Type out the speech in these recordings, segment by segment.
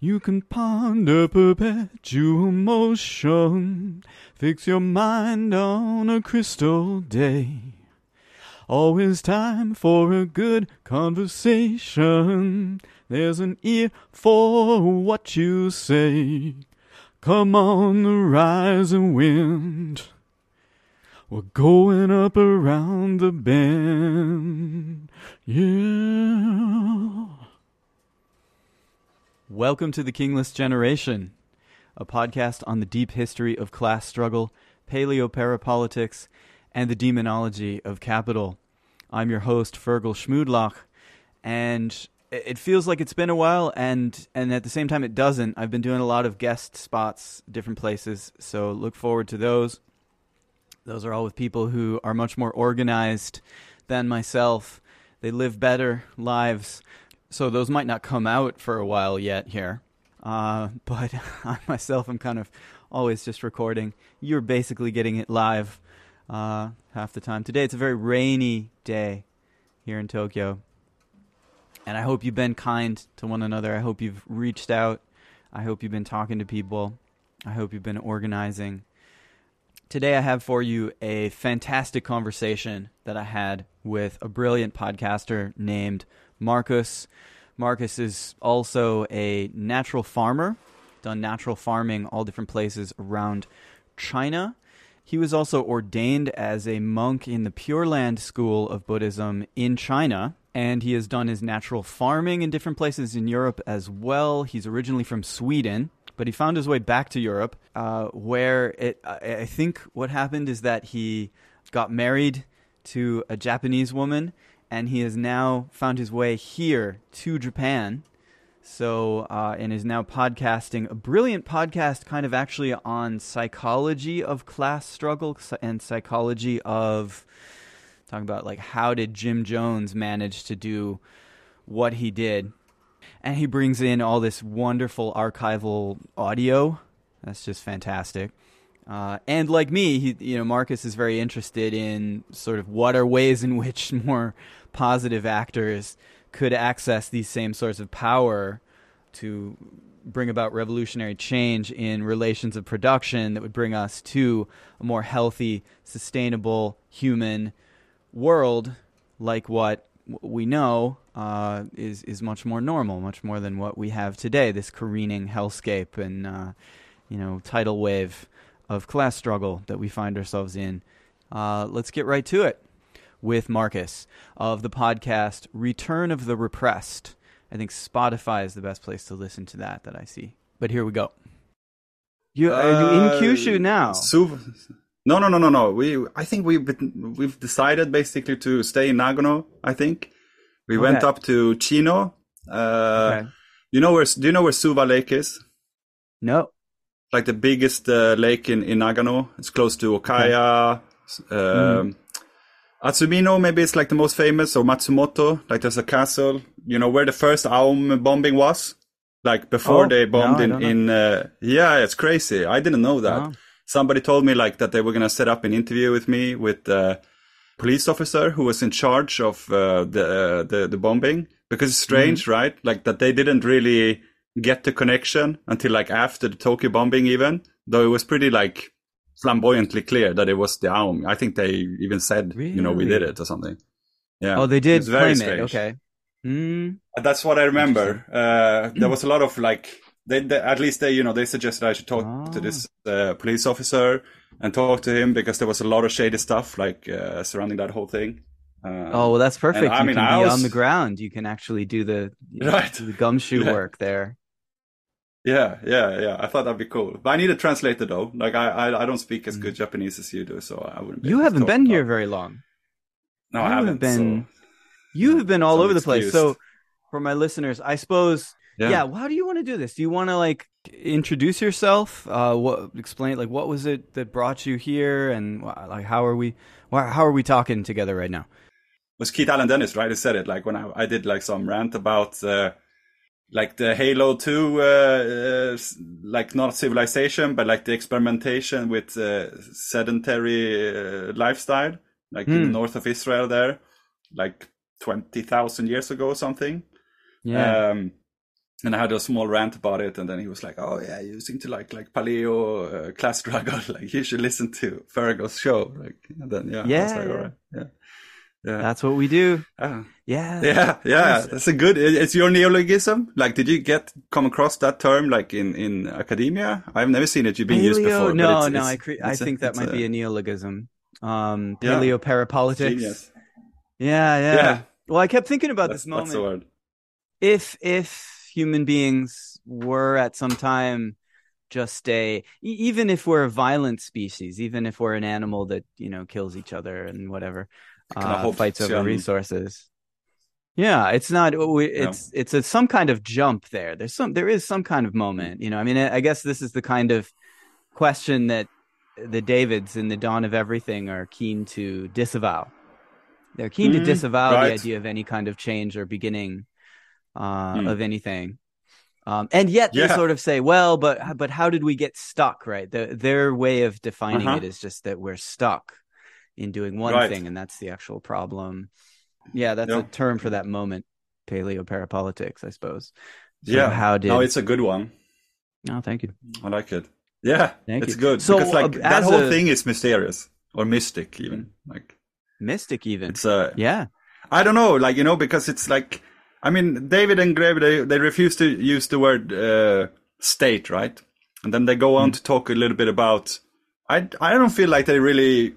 You can ponder perpetual motion. Fix your mind on a crystal day. Always time for a good conversation. There's an ear for what you say. Come on the rising wind. We're going up around the bend. Yeah. Welcome to the Kingless Generation, a podcast on the deep history of class struggle, paleo parapolitics, and the demonology of capital. I'm your host, Fergal Schmoodlach, and it feels like it's been a while, and, and at the same time, it doesn't. I've been doing a lot of guest spots, different places, so look forward to those. Those are all with people who are much more organized than myself. They live better lives, so those might not come out for a while yet here. Uh, but I myself am kind of always just recording. You're basically getting it live uh, half the time. Today it's a very rainy day here in Tokyo. And I hope you've been kind to one another. I hope you've reached out. I hope you've been talking to people. I hope you've been organizing. Today I have for you a fantastic conversation that I had with a brilliant podcaster named Marcus. Marcus is also a natural farmer, done natural farming all different places around China. He was also ordained as a monk in the Pure Land school of Buddhism in China, and he has done his natural farming in different places in Europe as well. He's originally from Sweden, but he found his way back to Europe, uh, where it. I think what happened is that he got married to a Japanese woman, and he has now found his way here to Japan. So, uh, and is now podcasting a brilliant podcast, kind of actually on psychology of class struggle and psychology of talking about like how did Jim Jones manage to do what he did, and he brings in all this wonderful archival audio. That's just fantastic. Uh, and like me, he, you know, Marcus is very interested in sort of what are ways in which more positive actors could access these same sorts of power to bring about revolutionary change in relations of production that would bring us to a more healthy, sustainable human world like what we know uh, is is much more normal, much more than what we have today. This careening hellscape and uh, you know tidal wave of class struggle that we find ourselves in. Uh, let's get right to it with Marcus of the podcast Return of the Repressed. I think Spotify is the best place to listen to that that I see. But here we go. You are you in Uh, Kyushu now? Su- no, no, no, no, no. We, I think we've been, we've decided basically to stay in Nagano. I think we went up to Chino. Uh, Okay. You know where? Do you know where Suwa Lake is? No. Like the biggest uh, lake in, in Nagano. It's close to Okaya. Mm-hmm. Um, Azumino, maybe it's like the most famous, or Matsumoto. Like there's a castle. You know where the first Aum bombing was? Like before Oh, they bombed no, in in. Uh, yeah, it's crazy. I didn't know that. Oh. Somebody told me like that they were gonna set up an interview with me with the police officer who was in charge of uh, the, uh, the the bombing because it's strange, Mm-hmm. right? Like that they didn't really get the connection until like after the Tokyo bombing, even though it was pretty like flamboyantly clear that it was the Aum. I think they even said, you know, we did it or something. Yeah. Oh, they did It's very claim it. strange. Okay. Mm. That's what I remember. Uh, there was a lot of like, they, they at least they, you know, they suggested I should talk Ah. to this uh, police officer and talk to him because there was a lot of shady stuff like uh, surrounding that whole thing. Uh, Oh, well, that's perfect. I you mean, can I be was- on the ground. You can actually do the, Right. do the gumshoe Yeah. work there. yeah, yeah, yeah. I thought that'd be cool, but I need a translator though. Like I, I, I don't speak as good Japanese as you do, so I wouldn't. Be Mm. You haven't been here very long. No, I have haven't. been- so- You have been all So over the place. So, for my listeners, I suppose, Yeah. yeah. How do you want to do this? Do you want to like introduce yourself? Uh, what explain like what was it that brought you here, and like how are we? How are we talking together right now? It was Keith Allen Dennis, right? Who said it. Like when I, I did like some rant about uh, like the Ohalo 2, uh, uh, like not civilization, but like the experimentation with uh, sedentary uh, lifestyle, like in the Hmm. north of Israel there, like 20,000 years ago or something. Yeah. Um, and I had a small rant about it, and then he was like, "Oh yeah, you seem to like like paleo uh, class struggle. Like you should listen to Fergal's show." Like, and then yeah, Yeah, like, yeah. all right, yeah, yeah, That's what we do. Ah. Yeah. yeah, yeah. That's a good. It's your neologism. Like, did you get come across that term like in in academia? I've never seen it being used Paleo- before. No, it's- no, it's- I cre- I a- think that might a be a neologism. Um, Yeah. paleo parapolitics. genius. Yeah, yeah, Yeah. Well, I kept thinking about That's, this moment. word. If if human beings were at some time just a even if we're a violent species, even if we're an animal that you know kills each other and whatever, uh, fights over resources. Yeah, it's not. we- It's it's a some kind of jump there. There's some. There is some kind of moment. You know. I mean, I I guess this is the kind of question that the Davids in the dawn of everything are keen to disavow. They're keen to Mm, disavow the idea of any kind of change or beginning uh, Mm. of anything. Um, and yet they Yeah. sort of say, well, but but how did we get stuck? Right. The, their way of defining Uh-huh. it is just that we're stuck in doing one Right. thing, and that's the actual problem. Yeah, that's Yeah. a term for that moment. Paleo parapolitics, I suppose. So Yeah. How did? No, it's a good one. Oh, thank you. I like it. Yeah, Thank it's you. good So, because like uh, that whole a- thing is mysterious or mystic even. Like Mystic, even. it's uh Yeah. I don't know, like you know, because it's like I mean, David and Greve they they refuse to use the word uh, state, right? And then they go on to talk a little bit about. I I don't feel like they really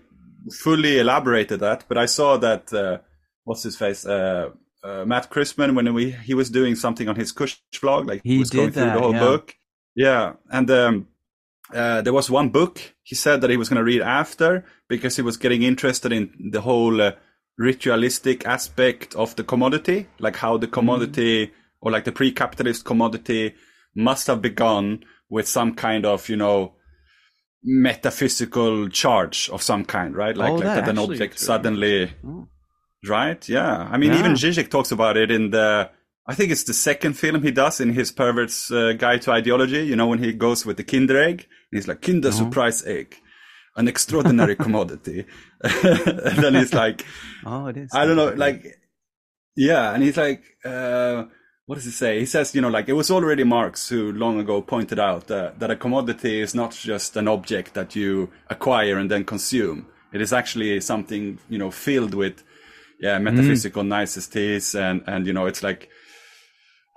fully elaborated that, but I saw that uh, what's his face. Uh, uh, Matt Christman, when we, he was doing something on his Kush vlog, like He was going through the whole yeah. book. Yeah, and um, uh, there was one book he said that he was going to read after because he was getting interested in the whole uh, ritualistic aspect of the commodity, like how the commodity or like the pre-capitalist commodity must have begun with some kind of, you know, metaphysical charge of some kind, right? Like, Oh, like that that an object suddenly, Oh. right? Yeah. I mean, Yeah. even Zizek talks about it in the, I think it's the second film he does in his Pervert's uh, Guide to Ideology. You know, when he goes with the Kinder egg, he's like, Kinder Uh-huh. surprise egg, an extraordinary commodity. And then he's like, Oh, it is. I don't know, like, yeah, and he's like, uh, what does he say? He says, you know, like it was already Marx who long ago pointed out that, that a commodity is not just an object that you acquire and then consume. It is actually something, you know, filled with, yeah, metaphysical niceties and, and, you know, it's like,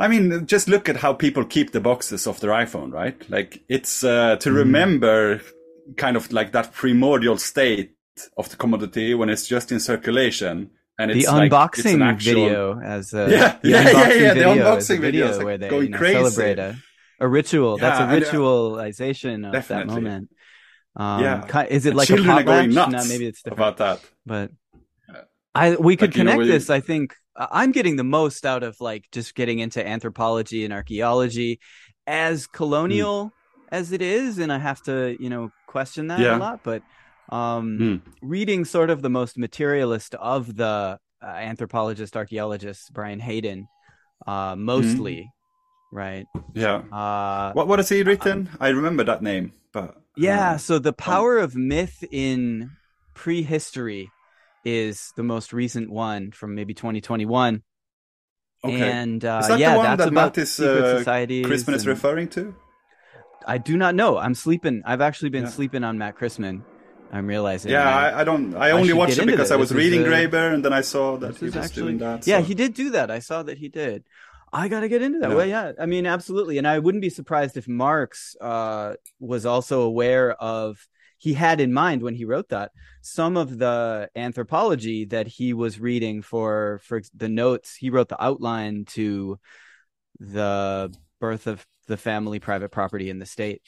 I mean, just look at how people keep the boxes of their iPhone, right? Like it's, uh, to remember kind of like that primordial state of the commodity when it's just in circulation and the it's like, it's unboxing an actual, video as a Yeah, the yeah, yeah, unboxing yeah, the video a unboxing video video like, where they going you know, crazy. celebrate a, a ritual. That's Yeah, a and, uh, ritualization of that moment. Um, Yeah. is it And like a potlatch? No, maybe it's different. about that. but I we could Like, you know, connect you- this. I think I'm getting the most out of like just getting into anthropology and archaeology as colonial as it is, and I have to you know question that Yeah. a lot. But um, Hmm. reading sort of the most materialist of the uh, anthropologist archaeologists, Brian Hayden, uh, mostly, right? Yeah. Uh, What what has he written? I remember that name, but Yeah, um, so the power of myth in prehistory is the most recent one from maybe 2021. okay. And uh, Is that the yeah, one that's that about Matt is, secret uh, societies. Crispin is and- referring to. I do not know. I'm sleeping. I've actually been Yeah. sleeping on Matt Christman. I'm realizing. Yeah, I- I, I don't. I I only should watched it because. I was reading Graeber, and then I saw that he was actually doing that. yeah he did do that i saw that he did i gotta get into that Yeah. well yeah i mean absolutely and i wouldn't be surprised if marx uh was also aware of he had in mind when he wrote that some of the anthropology that he was reading for for the notes he wrote the outline to the birth of the family private property in the state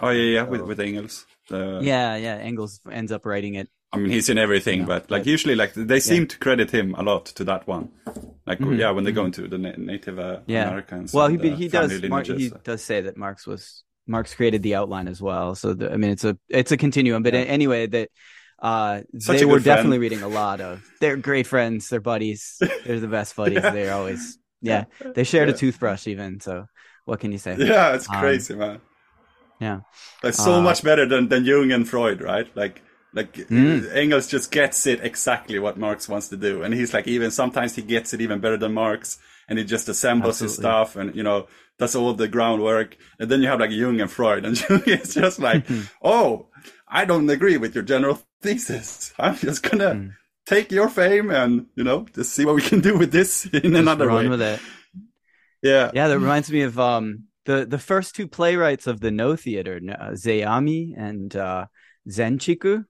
Oh yeah, yeah, with with Engels. The- yeah yeah engels ends up writing it I mean, he's in everything, Yeah, but like but- usually, like they seem to credit him a lot to that one. Like Mhm, yeah, when they go into the na- Native uh, Yeah. Americans. well he and, uh, he family does Mar- he does say that marx was marx created the outline as well so the, i mean it's a it's a continuum but Yeah. anyway that uh they were friend. definitely reading a lot of they're great friends they're buddies they're the best buddies Yeah. they're always yeah, they shared Yeah. a toothbrush even. So what can you say? Yeah, it's Um, crazy, man. Yeah. Like so Uh, much better than, than Jung and Freud, right? Like like Mm. Engels just gets it exactly what Marx wants to do, and he's like even sometimes he gets it even better than Marx, and he just assembles his stuff and you know does all the groundwork, and then you have like Jung and Freud, and Jung is just like, oh, I don't agree with your general thesis. I'm just gonna Mm. take your fame and you know just see what we can do with this in Just another way. with it. Yeah. Yeah, that reminds me of um the the first two playwrights of the No Theater, uh, Zeami and uh, Zenchiku.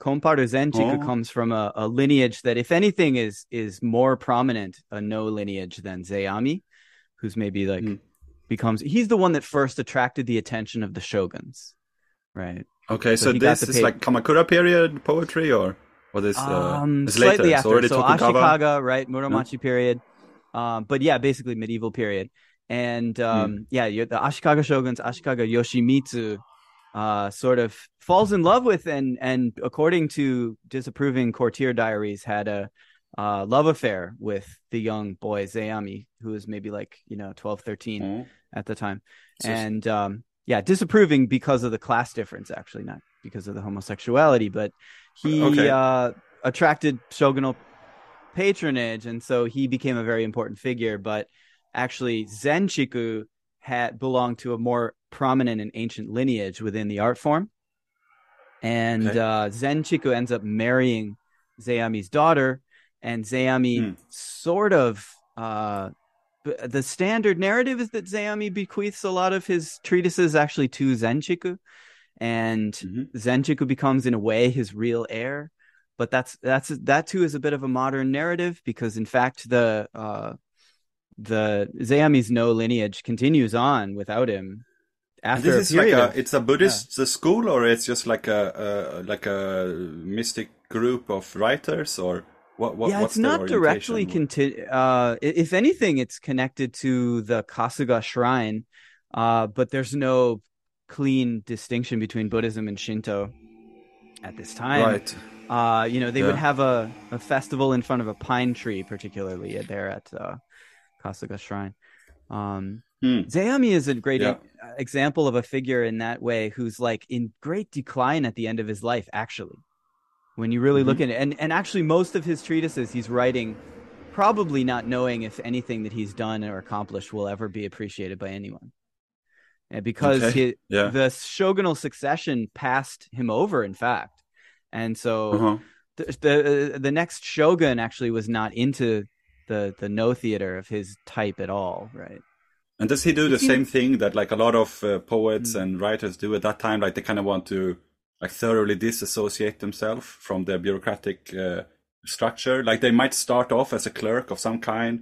Komparu Zenchiku Oh. comes from a, a lineage that, if anything, is is more prominent a No lineage than Zeami, who's maybe like Mm. becomes he's the one that first attracted the attention of the shoguns, right? Okay, So so, this is pa- like Kamakura period poetry, or what is uh, um, it's slightly later? After. So Tokugawa. Ashikaga, right? Muromachi period. Um, but yeah, basically medieval period. And Hmm. um, yeah, you the Ashikaga shoguns, Ashikaga Yoshimitsu, uh, sort of falls in love with and and according to disapproving courtier diaries, had a uh, love affair with the young boy Zeami, who was maybe like you know 12, 13 Oh, at the time just- and um yeah disapproving because of the class difference actually not because of the homosexuality but he Okay. uh attracted shogunal patronage and so he became a very important figure but actually zenchiku had belonged to a more prominent and ancient lineage within the art form and Okay. uh zenchiku ends up marrying Zeami's daughter and Zeami Hmm. sort of uh b- the standard narrative is that Zayami bequeaths a lot of his treatises actually to Zenchiku, and Mhm. Zenchiku becomes in a way his real heir. But that's that's that too is a bit of a modern narrative because in fact the uh, the Zeami's no lineage continues on without him And after this is like a it's a Buddhist uh school, or it's just like a, a like a mystic group of writers, or what? what yeah, what's it's not directly conti- uh if anything it's connected to the Kasuga shrine uh but there's no clean distinction between Buddhism and Shinto at this time right. uh you know they Yeah. would have a, a festival in front of a pine tree particularly there at uh Kasuga shrine um Hmm. Zeami is a great Yeah. e- example of a figure in that way who's like in great decline at the end of his life actually when you really Mm-hmm. look at it and and actually most of his treatises he's writing probably not knowing if anything that he's done or accomplished will ever be appreciated by anyone and because Okay. he, Yeah. the shogunal succession passed him over in fact and so Uh-huh. the, the the next shogun actually was not into the the no theater of his type at all right And does he do the same thing that like a lot of uh, poets Mm. and writers do at that time? Like they kind of want to like thoroughly disassociate themselves from the bureaucratic uh, structure. Like they might start off as a clerk of some kind,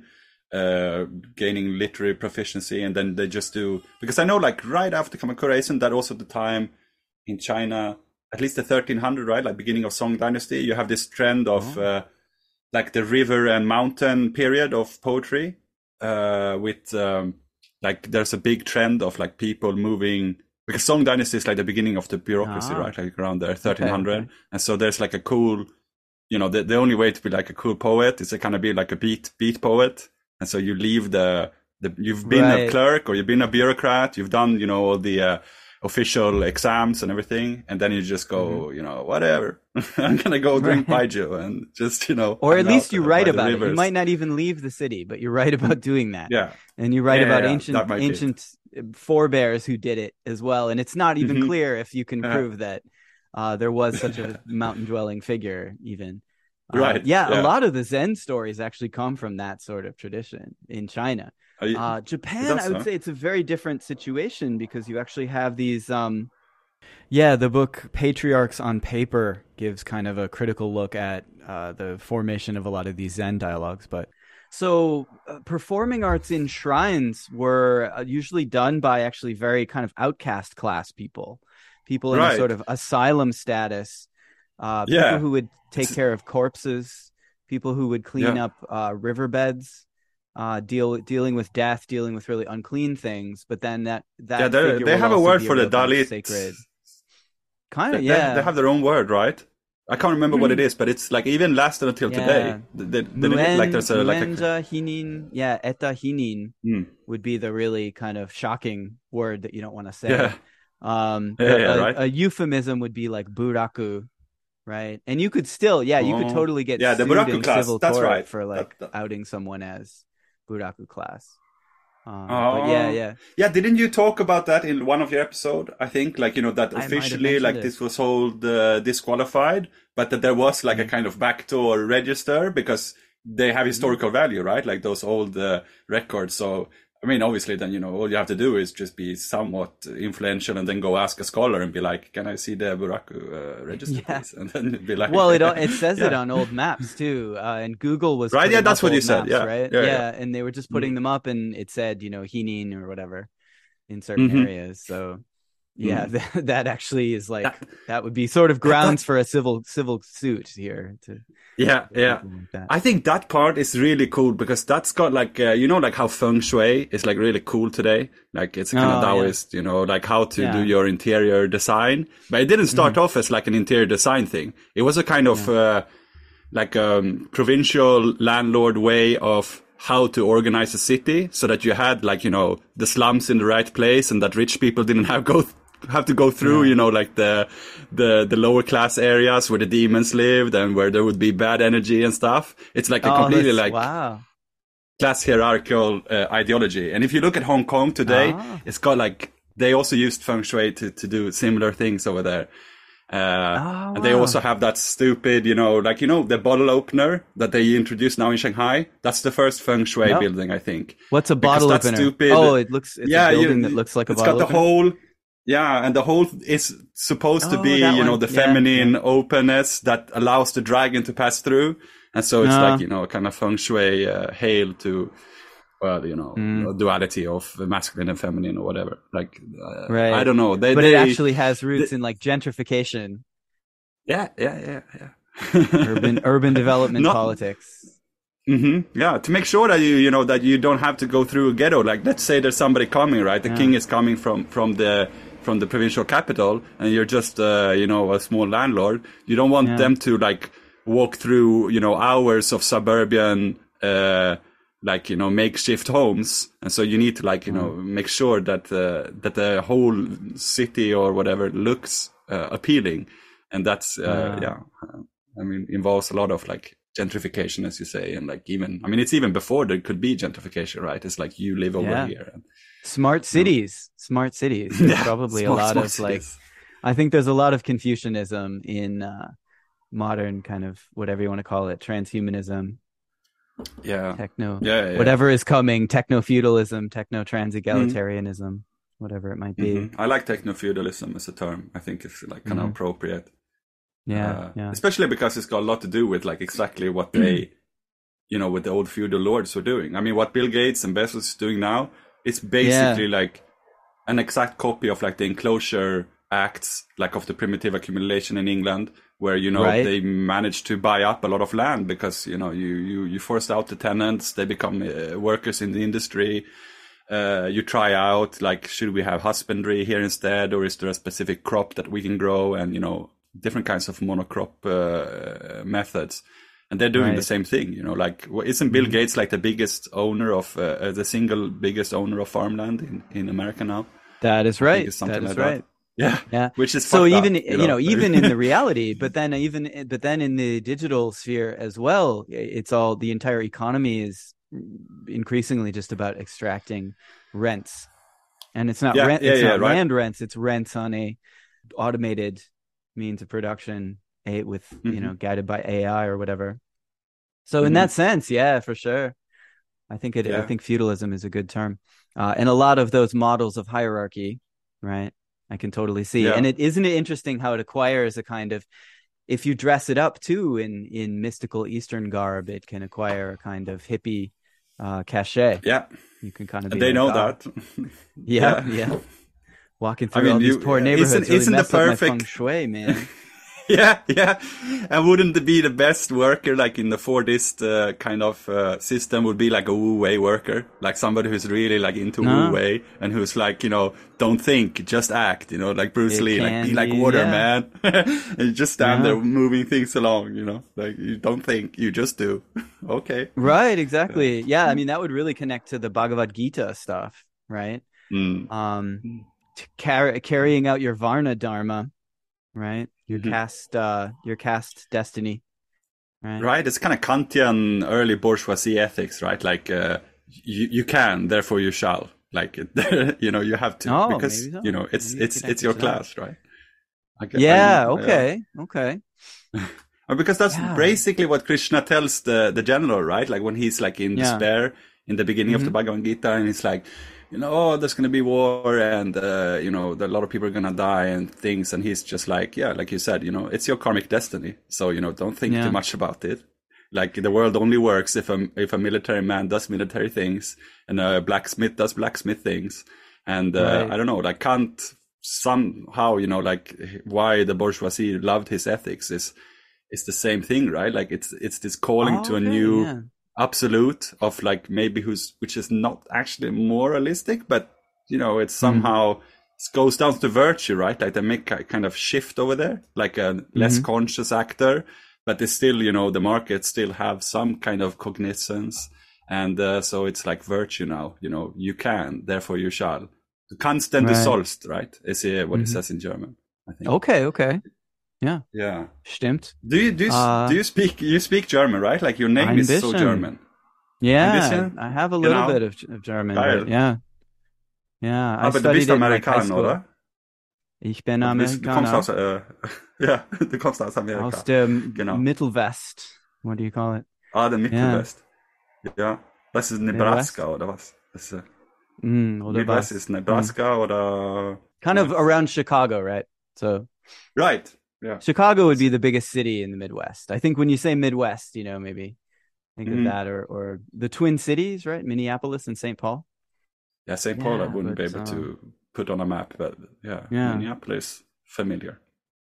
uh, gaining literary proficiency, and then they just do because I know like right after Kamakura, isn't that also the time in China, at least the 1300, right? Like beginning of Song Dynasty, you have this trend of Oh. Like the river and mountain period of poetry, uh, with um, like there's a big trend of like people moving because Song Dynasty is like the beginning of the bureaucracy, Ah. right? Like around there, 1300, okay. and so there's like a cool, you know, the the only way to be like a cool poet is to kind of be like a beat beat poet, and so you leave the the you've been Right. a clerk or you've been a bureaucrat, you've done you know all the uh, official exams and everything, and then you just go, Mm-hmm. you know, whatever, I'm gonna go drink Right. baijiu and just you know, or at least you uh, write about it you might not even leave the city but you write about doing that Yeah, and you write Yeah, about yeah, ancient might be ancient forebears who did it as well and it's not even Mhm. clear if you can Yeah. prove that uh, there was such a mountain dwelling figure even Uh, Right, yeah, yeah. a lot of the zen stories actually come from that sort of tradition in china you- uh, japan i would huh? say it's a very different situation because you actually have these um yeah the book patriarchs on paper gives kind of a critical look at uh, the formation of a lot of these zen dialogues but so uh, performing arts in shrines were uh, usually done by actually very kind of outcast class people people in a sort of asylum status uh, Yeah. people who would take care of corpses people who would clean Yeah. up uh, riverbeds uh, deal dealing with death dealing with really unclean things but then that that yeah, they they have a word for the real kind of Dalit. sacred kind They, of yeah they have their own word, right? I can't remember what it is, but it's like even lasted until Yeah. today. They, they, they like there's a like a Muenja hinin, yeah, eta hinin Hmm. would be the really kind of shocking word that you don't want to say. yeah Um, Yeah, a, right. a euphemism would be like buraku, right? And you could still, yeah, you could Oh. totally get Yeah, the buraku class, civil that's right. for like That- that- outing someone as buraku class. Um, Oh. But yeah, yeah, Yeah, didn't you talk about that in one of your episode? I think, like you know, that I might have officially, like it. this was hold uh, disqualified, but that there was like a Mm. kind of backdoor register because they have historical value, right? Like those old uh, records. So, I mean, obviously, then you know, all you have to do is just be somewhat influential, and then go ask a scholar and be like, "Can I see the Buraku uh, register, Yeah. please?" And then be like, Well, it it says it on old maps too, uh, and Google was Right, yeah, that's what you old said, yeah, right, yeah, yeah. and they were just putting them up, and it said you know hinin or whatever in certain Mhm. areas. So yeah, that, that actually is like That- that would be sort of grounds for a civil civil suit here. To Yeah, yeah. like. I think that part is really cool because that's got like uh, you know like how feng shui is like really cool today. Like it's kind Oh, of yeah. Taoist, you know, like how to Yeah. Do your interior design. But it didn't start off as like an interior design thing. It was a kind of uh, like um, provincial landlord way of how to organize a city so that you had like you know the slums in the right place and that rich people didn't have go have to go through you know like the the the lower class areas where the demons lived and where there would be bad energy and stuff it's like a Oh, completely like wow. class hierarchical uh, ideology. And if you look at Hong Kong today, Ah. it's got like they also used feng shui to, to do similar things over there. Uh, Oh, and they wow. also have that stupid, you know, like you know, the bottle opener that they introduced now in Shanghai. That's the first feng shui Yep. building, I think. What's a bottle opener? stupid. Oh, it looks it's yeah, a building you- that looks like a it's bottle got the opener. whole. Yeah, and the whole is supposed to Oh, be, you know, one. the Yeah, feminine openness that allows the dragon to pass through. And so it's Ah. like, you know, kind of feng shui uh, hail to, well, you know, Mm. duality of masculine and feminine or whatever. Like, uh, Right. I don't know. They, but they, it actually has roots in like gentrification, yeah, yeah, yeah, yeah. urban urban development Not- politics. hmm Yeah, to make sure that you you know that you don't have to go through a ghetto. Like let's say there's somebody coming, right? The Yeah. king is coming from from the from the provincial capital, and you're just uh, you know a small landlord. You don't want Yeah. them to like walk through you know hours of suburban. Uh, like you know makeshift homes and so you need to like you know Mm. make sure that uh, that the whole city or whatever looks uh, appealing and that's uh, Ah. yeah uh, i mean involves a lot of like gentrification as you say and like even i mean it's even before there could be gentrification right it's like you live over Yeah. here and, Smart cities, smart cities. There's Yeah, probably a lot of like. I think there's a lot of Confucianism in uh, modern kind of whatever you want to call it, transhumanism, yeah techno, yeah, yeah. whatever is coming, techno feudalism, techno trans egalitarianism, whatever it might be. Mhm. i like techno-feudalism as a term i think it's like kind of Mhm. appropriate Yeah, Uh, yeah, Especially because it's got a lot to do with like exactly what they, you know, what the old feudal lords were doing. I mean, what Bill Gates and Bezos is doing now is basically like an exact copy of like the enclosure acts, like of the primitive accumulation in England, where you know Right. they managed to buy up a lot of land because you know you you you forced out the tenants, they become uh, workers in the industry. Uh, you try out like should we have husbandry here instead, or is there a specific crop that we can grow, and you know different kinds of monocrop uh, methods. And they're doing the same thing, you know. Like, well, isn't Bill Gates like the biggest owner of uh, uh, the single biggest owner of farmland in, in America now? that is right. That is like that. right. Yeah, Yeah. which is so even up, you know, even in the reality but then even but then in the digital sphere as well it's all the entire economy is increasingly just about extracting rents and it's not Yeah, rent yeah, it's yeah, not right. land rents it's rents on a automated means of production with you Mhm. know guided by ai or whatever so in Mhm. that sense yeah for sure i think it i think feudalism is a good term uh, and a lot of those models of hierarchy right i can totally see Yeah. and it isn't it interesting how it acquires a kind of if you dress it up too in in mystical eastern garb it can acquire a kind of hippie uh cachet yeah, you can kind of be they know "Oh, that. yeah Yeah. yeah walking I through mean, all these you- poor isn't- neighborhoods really isn't the messed up my perfect- feng shui man yeah, yeah. And wouldn't it be the best worker, like in the Fordist uh, kind of uh, system, would be like a Wu Wei worker, like somebody who's really like into No. Wu Wei and who's like, you know, don't think, just act, you know, like Bruce It Lee, like be like water, yeah. man, and just stand Yeah. there moving things along, you know, like you don't think, you just do. okay. Right, exactly. Yeah, I mean that would really connect to the Bhagavad Gita stuff, right? Mm. Um, t- car- carrying out your Varna Dharma, right? Your Mhm. caste, uh, your caste destiny, right? Right, it's kind of Kantian early bourgeoisie ethics, right? Like uh, you you can, therefore you shall. Like you know, you have to Oh, because so. you know it's Maybe it's it's your to that. class, right? I gue- Yeah. I- Okay. Okay. Because that's Yeah. basically what Krishna tells the the general, right? Like when he's like in Yeah. despair in the beginning of the Mhm. Bhagavad Gita, and he's like, you know, oh, there's gonna be war, and uh, you know, a lot of people are gonna die and things, and he's just like, yeah, like you said, you know, it's your karmic destiny, so you know, don't think Yeah. too much about it. Like the world only works if a if a military man does military things and a blacksmith does blacksmith things, and uh, Right. I don't know, like Kant somehow, you know, like why the bourgeoisie loved his ethics is is the same thing, right? Like it's it's this calling Oh, to a okay, new yeah. Absolute of like maybe who's which is not actually moralistic, but you know, Hmm. it's somehow it goes down to virtue, right? Like they make a kind of shift over there, like a less Mhm. conscious actor, but they still, you know, the market still have some kind of cognizance, and uh, so it's like virtue now. You know, you can, therefore you shall. Du kannst denn du Right. sollst, right? Is uh, what Mhm. it says in German. I think. Okay. Okay. Yeah. Stimmt. Do you do you, Uh, do you speak you speak German, right? Like your name Ein is so. German. Yeah, I have a little genau. bit of, of German. Geil. Yeah. Yeah. I Aber du studied bist like, Amerikaner, school. oder? Ich bin bist, du kommst Amerikaner. aus, äh, ja, du kommst aus Amerika. Aus der Genau. Mittelwest. What do you call it? ah, der Mittelwest. Ja. Das ist Nebraska, oder was? Das ist, äh, Mm, oder Midwest was? ist Nebraska oder... Kind of around Chicago, right? So Right. Yeah. Chicago would be the biggest city in the Midwest. I think when you say Midwest, you know, maybe think Mhm. of that or or the Twin Cities, right? Minneapolis and St. Paul. Yeah, St. Paul I wouldn't be able uh, to put on a map, but yeah, Yeah. Minneapolis, familiar.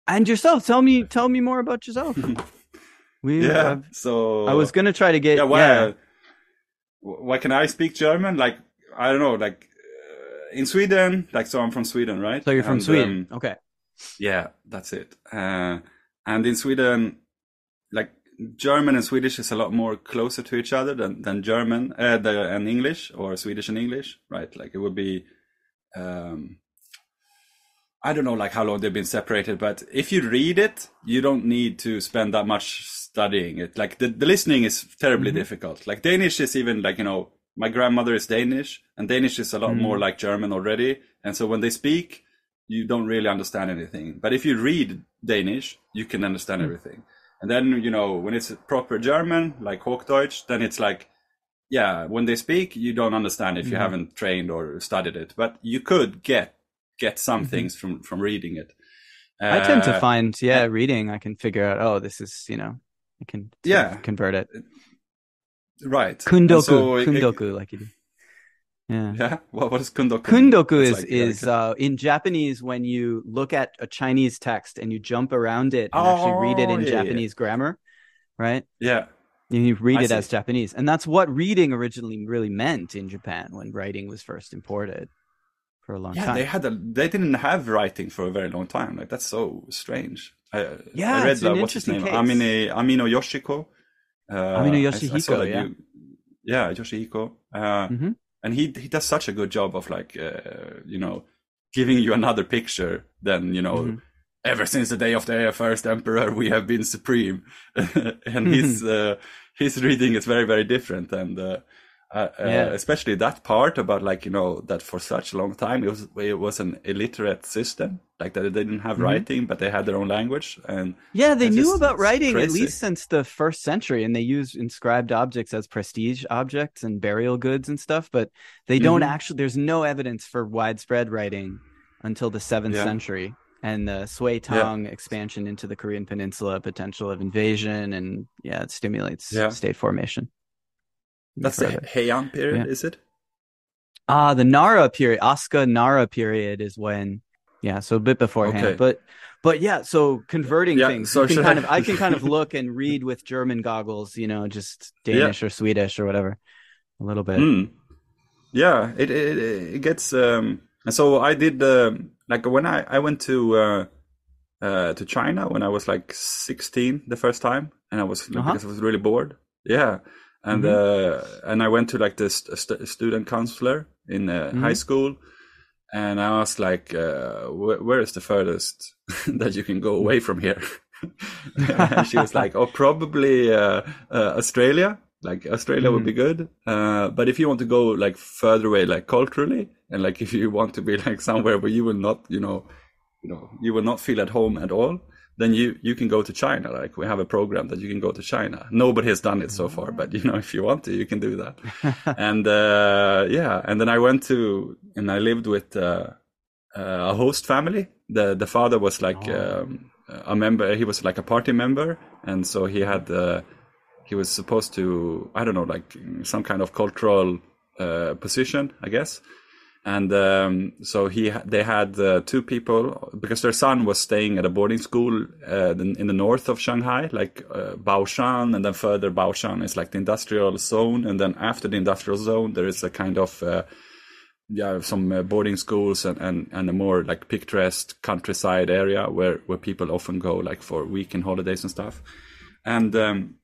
And yourself, tell me tell me more about yourself. We Yeah, I've- so... I was gonna try to get yeah, why, yeah. why can I speak German? Like, I don't know, like, uh, in Sweden, like, so I'm from Sweden, right? So you're from And, Sweden. um, okay. Yeah, that's it. Uh, and in Sweden, like German and Swedish is a lot more closer to each other than than German uh, the, and English or Swedish and English, right? Like it would be, um, I don't know, like how long they've been separated, but if you read it, you don't need to spend that much studying it. Like the, the listening is terribly Mhm. difficult. Like Danish is even like you know, my grandmother is Danish, and Danish is a lot Mhm. more like German already, and so when they speak you don't really understand anything. But if you read Danish, you can understand Mm. everything. And then, you know, when it's proper German, like Hochdeutsch, then it's like, yeah, when they speak, you don't understand if you Mhm. haven't trained or studied it. But you could get get some Mhm. things from from reading it. I tend to Uh, find, yeah, reading, I can figure out, oh, this is, you know, I can Yeah. convert it. right. Kundoku, so it- kundoku, like you do. Yeah. yeah. What, what is kundoku? Kundoku is like, is uh, uh, in Japanese when you look at a Chinese text and you jump around it and actually read it Oh, in yeah, yeah. Japanese grammar, right? yeah. And you read I it as. Japanese, and that's what reading originally really meant in Japan when writing was first imported for a long Yeah, time. Yeah, they had a. They didn't have writing for a very long time. Like that's so strange. I, Yeah, I read it's an uh, what's his name, case. Amine Amino Yoshiko. Uh, Amino I- I Yoshihiko, yeah. you- yeah, Yoshihiko. Uh, Mhm. And he he does such a good job of like uh, you know giving you another picture than you know. Mhm. Ever since the day of the first emperor, we have been supreme, and his uh, his reading is very very different, and uh, uh, Yeah. uh, especially that part about like you know that for such a long time it was it was an illiterate system, like that they didn't have Mhm. writing, but they had their own language, and Yeah, they knew just- about writing at least since the first century, and they used inscribed objects as prestige objects and burial goods and stuff. But they don't Mhm. actually. There's no evidence for widespread writing until the seventh Yeah. century and the Sui Tang expansion into the Korean Peninsula, potential of invasion, and yeah, it stimulates Yeah. state formation. That's the Heian period, Yeah. is it? Ah, the Nara period, Asuka Nara period is when, yeah, so a bit beforehand. Okay. But but yeah, so converting Yeah, things. so you can kind I- of I can kind of look and read with German goggles, you know, just Danish or Swedish or whatever. A little bit. Mm. Yeah, it, it it gets um and so I did um like when I I went to uh uh to China when I was like 16 the first time and I was Uh-huh. because I was really bored. Yeah. And uh and I went to like this st- student counselor in uh, Mhm. high school and I asked like uh wh- where is the furthest that you can go away from here? and she was like, "Oh, probably uh, uh, Australia. Like Australia would be good. Uh, but if you want to go like further away, like culturally, and like if you want to be like somewhere where you will not, you know, you know, you will not feel at home at all, then you you can go to China. Like we have a program that you can go to China. Nobody has done it so far, but you know, if you want to, you can do that. and uh, yeah, and then I went to and I lived with uh, uh, a host family. The the father was like um, a member. He was like a party member, and so he had uh, he was supposed to I don't know like some kind of cultural uh, position, I guess. And um, so he they had uh, two people because their son was staying at a boarding school uh, in, the north of Shanghai, like uh, Baoshan, and then further Baoshan is like the industrial zone, and then after the industrial zone there is a kind of uh, yeah some uh, boarding schools and, and and a more like picturesque countryside area where where people often go like for weekend holidays and stuff. And um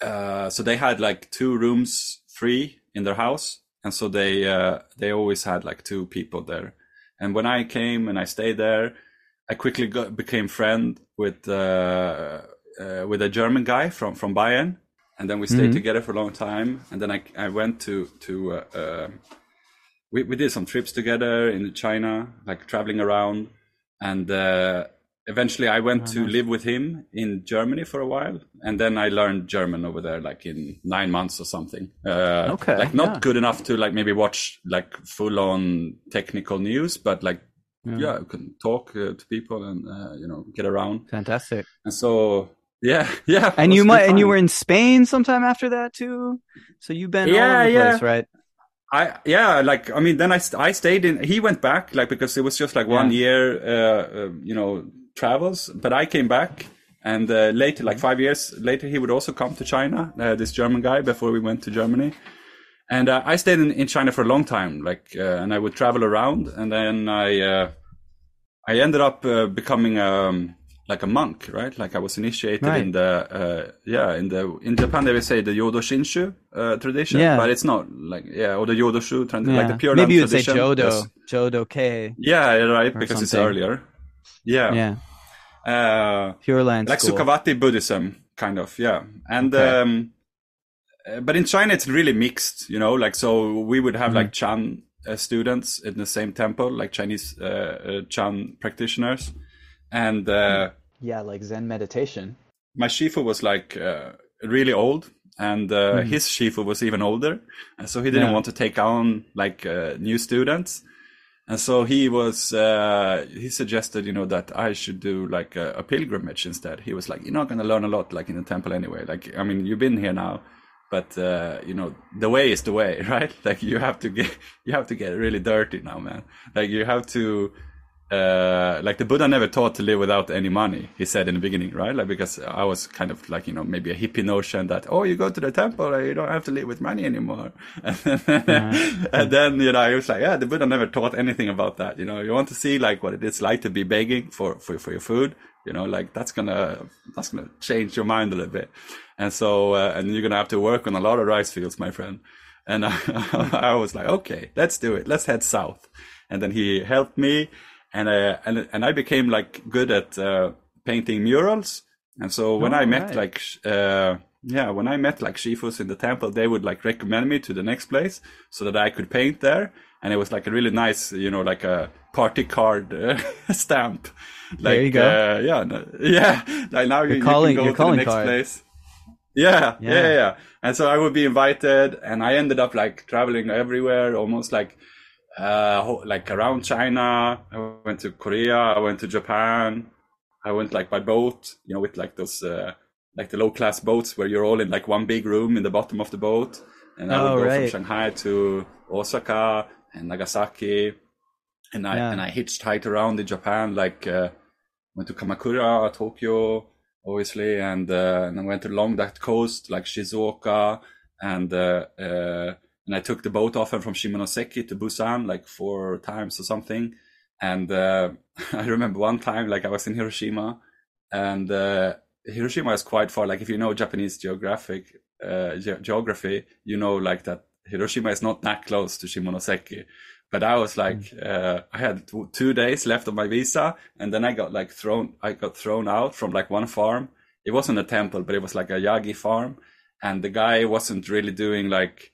uh so they had like two rooms free in their house and so they uh they always had like two people there. And when i came and i stayed there i quickly got, became friend with uh, uh with a german guy from from bayern. And then we stayed Mhm. together for a long time. And then i i went to to uh, uh we, we did some trips together in China, like traveling around, and uh, eventually I went to live with him in Germany for a while, and then I learned German over there, like in nine months or something. Uh, Okay, like not yeah. good enough to like maybe watch like full on technical news, but like Yeah. yeah, I can talk uh, to people and uh, you know get around, Fantastic. and so yeah, yeah. And you might and you were in Spain sometime after that too. So you've been all Yeah, over the yeah. place, right? I yeah, like I mean, then I I stayed in. He went back like because it was just like one Yeah. year, uh, uh, you know, travels. But I came back, and uh, later, like five years later, he would also come to China. Uh, this German guy before we went to Germany, and uh, I stayed in, in China for a long time. Like, uh, and I would travel around, and then I uh, I ended up uh, becoming um, like a monk, right? Like I was initiated Right. in the uh, yeah in the in Japan they would say the Yodo Shinshu uh, tradition, Yeah. but it's not like yeah or the Yodo Shu tra- Yeah. like the Pure Maybe you'd say. Jodo, Yes. Jodo K. Yeah, right, because it's earlier. Yeah, Yeah, Uh, Pure Land like School. Sukhavati Buddhism, kind of, yeah. And Okay. um, uh, but in China, it's really mixed, you know. Like so, we would have Mm-hmm. like Chan uh, students in the same temple, like Chinese uh, uh, Chan practitioners, and uh, Yeah, like Zen meditation. my shifu was like uh, really old. And uh, his shifu was even older, and so he didn't Yeah. want to take on like uh, new students. And so he was, uh, he suggested, you know, that I should do like a, a pilgrimage instead. He was like, you're not going to learn a lot like in the temple anyway. Like, I mean, you've been here now, but, uh, you know, the way is the way, right? Like you have to get, you have to get really dirty now, man. Like you have to, uh, like the Buddha never taught to live without any money. He said in the beginning, right? Like because I was kind of like you know maybe a hippie notion that oh you go to the temple and you don't have to live with money anymore. and then you know I was like yeah the Buddha never taught anything about that. You know you want to see like what it is like to be begging for for for your food. You know like that's gonna that's gonna change your mind a little bit. And so uh, and you're gonna have to work on a lot of rice fields, my friend. And I, I was like, okay, let's do it. Let's head south. And then he helped me, and uh, and and I became like good at uh, painting murals. And so when Oh, I met right. like uh, yeah, when I met like shifus in the temple, they would like recommend me to the next place so that I could paint there. And it was like a really nice, you know, like a party card uh, stamp. Like, There you go. Uh, yeah, yeah. Like now you, you calling- can go to the next card. place. Yeah, Yeah. yeah, yeah. And so I would be invited, and I ended up like traveling everywhere, almost like uh like around China. I went to Korea. I went to Japan. I went like by boat, you know, with like those uh, like the low class boats where you're all in like one big room in the bottom of the boat. And I would Oh, go right. from Shanghai to Osaka and Nagasaki, and I Yeah. and I hitchhiked around in Japan like. Uh, went to Kamakura, Tokyo, obviously, and uh, and I went along that coast like Shizuoka, and uh, uh, and I took the boat often from Shimonoseki to Busan like four times or something. And uh, I remember one time, like I was in Hiroshima, and uh, Hiroshima is quite far. Like if you know Japanese geographic uh, ge- geography, you know like that Hiroshima is not that close to Shimonoseki. But I was like, mm. uh, I had t- two days left of my visa, and then I got like thrown. I got thrown out from like one farm. It wasn't a temple, but it was like a yagi farm, and the guy wasn't really doing like,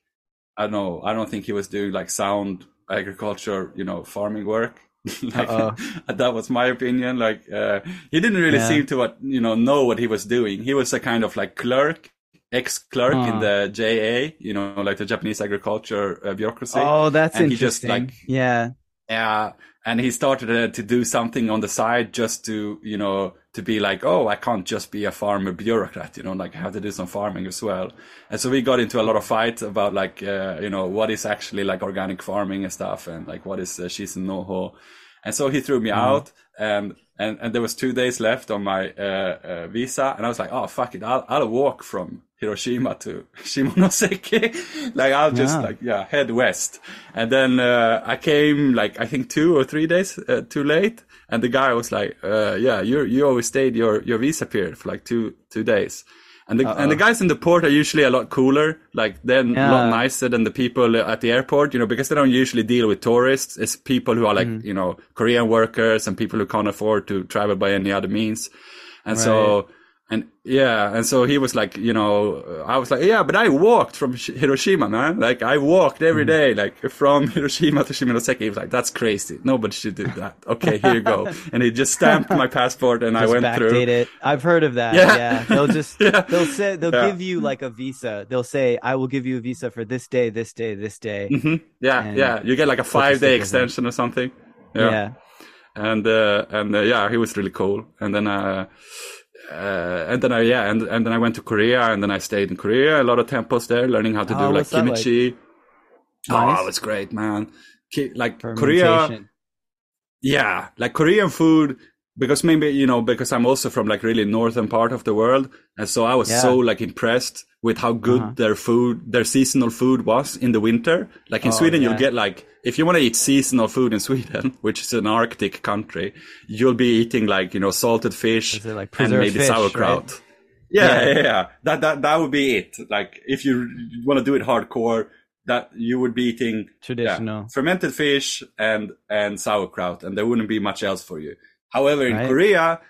I don't know. I don't think he was doing like sound agriculture, you know, farming work. like that was my opinion. Like uh, he didn't really yeah. seem to what you know know what he was doing. He was a kind of like clerk ex clerk in the JA, you know, like the Japanese agriculture uh, bureaucracy. Oh, that's and interesting. He just like, yeah, yeah, and he started uh, to do something on the side just to, you know, to be like, oh, I can't just be a farmer bureaucrat, you know, like I have to do some farming as well. And so we got into a lot of fights about like, uh, you know, what is actually like organic farming and stuff, and like what is uh, shizen noho. And so he threw me mm. out, and and and there was two days left on my uh, uh, visa, and I was like, oh fuck it, I'll I'll walk from Hiroshima to Shimonoseki. like I'll just yeah. like yeah head west, and then uh, I came like I think two or three days uh, too late, and the guy was like, uh, yeah, you you always stayed your your visa period for like two two days. And the, and the guys in the port are usually a lot cooler. Like they're yeah. a lot nicer than the people at the airport, you know, because they don't usually deal with tourists. It's people who are like, mm. you know, Korean workers and people who can't afford to travel by any other means. And right. so and yeah, and so he was like, you know, I was like, yeah, but I walked from Hiroshima, man. Like I walked every mm. day, like from Hiroshima to Shimonoseki. He was like, that's crazy. Nobody should do that. Okay, here you go. and he just stamped my passport, and just I went through. it. I've heard of that. Yeah, yeah. they'll just yeah. they'll say they'll yeah. give you like a visa. They'll say, I will give you a visa for this day, this day, this day. Mm-hmm. Yeah, yeah. You get like a five day extension or something. Yeah. yeah. And uh, and uh, yeah, he was really cool. And then uh uh, and then I yeah, and and then I went to Korea, and then I stayed in Korea. A lot of temples there, learning how to oh, do like kimchi. Like? Oh, it's great, man! Like Korea, yeah, like Korean food because maybe you know because I'm also from like really northern part of the world, and so I was yeah. so like impressed with how good uh-huh. their food, their seasonal food was in the winter. Like in oh, Sweden, yeah. you'll get like, if you want to eat seasonal food in Sweden, which is an Arctic country, you'll be eating like, you know, salted fish like and maybe fish, sauerkraut. Right? Yeah, yeah, yeah, yeah, That, that, that would be it. Like if you want to do it hardcore, that you would be eating traditional yeah, fermented fish and, and sauerkraut and there wouldn't be much else for you. However, in right. Korea,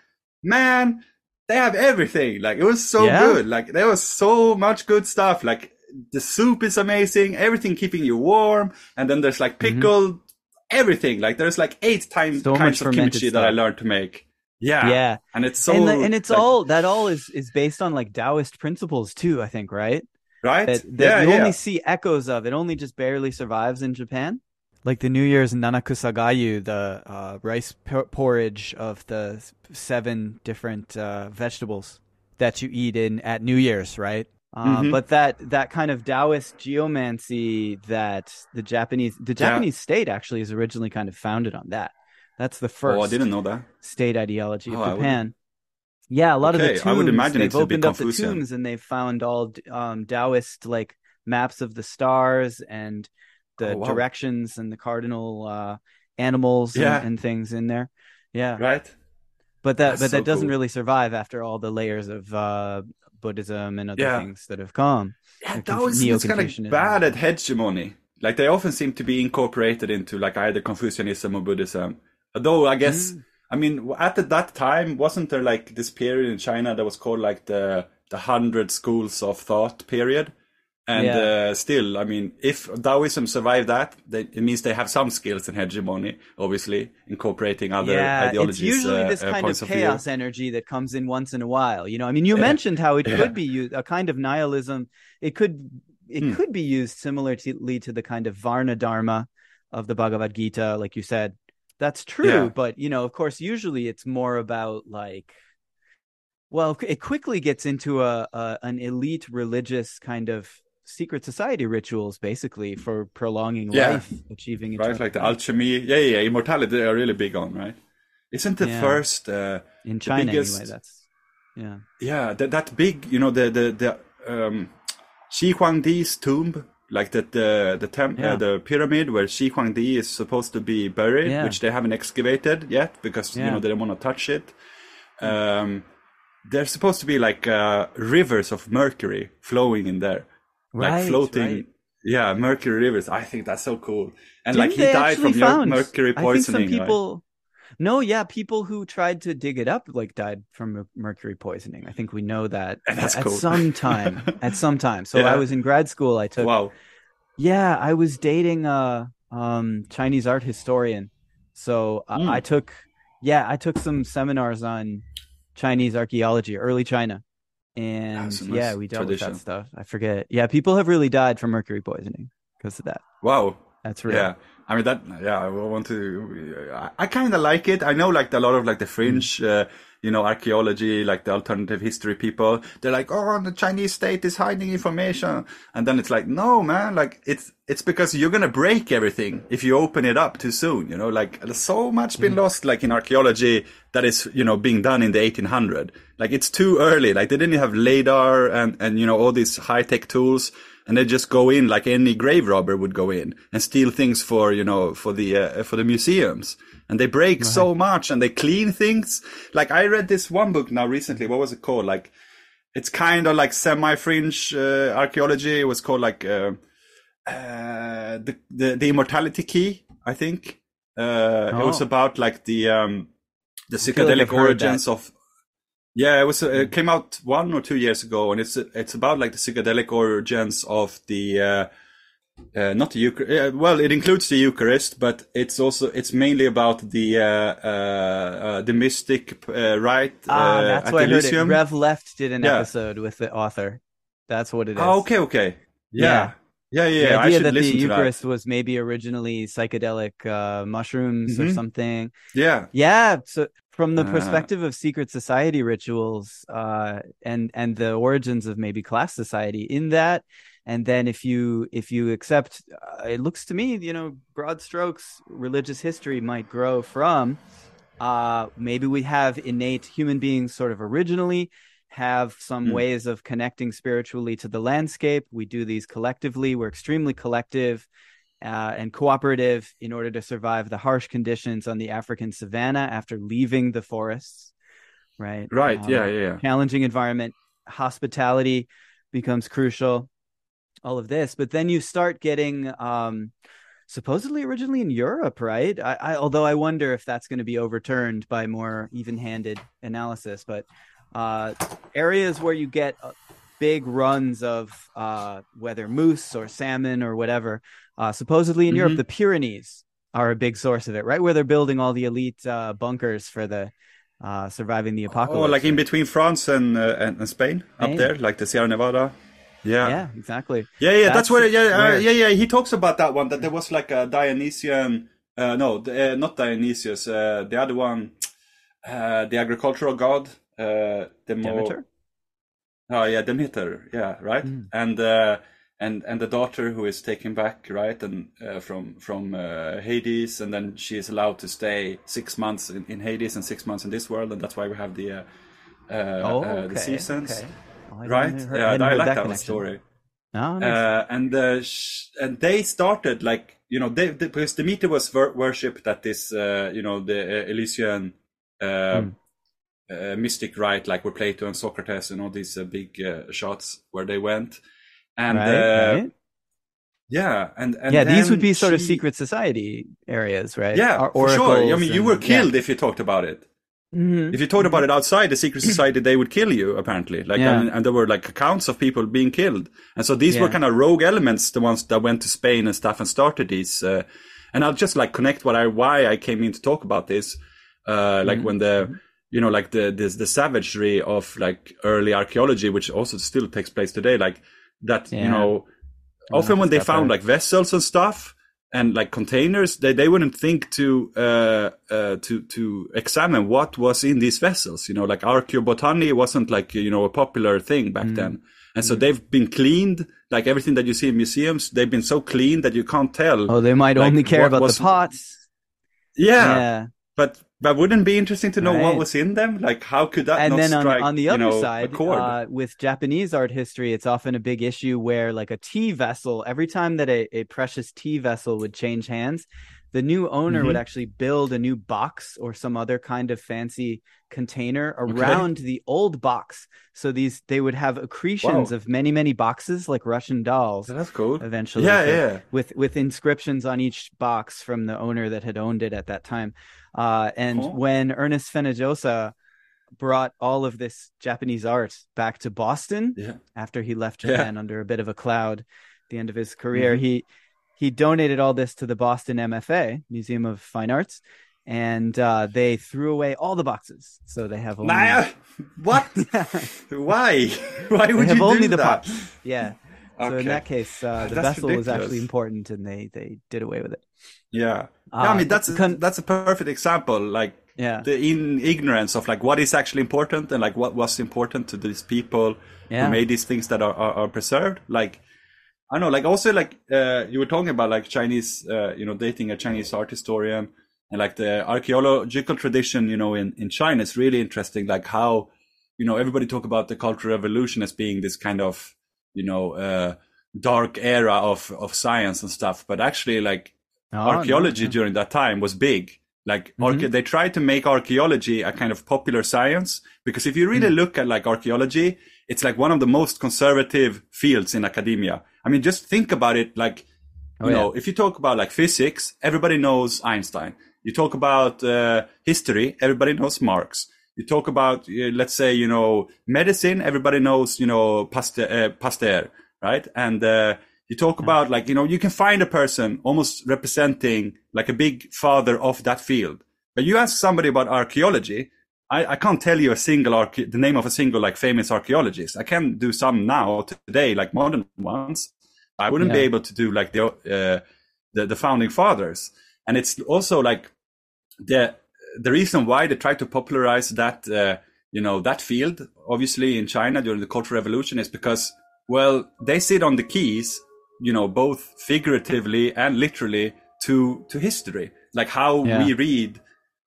man, they have everything. Like it was so yeah. good. Like there was so much good stuff. Like the soup is amazing, everything keeping you warm, and then there's like mm-hmm. pickled mm-hmm. everything. Like there's like eight times so kinds of kimchi stuff. that I learned to make. Yeah, yeah, and it's so and, the, and it's like, all that all is is based on like Taoist principles too. I think right, right. That, that yeah, you yeah. only see echoes of. It only just barely survives in Japan like the New Year's nanakusagayu, the uh, rice porridge of the seven different uh, vegetables that you eat in at New Year's, right? Uh, mm-hmm. But that that kind of Taoist geomancy that the Japanese the Japanese yeah. state actually is originally kind of founded on that. That's the first. Oh, I didn't know that state ideology of oh, Japan. Yeah, a lot okay. of the tombs. I would imagine they've opened up the tombs and they've found all um, Taoist like maps of the stars and the oh, wow. directions and the cardinal uh, animals yeah. and, and, things in there. Yeah. Right. But that That's but so that doesn't cool. really survive after all the layers of uh, Buddhism and other yeah. things that have come. Yeah, that was kind of bad at hegemony. Like they often seem to be incorporated into like either Confucianism or Buddhism. Though I guess mm. I mean at that time wasn't there like this period in China that was called like the the hundred schools of thought period and yeah. uh, still, I mean, if Taoism survived that, they, it means they have some skills in hegemony, obviously, incorporating other yeah, ideologies. It's usually uh, this uh, kind of chaos of energy that comes in once in a while. You know, I mean, you yeah. mentioned how it could be used, a kind of nihilism. It could it hmm. could be used similarly to the kind of Varna Dharma of the Bhagavad Gita, like you said. That's true, but you know, of course, usually it's more about like well, it quickly gets into a, a an elite religious kind of secret society rituals basically for prolonging yeah. life, achieving right, like the alchemy. Yeah, yeah, immortality. They are really big on, right? isn't the Yeah. first uh, In China, biggest- anyway. That's yeah. yeah that that big you know the the the um, Shi Huangdi's tomb like the the the temp, Yeah. uh, the pyramid where Shi Huangdi is supposed to be buried, Yeah. which they haven't excavated yet because you know they don't want to touch it. Um, there's supposed to be like uh, rivers of mercury flowing in there, like floating. right. Yeah, mercury rivers. I think that's so cool. And Didn't like he died from found- mercury I think poisoning. some right? people. No, yeah, people who tried to dig it up like died from mercury poisoning. I think we know that That's at cool. some time. at some time. So Yeah. I was in grad school. I took. Wow. Yeah, I was dating a um, Chinese art historian. So I- Mm. I took. Yeah, I took some seminars on Chinese archaeology, early China, and a yeah, we dealt tradition. with that stuff. I forget. Yeah, people have really died from mercury poisoning because of that. Wow. That's real. Yeah, I mean that. Yeah, I want to. I, I kind of like it. I know, like a lot of like the fringe, uh, you know, archaeology, like the alternative history people. They're like, oh, the Chinese state is hiding information, and then it's like, no, man, like it's it's because you're gonna break everything if you open it up too soon. You know, like there's so much been lost, like in archaeology that is, you know, being done in the 1800. Like it's too early. Like they didn't have radar and and you know all these high tech tools and they just go in like any grave robber would go in and steal things for you know for the uh, for the museums and they break so much and they clean things. Like i read this one book now recently. What was it called? Like it's kind of like semi fringe uh, archaeology. It was called like uh, uh, the, the the immortality key i think. Uh, it was Oh. about like the um the feel like psychedelic origins of yeah, it was. Uh, it came out one or two years ago, and it's it's about like the psychedelic origins of the uh, not the Eucharist. Uh, well, it includes the Eucharist, but it's also it's mainly about the uh, uh, uh, the mystic uh, rite Ah, uh, that's at why I heard it. Rev Left did an Yeah. episode with the author. That's what it is. Oh, okay, okay, yeah, yeah, yeah. The yeah. I idea that the Eucharist was maybe originally psychedelic uh, mushrooms or Mhm. something. Yeah, Yeah. So from the perspective of secret society rituals uh, and and the origins of maybe class society in that, and then if you if you accept, uh, it looks to me, you know, broad strokes, religious history might grow from. Uh, maybe we have innate human beings sort of originally have some Hmm. ways of connecting spiritually to the landscape. We do these collectively. We're extremely collective uh, and cooperative in order to survive the harsh conditions on the African savannah after leaving the forests. Right. right. Um, yeah, yeah, yeah. Challenging environment, hospitality becomes crucial. All of this, but then you start getting um, supposedly originally in Europe, right? I, I although I wonder if that's going to be overturned by more even-handed analysis, but uh, areas where you get uh, big runs of uh, whether moose or salmon or whatever, uh, supposedly in Europe, Mhm. the Pyrenees are a big source of it, right? Where they're building all the elite uh, bunkers for the uh, surviving the apocalypse. Oh, like in between France and and, and Spain, Spain. up there, like the Sierra Nevada. Yeah, yeah, exactly. Yeah, yeah, that's, That's where. Yeah, uh, yeah, yeah. He talks about that one. That there was like a Dionysian. Uh, no, uh, not Dionysius. Uh, the other one, uh, the agricultural god. Uh, more. Demeter. Oh yeah, Demeter. Yeah, right. Mm. And uh, and and the daughter who is taken back, right, and uh, from from uh, Hades, and then she is allowed to stay six months in, in Hades and six months in this world, and that's why we have the uh, uh, Oh, uh, okay, the seasons, okay. I right? yeah, I like that, connection. story. Oh, nice. Uh, and uh, sh- and they started like you know they, they because Demeter was wor- worshipped at this uh, you know the uh, Elysian uh, mystic rite like where Plato and Socrates and all these uh, big uh, shots where they went and right, uh, right. yeah and, and yeah, these would be sort of secret society areas, right? yeah Or- for sure I mean you and- were yeah. killed if you talked about it Mhm. if you talked about it outside the secret society they would kill you apparently. Like Yeah. and, and there were like accounts of people being killed. And so these were kind of rogue elements the ones that went to spain and stuff and started these uh, and i'll just like connect what i why i came in to talk about this uh like Mhm. when the you know like the this the savagery of like early archaeology which also still takes place today like that you know often when they found like vessels and stuff and like containers they, they wouldn't think to uh, uh to to examine what was in these vessels you know like archaeobotany wasn't like you know a popular thing back Mm. then and so they've been cleaned like everything that you see in museums they've been so clean that you can't tell Oh, they might like, only care about was- the pots. yeah, yeah. but But wouldn't it be interesting to know Right. what was in them? Like, how could that and not then on, strike, on the you other know, a side uh, with japanese art history it's often a big issue where like a tea vessel every time that a, a precious tea vessel would change hands the new owner would Mhm. actually build a new box or some other kind of fancy container around the old box so these they would have accretions Wow. of many many boxes like russian dolls that's cool. eventually Yeah, for- yeah. with with inscriptions on each box from the owner that had owned it at that time. Uh, and Cool. when Ernest Fenollosa brought all of this Japanese art back to Boston Yeah. after he left Yeah. Mm-hmm. Japan under a bit of a cloud at the end of his career, he he donated all this to the Boston MFA Museum of Fine Arts, and uh, they threw away all the boxes, so they have only Nah, what? Why? Why would have you only do the that? box. Yeah. So in that case, uh, the That's vessel was actually important, and they they did away with it. Yeah. Uh, yeah, I mean that's a, con- that's a perfect example. Like yeah, the in ignorance of like what is actually important and like what was important to these people yeah, who made these things that are, are, are preserved. Like I know, like also like uh, you were talking about like Chinese, uh, you know, dating a Chinese art historian and like the archaeological tradition, you know, in in China is really interesting. Like how you know everybody talk about the Cultural Revolution as being this kind of you know uh, dark era of of science and stuff, but actually like Oh, archaeology no. during that time was big. Like Mhm. arche- they tried to make archaeology a kind of popular science because if you really Mm. look at like archaeology, it's like one of the most conservative fields in academia. I mean, just think about it. Like, Oh, you yeah. know, if you talk about like physics, everybody knows Einstein. You talk about uh, history, everybody knows Marx. You talk about, uh, let's say, you know, medicine, everybody knows, you know, Pasteur, uh, Pasteur right? And uh, you talk about like, you know, you can find a person almost representing like a big father of that field. But you ask somebody about archaeology, I, I can't tell you a single arche- the name of a single like famous archaeologist. I can do some now today, like modern ones. I wouldn't be able to do like the, uh, the the founding fathers. And it's also like the the reason why they try to popularize that uh, you know that field obviously in China during the Cultural Revolution is because well they sit on the keys you know both figuratively and literally to to history like how Yeah. we read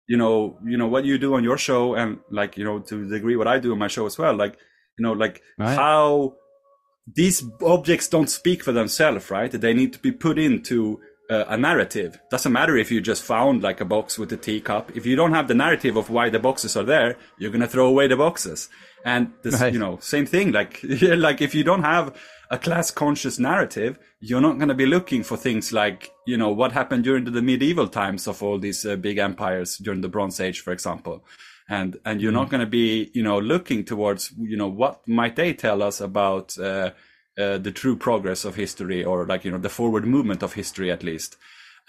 you know you know what you do on your show and like you know to the degree what I do on my show as well like you know like Right. how these objects don't speak for themselves, right? They need to be put into uh, a narrative. Doesn't matter if you just found like a box with a teacup. If you don't have the narrative of why the boxes are there, you're gonna throw away the boxes. And this, Right. you know, same thing. Like, like if you don't have a class conscious narrative, you're not gonna be looking for things like, you know, what happened during the medieval times of all these uh, big empires during the Bronze Age, for example. And and you're not going to be you know looking towards you know what might they tell us about uh, uh, the true progress of history or like you know the forward movement of history at least.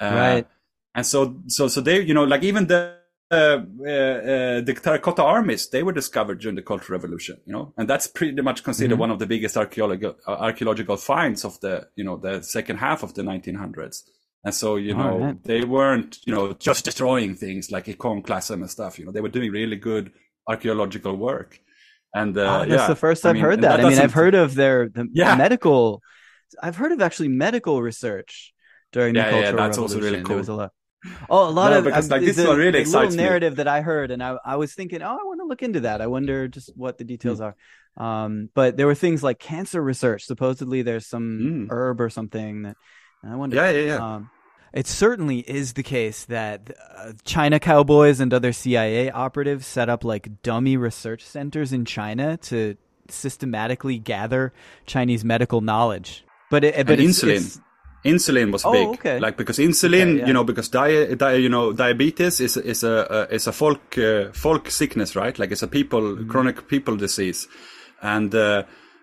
Uh, Right. and so so so they you know like even the uh, uh, uh, the terracotta armies they were discovered during the cultural revolution you know and that's pretty much considered Mhm. one of the biggest archaeological uh, archaeological finds of the you know the second half of the 1900s and so, you All know, right. they weren't, you know, just destroying things like iconoclasm and stuff. You know, they were doing really good archaeological work. And uh, Oh, that's yeah, the first I I've mean, heard and that. I mean, I've heard of their the Yeah. medical. I've heard of actually medical research during the Yeah, yeah, Cultural that's also Revolution. really There was a lot. Oh, a lot No, of because, uh, like, this the, one really excites little me. narrative that I heard, and I, I was thinking, oh, I want to look into that. I wonder just what the Hmm. details are. Um, but there were things like cancer research. Supposedly, there's some Mm. herb or something that I wonder. Yeah, yeah, yeah. Um, it certainly is the case that uh, China cowboys and other CIA operatives set up like dummy research centers in China to systematically gather Chinese medical knowledge. But it, but it's, insulin. it's- Insulin was Oh, big, okay. like because insulin, Okay, yeah. you know, because di- di- you know, diabetes is is a uh, is a folk uh, folk sickness, right? Like it's a people Mm-hmm. chronic people disease, and uh,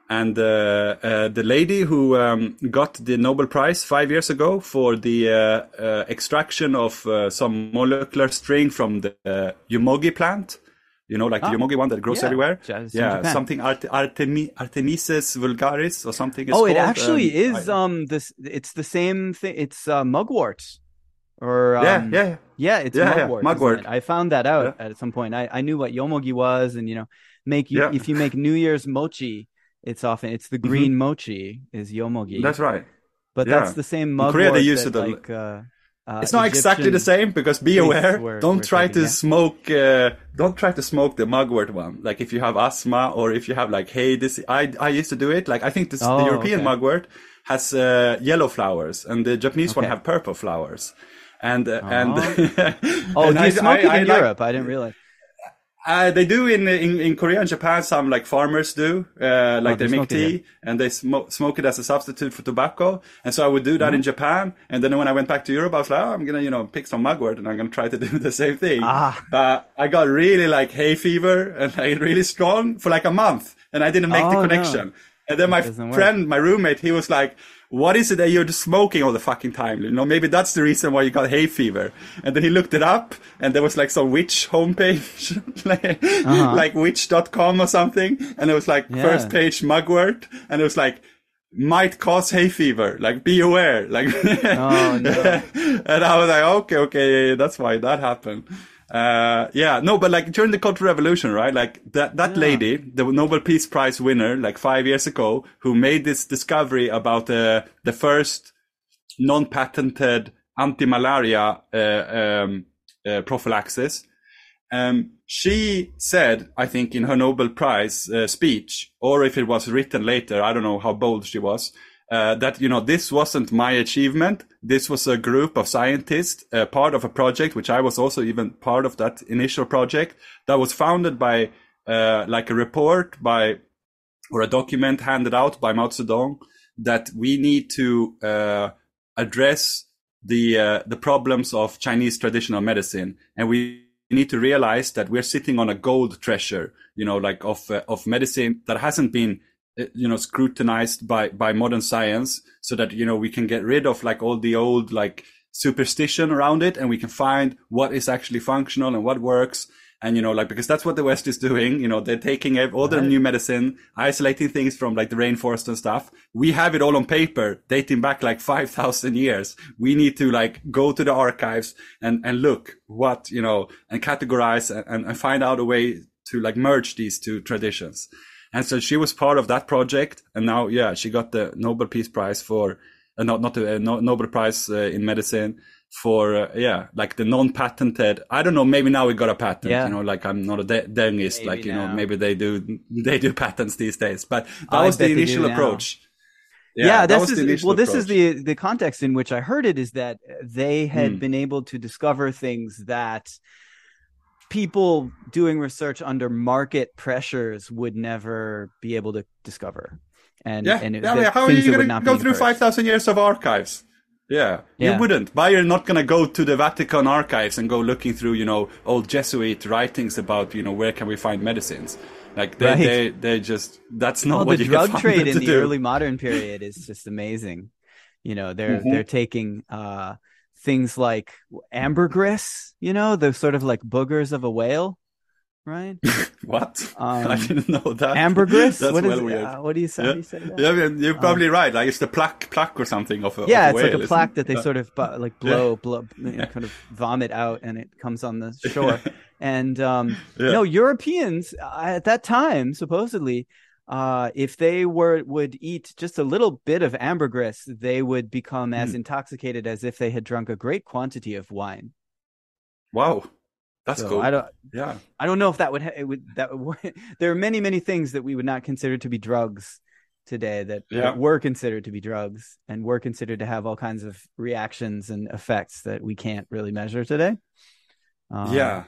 and uh, uh, the lady who um, got the Nobel Prize five years ago for the uh, uh, extraction of uh, some molecular string from the uh, Yomogi plant, you know, like Ah, the Yomogi one that grows yeah, everywhere. In Yeah, something Art- Artemi- Artemisia vulgaris or something. Oh, it called. actually Um, is. I- Um, this it's the same thing. It's uh, mugwort, or um, yeah, yeah, yeah. yeah, it's Yeah, yeah, mugwort. isn't mugwort. it? I found that out at some point. I, I knew what yomogi was, and you know, make you Yeah. if you make New Year's mochi, it's often it's the green mochi is yomogi. That's right. but yeah. that's the same In mugwort. Korea, they use that, it like uh, uh, it's not exactly the same because be aware. were- don't were try to yeah. smoke. Uh, don't try to smoke the mugwort one. Like if you have asthma or if you have like hey this. I I used to do it. Like I think this, Oh, the European okay. mugwort has uh, yellow flowers and the Japanese one have purple flowers. And uh, and Oh, and do you smoke it in like- Europe? I didn't realize. Uh, they do in, in in Korea and Japan. Some like farmers do, uh, like Oh, they make tea and they smoke smoke it as a substitute for tobacco. And so I would do that Mm-hmm. in Japan. And then when I went back to Europe, I was like, oh, I'm gonna you know pick some mugwort and I'm gonna try to do the same thing. Ah. But I got really like hay fever and like really strong for like a month, and I didn't make Oh, the no. connection. And then my doesn't work. friend, my roommate, he was like. What is it that you're just smoking all the fucking time? You know, maybe that's the reason why you got hay fever. And then he looked it up, and there was like some witch homepage, like, like witch.com or something. And it was like Uh-huh. Yeah. first page mugwort, and it was like, might cause hay fever. Like, be aware. Like, Oh, no. and I was like, okay, okay, that's why that happened. Uh, yeah, no, but like during the Cultural Revolution, right? Like that, that lady, the Nobel Peace Prize winner, like five years ago, who made this discovery about uh, the first non-patented anti-malaria uh, um, uh, prophylaxis. Um, she said, I think, in her Nobel Prize uh, speech, or if it was written later, I don't know how bold she was, uh, that you know this wasn't my achievement. This was a group of scientists, uh, part of a project, which I was also even part of that initial project that was founded by, uh, like a report by, or a document handed out by Mao Zedong that we need to uh, address the uh, the problems of Chinese traditional medicine, and we need to realize that we're sitting on a gold treasure, you know, like of uh, of medicine that hasn't been Uh, you know scrutinized by by modern science, so that you know we can get rid of like all the old like superstition around it, and we can find what is actually functional and what works. And you know, like because that's what the West is doing. You know, they're taking all the new medicine, isolating things from like the rainforest and stuff. We have it all on paper, dating back like five thousand years. We need to like go to the archives and and look what you know and categorize and, and find out a way to like merge these two traditions. And so she was part of that project, and now yeah, she got the Nobel Peace Prize for uh, not not the uh, no, Nobel Prize uh, in medicine for uh, yeah like the non-patented i don't know maybe now we got a patent Yeah. you know like i'm not a de- dengist Maybe like you know maybe they do they do patents these days but that I was the initial approach Yeah, that this is well. This is the the context in which I heard it is that they had Hmm. been able to discover things that people doing research under market pressures would never be able to discover. And yeah, and it- yeah, how are you going to go through 5000 years of archives yeah, Yeah. you wouldn't but you're not going to go to the vatican archives and go looking through you know old jesuit writings about you know where can we find medicines like they Right. they, they just that's not well, what the you drug trade in the do. early modern period is just amazing. You know, they're Mhm. they're taking uh things like ambergris, you know, the sort of like boogers of a whale, right? what Um, i didn't know that ambergris. that's what is well weird Uh, what do you say? Yeah. Do You say yeah, you're probably right. Like it's the plaque, plaque or something of a of yeah, a it's like a plaque that they Yeah. sort of bu- like blow, blow, you know, kind of vomit out, and it comes on the shore. and um, Yeah. no, Europeans uh, at that time supposedly, uh, if they were would eat just a little bit of ambergris, they would become as Hmm. intoxicated as if they had drunk a great quantity of wine. Wow, that's So cool. I don't, yeah, I don't know if that would, ha- it would that would, there are many many things that we would not consider to be drugs today that, Yeah. that were considered to be drugs and were considered to have all kinds of reactions and effects that we can't really measure today. Um, yeah.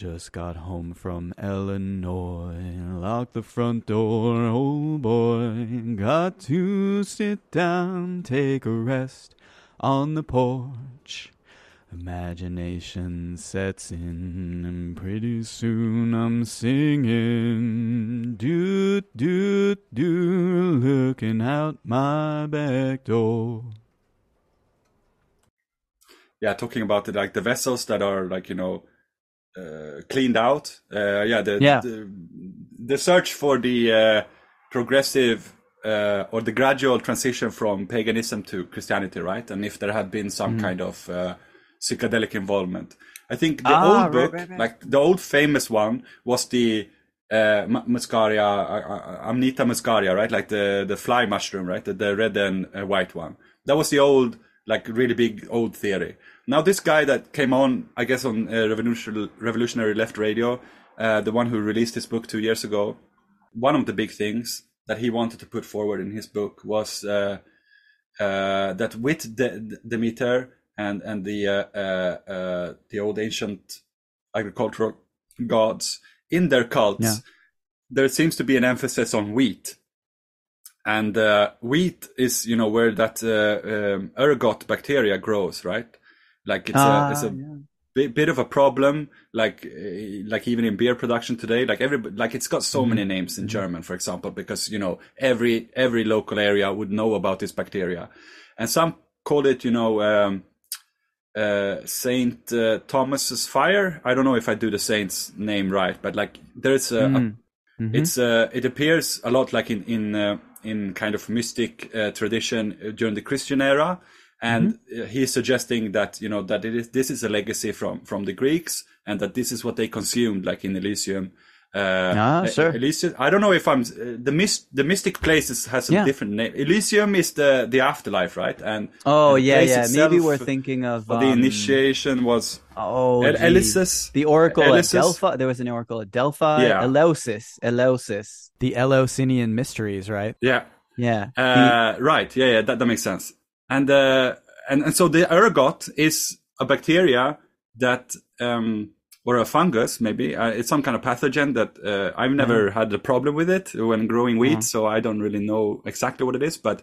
Just got home from Illinois, locked the front door, oh boy. Got to sit down, take a rest on the porch. Imagination sets in, and pretty soon I'm singing. Doot, doot, doot, looking out my back door. yeah talking about the like the vessels that are like you know cleaned out uh, yeah the, Yeah. the the search for the uh, progressive uh, or the gradual transition from paganism to christianity right and if there had been some Mm-hmm. kind of uh, psychedelic involvement i think the Ah, old book right, right. like the old famous one was the uh, muscaria, uh, uh, Amanita muscaria, right? Like the, the fly mushroom, right? The, the red and uh, white one. That was the old like really big old theory. Now this guy that came on, I guess on uh, revolutionary revolutionary left radio, uh, the one who released his book two years ago, one of the big things that he wanted to put forward in his book was uh, uh, that with De- Demeter and and the uh, uh, uh, the old ancient agricultural gods in their cults, Yeah. there seems to be an emphasis on wheat. And uh, wheat is, you know, where that uh, um, ergot bacteria grows, right? Like it's Ah, a it's a yeah. bit, bit of a problem like uh, like even in beer production today like every like it's got so many names in german for example because you know every every local area would know about this bacteria. And some call it you know um uh saint uh, thomas's fire. I don't know if i do the saint's name right but like there's a, a Mhm. it's uh, it appears a lot like in in uh, in kind of mystic uh, tradition uh, during the Christian era, and uh, he's suggesting that you know that it is this is a legacy from from the Greeks, and that this is what they consumed like in Elysium. Uh, Ah, sure. Elysium. I don't know if I'm uh, the mist the mystic places has a Yeah. different name. Elysium is the the afterlife, right? And Oh and the yeah, yeah. Maybe we're thinking of for the um, initiation was Oh, El- Elysis. The oracle Elysis. at Delphi. There was an oracle at Delphi. Yeah. Eleusis. Eleusis. The Eleusinian mysteries, right? yeah. Yeah. The- Uh, right. Yeah, yeah, that, that makes sense. And, uh, and, and so the ergot is a bacteria that, um, or a fungus, maybe. Uh, it's some kind of pathogen that, uh, I've never had a problem with it when growing wheat. So I don't really know exactly what it is, but,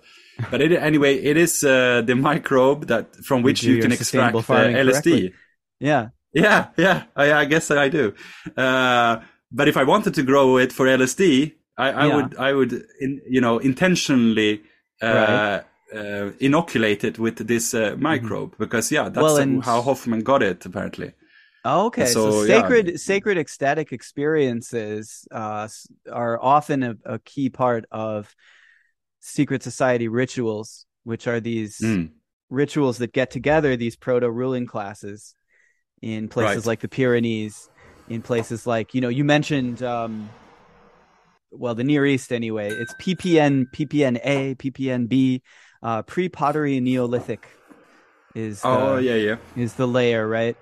but it, anyway, it is, uh, the microbe that, from which do you can extract uh, LSD. correctly. yeah. Yeah, yeah, I, I guess I do. Uh, but if I wanted to grow it for LSD, I, I Yeah. would, I would, in, you know, intentionally uh, uh, inoculate it with this uh, microbe because, yeah, that's Mm-hmm. Well, and- how Hofmann got it apparently. Oh, okay. So, So, yeah. sacred, sacred ecstatic experiences uh, are often a, a key part of secret society rituals, which are these Mm. rituals that get together these proto ruling classes in places Right. like the Pyrenees, in places like you know you mentioned um, well the Near East anyway. It's PPN, PPNA, PPNB, uh, pre-pottery Neolithic is the, Oh, yeah, yeah. is the layer right?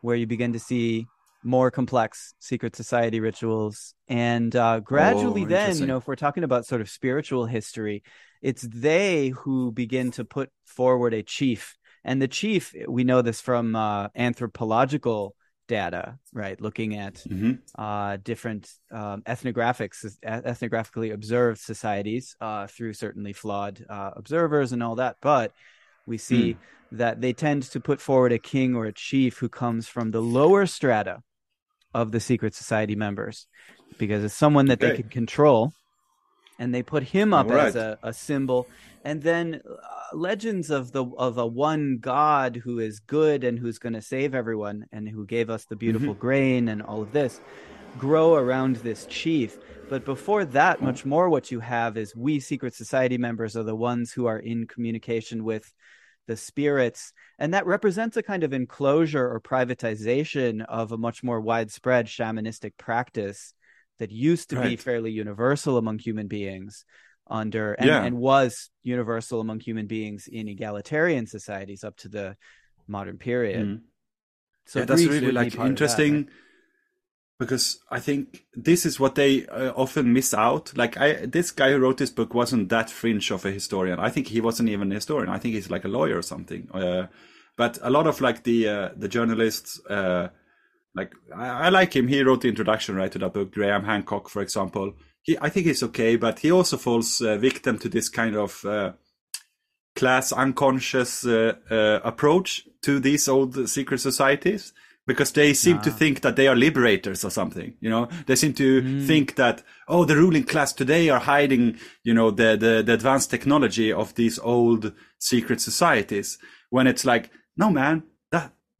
Where you begin to see more complex secret society rituals. And uh, gradually Oh, then you know if we're talking about sort of spiritual history it's they who begin to put forward a chief. And the chief we know this from uh, anthropological data right looking at hmm uh, different um, ethnographics, ethnographically observed societies uh, through certainly flawed uh, observers and all that. But we see that they tend to put forward a king or a chief who comes from the lower strata of the secret society members because it's someone that they can control. And they put him up All as a, a symbol, and then uh, legends of the of a one God who is good and who's going to save everyone, and who gave us the beautiful grain and all of this, grow around this chief. But before that, much more what you have is we secret society members are the ones who are in communication with the spirits. And that represents a kind of enclosure or privatization of a much more widespread shamanistic practice that used to be fairly universal among human beings under and, Yeah. and was universal among human beings in egalitarian societies up to the modern period. Mm. So yeah, that's really like of that, interesting right? because I think this is what they uh, often miss out. Like I, this guy who wrote this book wasn't that fringe of a historian. I think he wasn't even a historian. I think he's like a lawyer or something. Uh, but a lot of like the uh, the journalists, uh, like I, I like him. He wrote the introduction right to that book. Graham Hancock, for example. He, I think he's okay, but he also falls uh, victim to this kind of uh, class unconscious uh, uh, approach to these old secret societies because they seem to Ah. think that they are liberators or something you know they seem to think that oh the ruling class today are hiding you know the, the the advanced technology of these old secret societies when it's like no man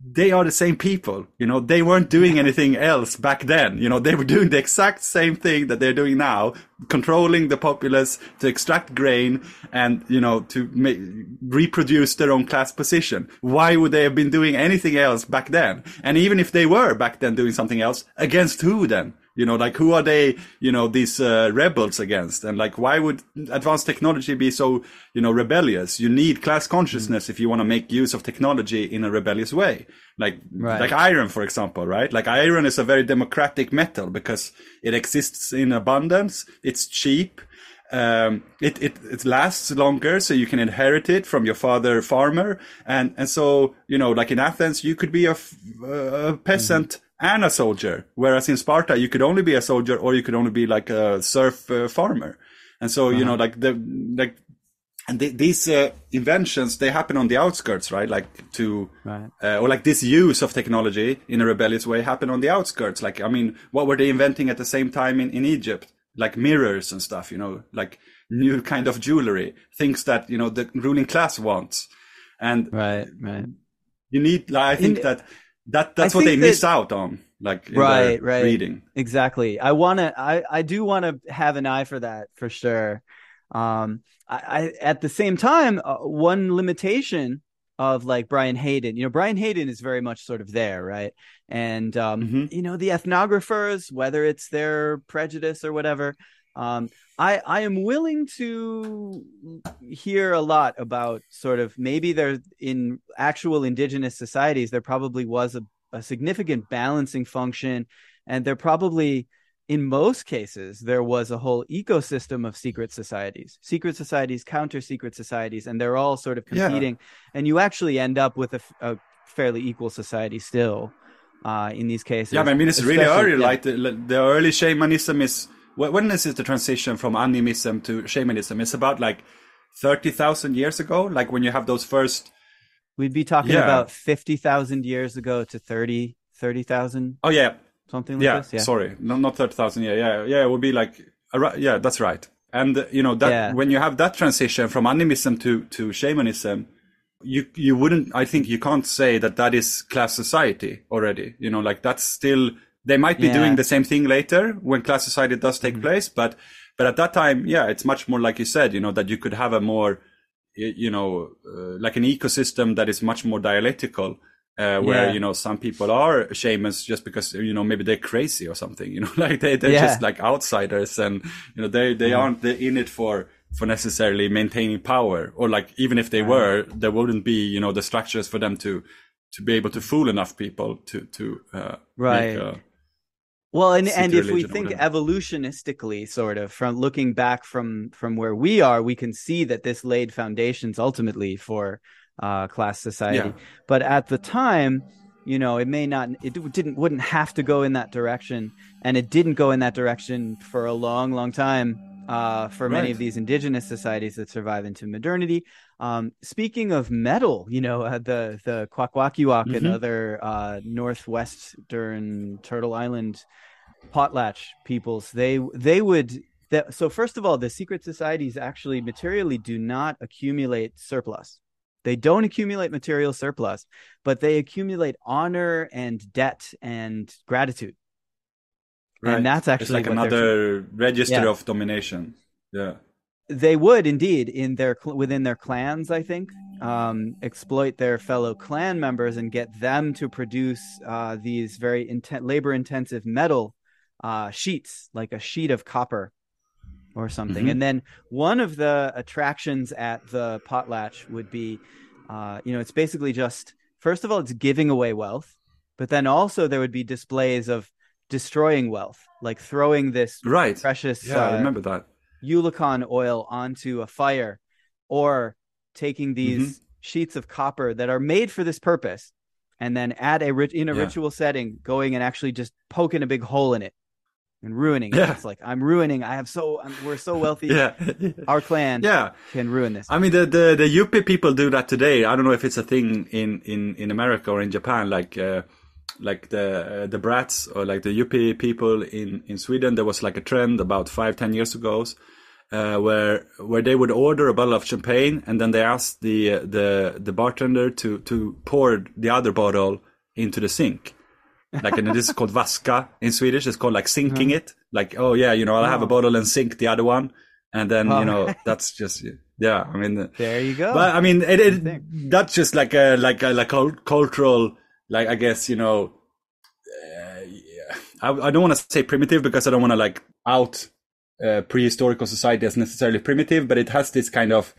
they are the same people you know they weren't doing anything else back then. You know they were doing the exact same thing that they're doing now controlling the populace to extract grain and you know to make, reproduce their own class position. Why would they have been doing anything else back then? And even if they were back then doing something else against who then You know, like who are they? You know, these uh, rebels against, and like why would advanced technology be so you know rebellious? You need class consciousness mm. if you want to make use of technology in a rebellious way. Like right. like iron, for example, right? Like iron is a very democratic metal because it exists in abundance. It's cheap um, it, it, it lasts longer, so you can inherit it from your father farmer. And, and so, you know, like in Athens, you could be a, a peasant mm-hmm. And a soldier. Whereas in Sparta, you could only be a soldier or you could only be like a serf uh, farmer. And so, uh-huh. you know, uh-huh. like the, like, and these uh, inventions, they happen on the outskirts, right? Like to, right. Uh, or like this use of technology in a rebellious way happen on the outskirts. Like, I mean, what were they inventing at the same time in, in Egypt? like mirrors and stuff, you know, like new kind of jewelry, things that, you know, the ruling class wants. And right, right. You need, like, I think In, that, that, that's I what they that, miss out on, like, right, right. reading. Exactly. I want to, I, I do want to have an eye for that for sure. Um, I, I at the same time, uh, one limitation of like Brian Hayden. You know, Brian Hayden is very much sort of there, right? And um, mm-hmm. you know, the ethnographers, whether it's their prejudice or whatever, um, I I am willing to hear a lot about sort of maybe there in actual indigenous societies there probably was a, a significant balancing function, and there probably in most cases, there was a whole ecosystem of secret societies, secret societies, counter secret societies, and they're all sort of competing. Yeah. And you actually end up with a, a fairly equal society still uh, in these cases. Yeah, I mean, it's really early. Yeah. Like the, the early shamanism is when is it the transition from animism to shamanism? It's about like 30,000 years ago, like when you have those first. We'd be talking yeah. about 50,000 years ago to 30, 30,000. Oh, yeah something like yeah, this? Yeah, sorry, no, not thirty thousand. Yeah, yeah, yeah. It would be like, yeah, that's right. And you know that yeah. when you have that transition from animism to to shamanism, you you wouldn't. I think you can't say that that is class society already. You know, like that's still. They might be yeah. doing the same thing later when class society does take mm-hmm. place, but but at that time, yeah, it's much more like you said. You know that you could have a more you know, uh, like an ecosystem that is much more dialectical uh, where yeah. you know some people are shamans just because you know maybe they're crazy or something you know like they they're yeah. just like outsiders and you know they they mm. aren't in it for for necessarily maintaining power or like even if they were there wouldn't be you know the structures for them to to be able to fool enough people to to uh, right well and and if we think evolutionistically sort of from looking back from from where we are we can see that this laid foundations ultimately for uh, class society. Yeah. But at the time, you know, it may not, it didn't, wouldn't have to go in that direction, and it didn't go in that direction for a long, long time. Uh, for right. many of these indigenous societies that survive into modernity. Um, speaking of metal, you know, uh, the the Kwakwaka'wakw mm-hmm. and other uh, northwestern Turtle Island potlatch peoples, they they would. That, so first of all, the secret societies actually materially do not accumulate surplus. They don't accumulate material surplus, but they accumulate honor and debt and gratitude. Right. And that's actually it's like another register yeah. of domination. Yeah. They would indeed in their within their clans, I think, um, exploit their fellow clan members and get them to produce uh, these very inten- labor-intensive metal uh, sheets, like a sheet of copper or something. Mm-hmm. And then one of the attractions at the potlatch would be, uh, you know, it's basically just first of all, it's giving away wealth, but then also there would be displays of destroying wealth, like throwing this right. precious, yeah, uh, I remember that Oolichan oil onto a fire, or taking these mm-hmm. sheets of copper that are made for this purpose, and then at a rit- in a yeah. ritual setting, going and actually just poking a big hole in it and ruining it. Yeah. It's like I'm ruining. I have so I'm, we're so wealthy. yeah, our clan. Yeah, can ruin this. I mean, the the the Yupi people do that today. I don't know if it's a thing in in in America or in Japan. Like uh, like the uh, the brats or like the Yupi people in in Sweden. There was like a trend about five ten years ago. Uh, where where they would order a bottle of champagne and then they asked the uh, the the bartender to to pour the other bottle into the sink like, and this is called vaska in Swedish. It's called like sinking mm-hmm. it. Like, oh yeah, you know, I'll have a oh. bottle and sink the other one, and then oh. you know, that's just yeah. I mean, there you go. But I mean, it, it that's just like a like a like a cultural, like I guess you know, uh, I, I don't want to say primitive because I don't want to like out uh, prehistorical society as necessarily primitive, but it has this kind of,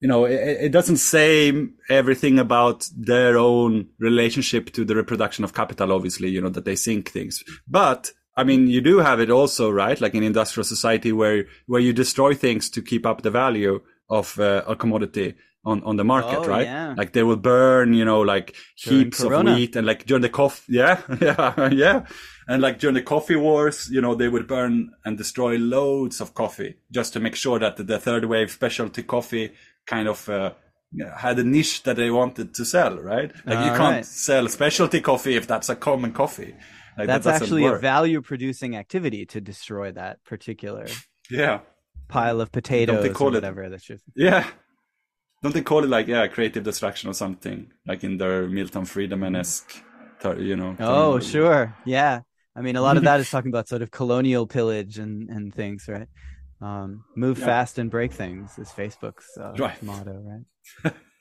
you know, it, it, doesn't say everything about their own relationship to the reproduction of capital, obviously, you know, that they sink things. But I mean, you do have it also, right? Like in industrial society where, where you destroy things to keep up the value of uh, a commodity on, on the market, oh, right? Yeah. Like they will burn, you know, like During heaps Corona. of wheat and like during the coffee. Yeah. Yeah. yeah. And like during the coffee wars, you know, they would burn and destroy loads of coffee just to make sure that the, the third wave specialty coffee kind of, uh, had a niche that they wanted to sell, right? Like you can't right. sell specialty coffee if that's a common coffee. Like, That's doesn't actually a value producing activity to destroy that particular Yeah. pile of potatoes or call it- whatever. That's just Yeah. Don't they call it like yeah, creative destruction or something? Like in their Milton Friedman esque, you know? Oh, sure. Yeah. I mean, a lot of that is talking about sort of colonial pillage and, and things, right? Um, move Yeah. fast and break things is Facebook's uh, Right. motto,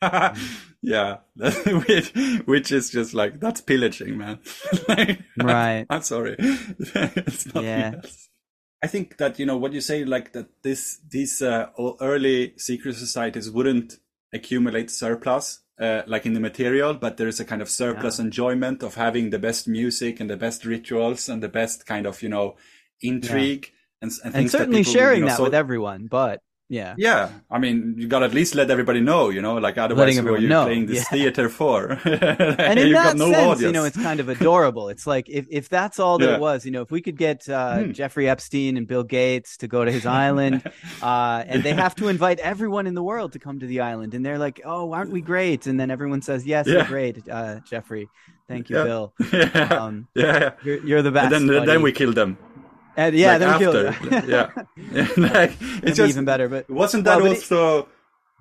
right? yeah, which, which is just like that's pillaging, man. Like, Right. I'm sorry, Yeah. else. I think that you know what you say, like that this these uh, early secret societies wouldn't accumulate surplus. Uh, like in the material, but there is a kind of surplus enjoyment of having the best music and the best rituals and the best kind of you know intrigue and, and, And things that certainly people sharing you know, that so- with everyone, but yeah. yeah, I mean, you gotta at least let everybody know, you know, like otherwise, who are you know, playing this yeah. theater for? And in that no sense, audience. you know, it's kind of adorable. It's like if, if that's all Yeah. it was, you know, if we could get uh, Hmm. Jeffrey Epstein and Bill Gates to go to his island, uh, and they have to invite everyone in the world to come to the island, and they're like, "Oh, aren't we great?" And then everyone says, "Yes, you're great, uh, Jeffrey. Thank you, Yeah. Bill. yeah, Um, yeah, yeah. You're, you're the best." And then, buddy." then we kill them. And, yeah, like then after. them. yeah, yeah. like, it's just even better, but wasn't that Well, but it- also?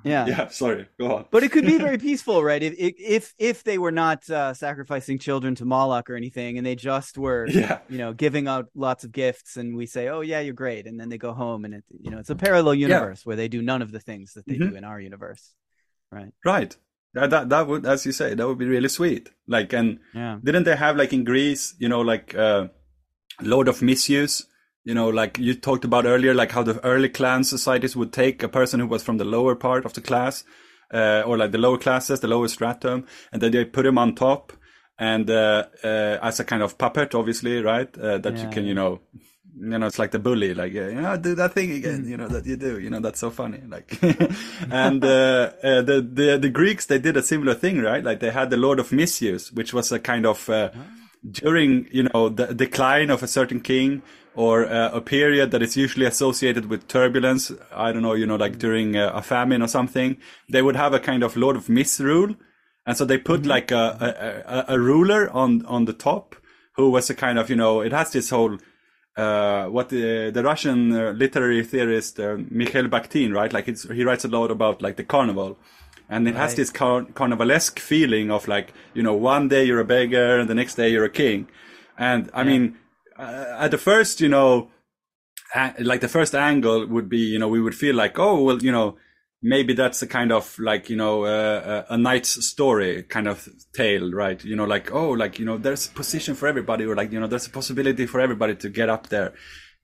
yeah. yeah, sorry, go on. But it could be very peaceful, right? If if if they were not uh, sacrificing children to Moloch or anything, and they just were, yeah, you know, giving out lots of gifts, and we say, "Oh yeah, you're great," and then they go home, and it, you know, it's a parallel universe where they do none of the things that they Mhm. do in our universe, right? right. Yeah, that that would, as you say, that would be really sweet. Like, and Yeah, didn't they have like in Greece, you know, like uh, Lord of Misrule? You know, like you talked about earlier, like how the early clan societies would take a person who was from the lower part of the class, uh, or like the lower classes, the lower stratum, and then they put him on top, and uh, uh, as a kind of puppet, obviously, right? Uh, that you can, you know, you know, it's like the bully, like, you know, do that thing again, Mm. you know, that you do, you know, that's so funny. Like, and, uh, uh, the, the, the Greeks, they did a similar thing, right? Like they had the Lord of Misrule, which was a kind of, uh, during, you know, the decline of a certain king or uh, a period that is usually associated with turbulence. I don't know, you know, like during uh, a famine or something, they would have a kind of Lord of Misrule. And so they put like a, a, a, a ruler on, on the top who was a kind of, you know, it has this whole, uh, what the, the Russian uh, literary theorist, uh, Mikhail Bakhtin, right? Like it's, he writes a lot about like the carnival. And it has Right. this car- carnivalesque feeling of like, you know, one day you're a beggar and the next day you're a king. And I mean, uh, at the first, you know, like the first angle would be, you know, we would feel like, oh, well, you know, maybe that's a kind of like, you know, uh, a a knight's story kind of tale, right? You know, like, oh, like, you know, there's a position for everybody or like, you know, there's a possibility for everybody to get up there.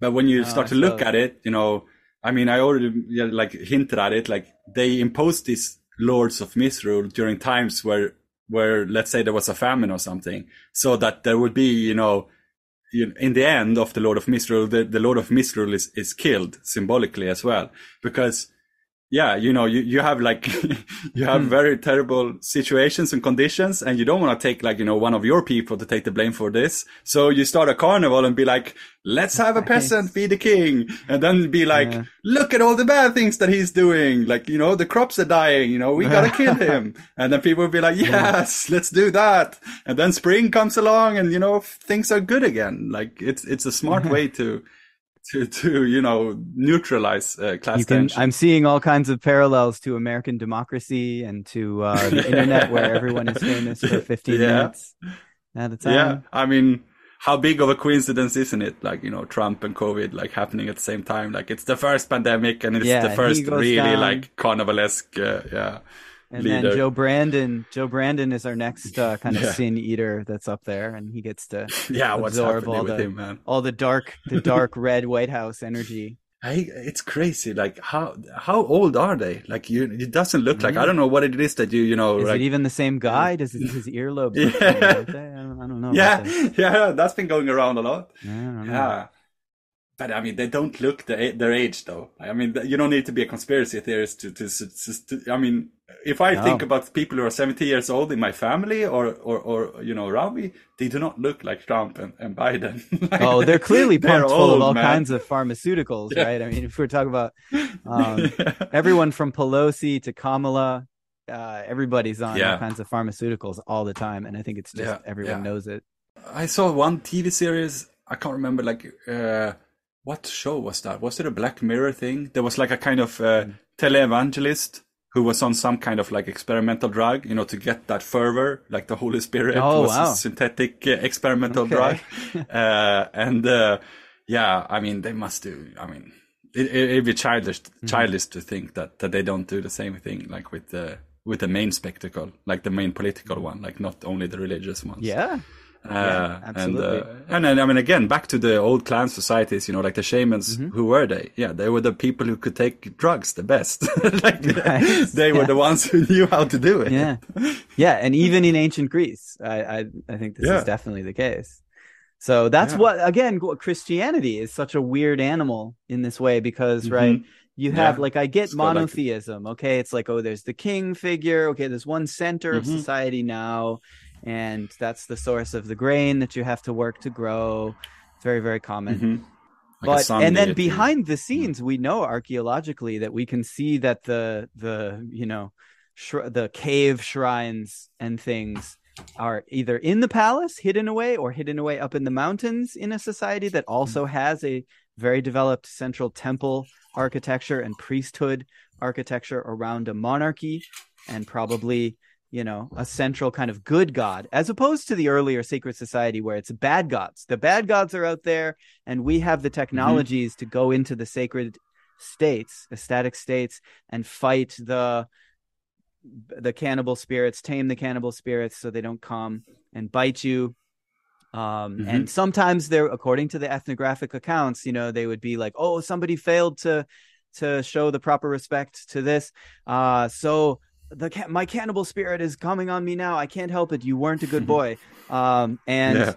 But when you start I to look at it, you know, I mean, I already yeah, like hinted at it, like they impose these lords of misrule during times where, where let's say there was a famine or something, so that there would be, you know, in the end of the Lord of Misrule, the, the Lord of Misrule is, is killed symbolically as well. Because, yeah, you know, you, you have like, you have Hmm. very terrible situations and conditions and you don't want to take like, you know, one of your people to take the blame for this. So you start a carnival and be like, let's have a peasant be the king. And then be like, Yeah. look at all the bad things that he's doing. Like, you know, the crops are dying, you know, we gotta kill him. And then people will be like, yes, let's do that. And then spring comes along and, you know, things are good again. Like it's, it's a smart way to, to, to, you know, neutralize uh, class can. tension. I'm seeing all kinds of parallels to American democracy and to uh, the internet, where everyone is famous for 15 Yeah. minutes at a time. Yeah. I mean, how big of a coincidence isn't it? Like, you know, Trump and COVID like happening at the same time. Like it's the first pandemic and it's Yeah, the first really down. like carnivalesque. Uh, yeah. And leader. then Joe Brandon. Joe Brandon is our next uh, kind of Yeah. sin eater that's up there, and he gets to yeah, what's absorb happening all with the- him, man? all the dark, the dark red White House energy. I, it's crazy. Like how how old are they? Like you, it doesn't look like. I don't know what it is that you you know. Is like, it even the same guy? Does it, his earlobes? Yeah. look the same, don't they? I don't, I don't know. yeah, that. yeah, that's been going around a lot. I don't know. Yeah. But I mean, they don't look the, their age, though. I mean, you don't need to be a conspiracy theorist to. to, to, to I mean, if I No. think about people who are seventy years old in my family or, or, or you know, around me, they do not look like Trump and, and Biden. Like, Oh, they're clearly they're pumped full of all man. kinds of pharmaceuticals, Yeah. right? I mean, if we're talking about um, everyone from Pelosi to Kamala, uh, everybody's on all kinds of pharmaceuticals all the time, and I think it's just Yeah, everyone yeah. knows it. I saw one TV series. I can't remember like uh, what show was that? Was it a Black Mirror thing? There was like a kind of uh, televangelist who was on some kind of like experimental drug, you know, to get that fervor, like the Holy Spirit Oh, was wow. a synthetic uh, experimental Okay. drug. uh, and uh, yeah, I mean, they must do. I mean, it, it, it'd be childish, Mm-hmm. childish to think that, that they don't do the same thing, like with the with the main spectacle, like the main political one, like not only the religious ones. Yeah, Yeah, and absolutely. uh, and then I mean again back to the old clan societies, you know, like the shamans. Mm-hmm. Who were they? Yeah, they were the people who could take drugs the best. like Right. they were Yeah. the ones who knew how to do it. yeah, yeah, and even in ancient Greece, I I, I think this Yeah. is definitely the case. So that's Yeah. what again Christianity is such a weird animal in this way because right Mhm. you have like I get It's got, like- monotheism okay it's like oh there's the king figure okay there's one center of Mhm. society now and that's the source of the grain that you have to work to grow. It's very very common. Mhm. Like but and then behind the scenes we know archaeologically that we can see that the the you know shr- the cave shrines and things are either in the palace hidden away or hidden away up in the mountains in a society that also has a very developed central temple architecture and priesthood architecture around a monarchy and probably you know a central kind of good god as opposed to the earlier sacred society where it's bad gods. The bad gods are out there and we have the technologies to go into the sacred states ecstatic states and fight the the cannibal spirits tame the cannibal spirits so they don't come and bite you. Um Mhm. and sometimes they're according to the ethnographic accounts you know they would be like oh somebody failed to to show the proper respect to this. Uh so the ca- my cannibal spirit is coming on me now. I can't help it. You weren't a good boy. Um and Yeah.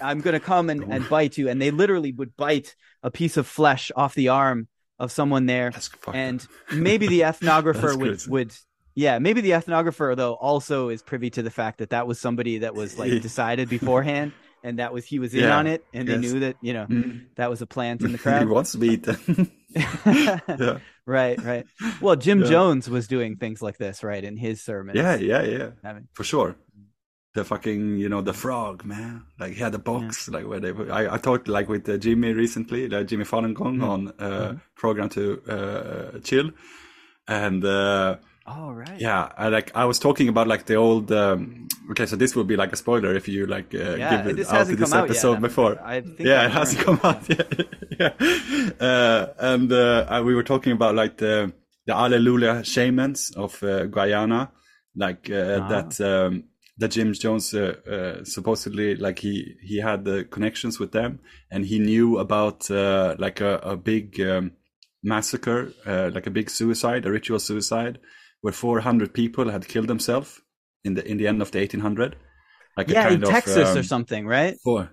i'm gonna come and, and bite you. And they literally would bite a piece of flesh off the arm of someone there. And maybe the ethnographer would would yeah maybe the ethnographer though also is privy to the fact that that was somebody that was like decided beforehand and that was he was in Yeah, on it and they knew that you know Mm. that was a plant in the he wants to be eaten. yeah. right right well jim Yeah. jones was doing things like this right in his sermons yeah, yeah, yeah, for sure. The fucking, you know, the frog, man. Like he had a box, like where they. I, I talked like with uh, Jimmy recently, like Jimmy Falun Gong Mm-hmm. on uh, program to uh, chill, and uh, oh right yeah, I like I was talking about like the old. Um, okay, so this will be like a spoiler if you like uh, yeah give it this out hasn't this episode yet before. i think yeah, it hasn't come out yet. yeah, uh, and uh, we were talking about like the the Alleluia shamans of uh, Guyana, like uh, Ah. that um, that James Jones uh, supposedly like he he had the connections with them, and he knew about uh, like a, a big um, massacre, uh, like a big suicide, a ritual suicide, where 400 people had killed themselves in the in the end of the 1800. Like a yeah in kind of, texas or um, something right Four.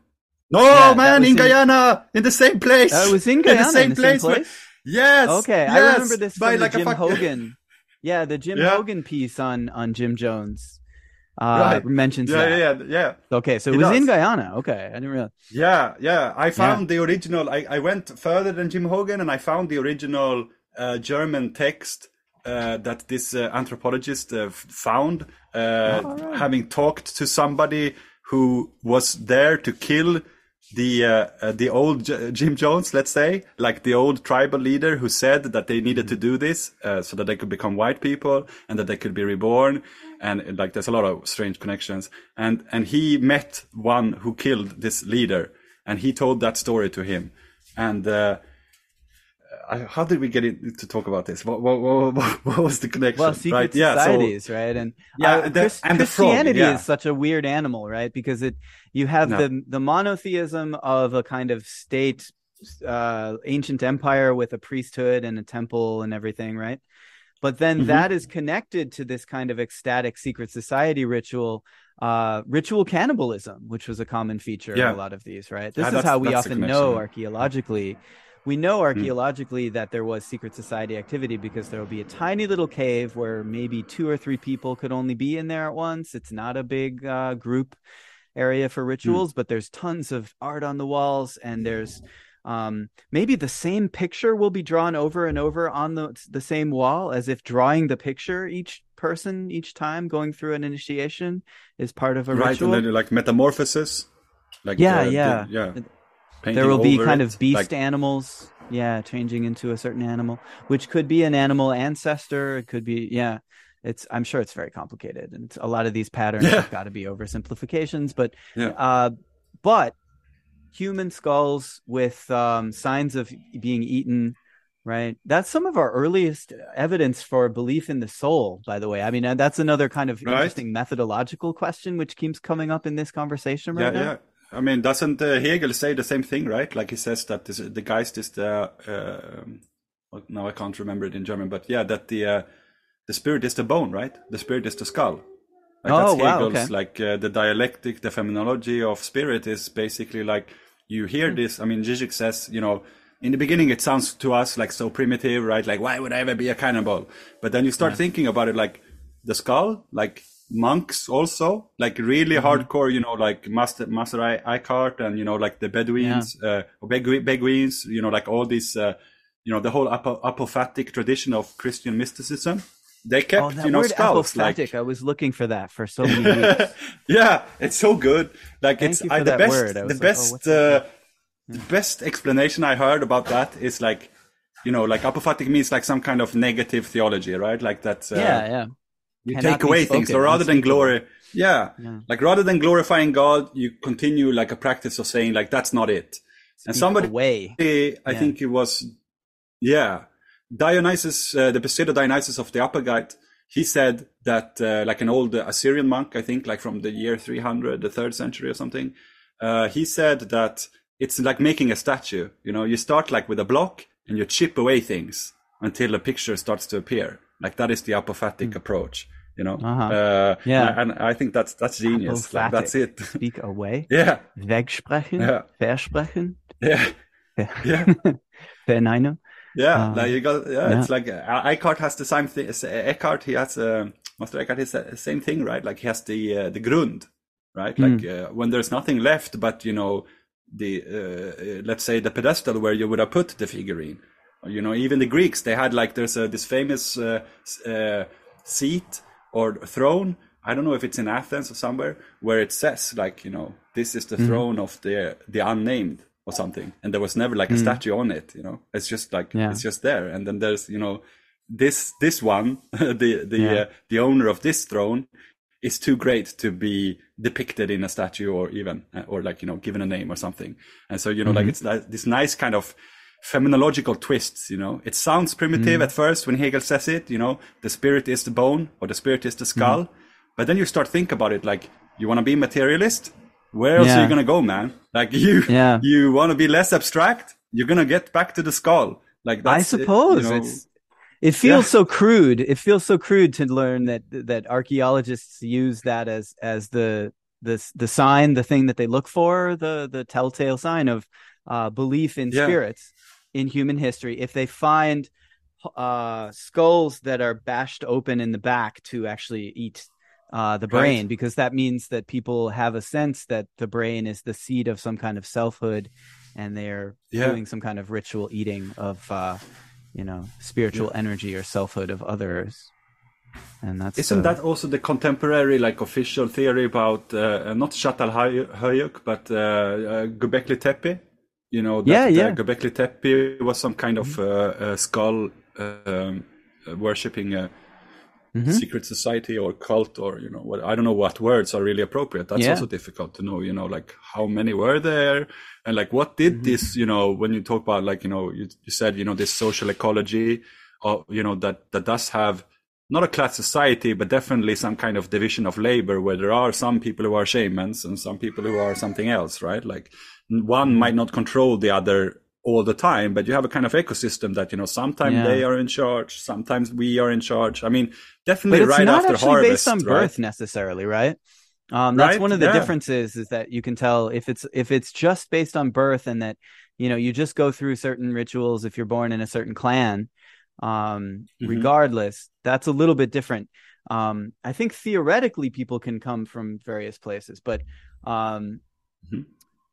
No, Yeah, man, in in- Guyana, in the same place. Oh, it was in Guyana, the same in the place. same where- place? Yes. Okay, I remember this by like Jim fuck- Hougan. Yeah, the Jim Yeah. Hougan piece on on Jim Jones uh, Right. mentions Yeah, that. yeah, yeah, yeah. Okay, so it He was in. Guyana. Okay, I didn't realize. Yeah, yeah. I found the original. I, I went further than Jim Hougan, and I found the original uh, German text uh, that this uh, anthropologist uh, found, uh, Oh, right. having talked to somebody who was there to kill the uh, uh, the old J- Jim Jones, let's say, like the old tribal leader who said that they needed to do this uh, so that they could become white people and that they could be reborn. And like, there's a lot of strange connections. And and he met one who killed this leader, and he told that story to him. And uh, I, how did we get in, to talk about this? What, what, what, what was the connection? Well, secret right? societies, so, right? And yeah, uh, the, Chris, and the Christianity frog, yeah. is such a weird animal, right? Because it you have No. the the monotheism of a kind of state, uh, ancient empire with a priesthood and a temple and everything, right? But then Mhm. that is connected to this kind of ecstatic secret society ritual, uh, ritual cannibalism, which was a common feature Yeah. of a lot of these, right? This Yeah, is how we often know yeah. archaeologically. We know archaeologically that there was secret society activity because there will be a tiny little cave where maybe two or three people could only be in there at once. It's not a big uh, group area for rituals, but there's tons of art on the walls, and there's um, maybe the same picture will be drawn over and over on the the same wall, as if drawing the picture each person each time going through an initiation is part of a right, ritual. and then like metamorphosis, like Yeah, the- the- yeah. Yeah. there will be kind it, of beast like- animals yeah changing into a certain animal which could be an animal ancestor it could be yeah it's i'm sure it's very complicated and a lot of these patterns Yeah. have got to be oversimplifications but Yeah. uh but human skulls with um signs of being eaten right that's some of our earliest evidence for belief in the soul by the way i mean uh, that's another kind of Right. interesting methodological question which keeps coming up in this conversation yeah, right now yeah. I mean, doesn't uh, Hegel say the same thing, right? Like he says that this, the Geist is the. Uh, well, now I can't remember it in German, but yeah, that the uh, the spirit is the bone, right? The spirit is the skull. Like Oh, that's wow, Hegel's, okay. like uh, the dialectic, the phenomenology of spirit is basically like you hear this. I mean, Zizek says, you know, in the beginning it sounds to us like so primitive, right? Like why would I ever be a cannibal? But then you start thinking about it, like the skull, like monks also, like really Mm-hmm. hardcore, you know, like Master Master I- Eckhart and you know, like the Bedouins, uh, or Bedou- you know, like all these, uh, you know, the whole apo- apophatic tradition of Christian mysticism. They kept, Oh, that you know, word skulls. Like. I was looking for that for so many weeks. yeah, it's so good. Like Thank it's I, the best. word. I The like, oh, best. that? uh, the best explanation I heard about that is like, you know, like apophatic means like some kind of negative theology, right? Like that. Uh, yeah, yeah. You take away things, so rather than glory, yeah, Yeah. like rather than glorifying God, you continue like a practice of saying like that's not it. And somebody, away. I Yeah. think it was, yeah, Dionysius, uh, the pseudo Dionysius of the Areopagite, he said that uh, like an old Assyrian monk, I think, like from the year 300, the third century or something. Uh, he said that it's like making a statue. You know, you start like with a block and you chip away things until a picture starts to appear. Like that is the apophatic approach. You know. Uh-huh. uh, Yeah. and I think that's that's genius. Like, that's it. Speak away. yeah, Wegsprechen. yeah. Versprechen. yeah, yeah. Verneinen. Yeah, Uh, like you got. Yeah, yeah. it's like uh, Eckhart has the same thing. Eckhart, he has uh, Master Eckhart has the same thing, right? Like he has the uh, the grund, right? Hmm. Like uh, when there's nothing left, but you know the uh, uh, let's say the pedestal where you would have put the figurine. You know, even the Greeks, they had like there's a, this famous uh, uh, seat or throne. I don't know if it's in Athens or somewhere where it says like you know this is the Mm-hmm. throne of the the unnamed or something, and there was never like a statue on it. You know, it's just like Mm. Yeah. it's just there, and then there's you know this this one the the Yeah. uh, the owner of this throne is too great to be depicted in a statue or even uh, or like you know given a name or something and so you know like Mm-hmm. it's like this nice kind of phenomenological twists you know it sounds primitive Mm. at first when hegel says it you know the spirit is the bone or the spirit is the skull Mm-hmm. but then you start think about it like you want to be materialist where else are you gonna go man like you Yeah. you want to be less abstract you're gonna get back to the skull like I that's it, you suppose know. it's. It feels Yeah. so crude. It feels so crude to learn that that archaeologists use that as as the the the sign, the thing that they look for, the the telltale sign of uh, belief in Yeah. spirits in human history. If they find uh, skulls that are bashed open in the back to actually eat uh, the Right. brain, because that means that people have a sense that the brain is the seat of some kind of selfhood, and they're Yeah. doing some kind of ritual eating of, uh, you know, spiritual energy or selfhood of others. And that's Isn't the- that also the contemporary, like, official theory about uh, not Çatalhöyük, but uh, uh, Göbekli Tepe? You know, that Yeah, yeah. Göbekli Tepe was some kind of uh, uh, skull um, uh, worshipping uh, mm-hmm. secret society or cult or you know what I don't know what words are really appropriate. That's yeah. also difficult to know. You know, like how many were there and like what did mm-hmm. this? You know, when you talk about like you know you, you said you know this social ecology, or uh, you know that that does have not a class society, but definitely some kind of division of labor where there are some people who are shamans and some people who are something else, right? Like one might not control the other all the time, but you have a kind of ecosystem that, you know, sometimes yeah. they are in charge, sometimes we are in charge. I mean, definitely right after harvest. It's not based on birth necessarily, right? Um, that's right? one of the yeah. differences is that you can tell if it's if it's just based on birth and that you know you just go through certain rituals if you're born in a certain clan um, mm-hmm. regardless. That's a little bit different. Um, I think theoretically people can come from various places, but um, mm-hmm.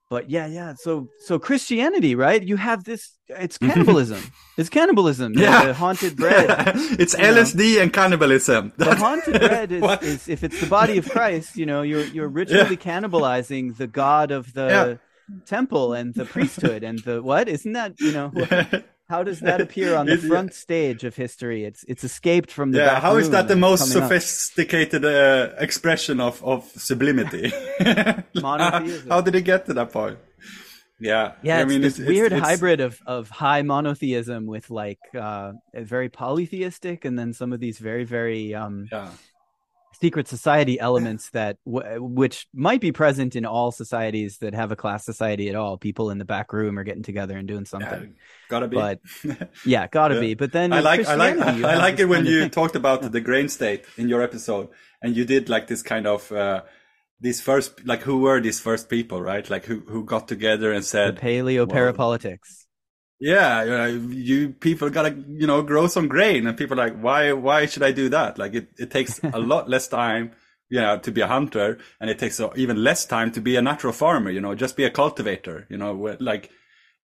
But yeah, yeah. So so Christianity, right? You have this. It's mm-hmm. cannibalism. it's cannibalism. Yeah, the haunted bread. it's LSD know. and cannibalism. The haunted bread is, is, if it's the body of Christ. You know, you're you're ritually yeah. cannibalizing the god of the. Yeah. temple and the priesthood and the what isn't that you know how does that appear on the front stage of history? It's it's escaped from the yeah. How is that the most sophisticated uh, expression of of sublimity? Monotheism. how did it get to that point? Yeah, yeah. I mean, it's, it's weird it's, hybrid of of high monotheism with like uh, very polytheistic, and then some of these very very um, yeah secret society elements that w- which might be present in all societies that have a class society at all. People in the back room are getting together and doing something. yeah, gotta be. But yeah gotta yeah. be. But then i like i like i like it when you talked about yeah. the grain state in your episode and you did like this kind of uh these first like who were these first people right? Like who who got together and said the paleo parapolitics yeah, you, know, you people gotta you know grow some grain, and people are like, why why should I do that? Like it, it takes a lot less time, you know, to be a hunter, and it takes even less time to be a natural farmer. You know, just be a cultivator. You know, like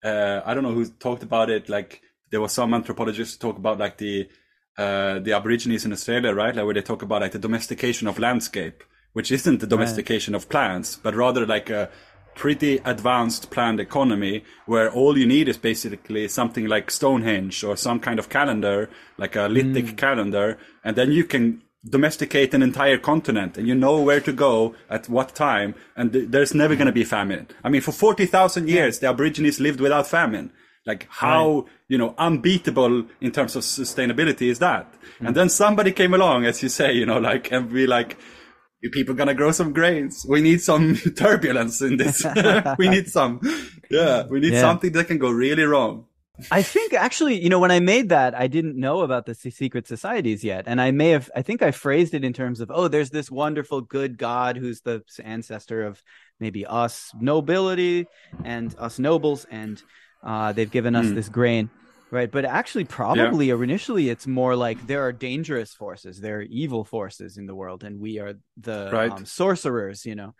uh, I don't know who talked about it. Like there was some anthropologists talk about like the uh, the Aborigines in Australia, right? Like where they talk about like the domestication of landscape, which isn't the domestication right. of plants, but rather like a pretty advanced planned economy where all you need is basically something like Stonehenge or some kind of calendar, like a lithic mm. calendar, and then you can domesticate an entire continent and you know where to go at what time and th- there's never going to be famine. I mean, for 40,000 years, the Aborigines lived without famine. Like how, right. you know, unbeatable in terms of sustainability is that? Mm. And then somebody came along, as you say, you know, like, and be like, you people gonna grow some grains. We need some turbulence in this. we need some, yeah, we need yeah. something that can go really wrong. I think actually, you know, when I made that, I didn't know about the secret societies yet. And I may have, I think I phrased it in terms of, oh, there's this wonderful good God who's the ancestor of maybe us nobility and us nobles. And uh, they've given us mm. this grain right but actually probably yeah. initially it's more like there are dangerous forces there are evil forces in the world and we are the right. um, sorcerers you know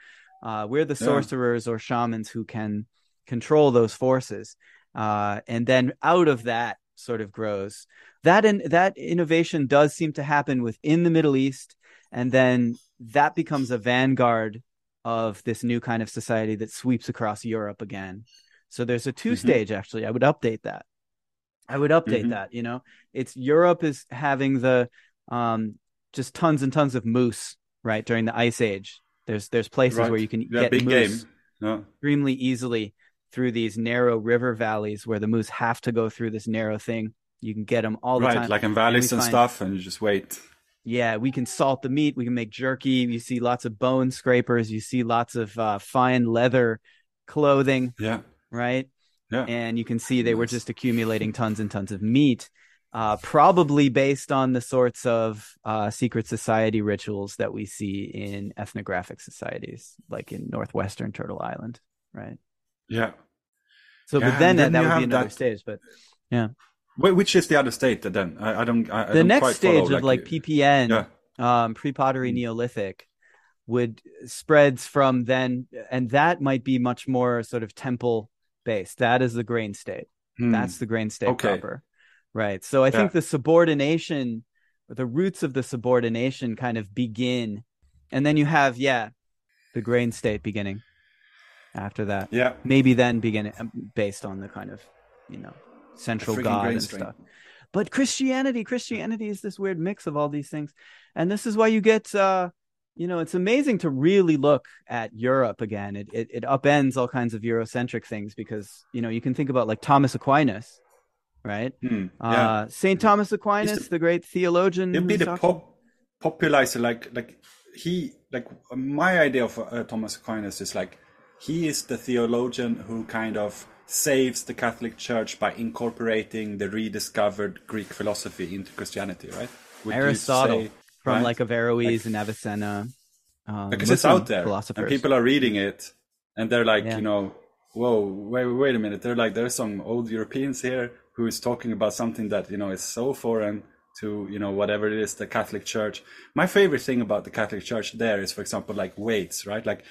uh, we're the sorcerers yeah. or shamans who can control those forces uh, and then out of that sort of grows that in, that innovation does seem to happen within the middle east and then that becomes a vanguard of this new kind of society that sweeps across europe again so there's a two stage mm-hmm. actually i would update that I would update mm-hmm. that. You know, it's Europe is having the um, just tons and tons of moose right during the ice age. There's there's places right. where you can yeah, get moose extremely easily through these narrow river valleys where the moose have to go through this narrow thing. You can get them all the time. right, time. like in valleys and, and stuff, and you just wait. Yeah, we can salt the meat. We can make jerky. You see lots of bone scrapers. You see lots of uh, fine leather clothing. Yeah. Right. Yeah. And you can see they were just accumulating tons and tons of meat, uh, probably based on the sorts of uh, secret society rituals that we see in ethnographic societies, like in northwestern Turtle Island, right? Yeah. So, yeah, but then, then that would be another that... stage. But yeah. Wait, which is the other state then? I, I don't. I, the don't next stage follow, of like, like PPN, yeah. um, pre-pottery mm. Neolithic, would spreads from then, and that might be much more sort of temple base. That is the grain state. Hmm. That's the grain state okay. proper. Right. So I yeah. think the subordination, the roots of the subordination kind of begin. And then you have, yeah, the grain state beginning after that. Yeah. Maybe then beginning um, based on the kind of, you know, central god and stuff. but Christianity, Christianity is this weird mix of all these things, and this is why you get. uh you know, it's amazing to really look at Europe again. It, it it upends all kinds of Eurocentric things because you know you can think about like Thomas Aquinas, right? Hmm, yeah. Uh, Saint Thomas Aquinas, the- the, great theologian. He'll be the pop popularizer, like like he like my idea of uh, Thomas Aquinas is like he is the theologian who kind of saves the Catholic Church by incorporating the rediscovered Greek philosophy into Christianity, right? Would Aristotle from right? like Averroes and Avicenna. Um, because it's out there philosophers. and people are reading it and they're like Yeah. you know whoa wait wait a minute they're like there's some old europeans here who is talking about something that you know is so foreign to you know whatever it is the catholic church my favorite thing about the catholic church there is for example like weights right like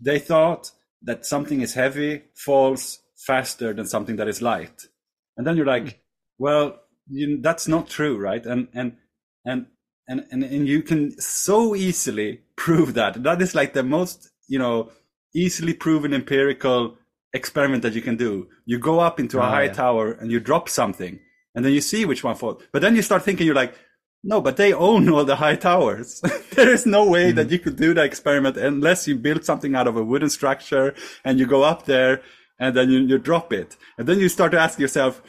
they thought that something is heavy falls faster than something that is light and then you're like well you, that's not true right and and and and, and and you can so easily prove that. That is like the most you know easily proven empirical experiment that you can do. You go up into a Oh, high yeah. tower and you drop something and then you see which one falls. But then you start thinking you're like no but they own all the high towers. There is no way that mm-hmm. you could do that experiment unless you build something out of a wooden structure and you go up there and then you, you drop it. And then you start to ask yourself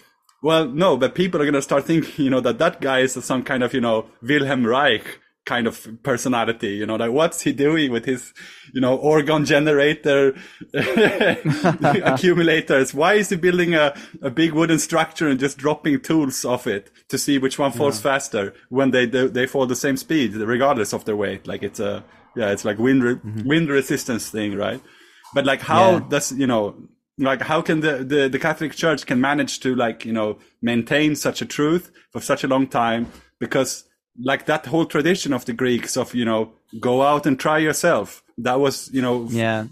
well, no, but people are going to start thinking, you know, that that guy is some kind of, you know, Wilhelm Reich kind of personality, you know, like what's he doing with his, you know, orgone generator accumulators? Why is he building a, a big wooden structure and just dropping tools off it to see which one falls faster when they, they, they fall the same speed, regardless of their weight? Like it's a, yeah, it's like wind, re- mm-hmm. wind resistance thing, right? But like how Yeah. does, you know, like how can the, the the catholic church can manage to like you know maintain such a truth for such a long time because like that whole tradition of the greeks of you know go out and try yourself that was you know Yeah,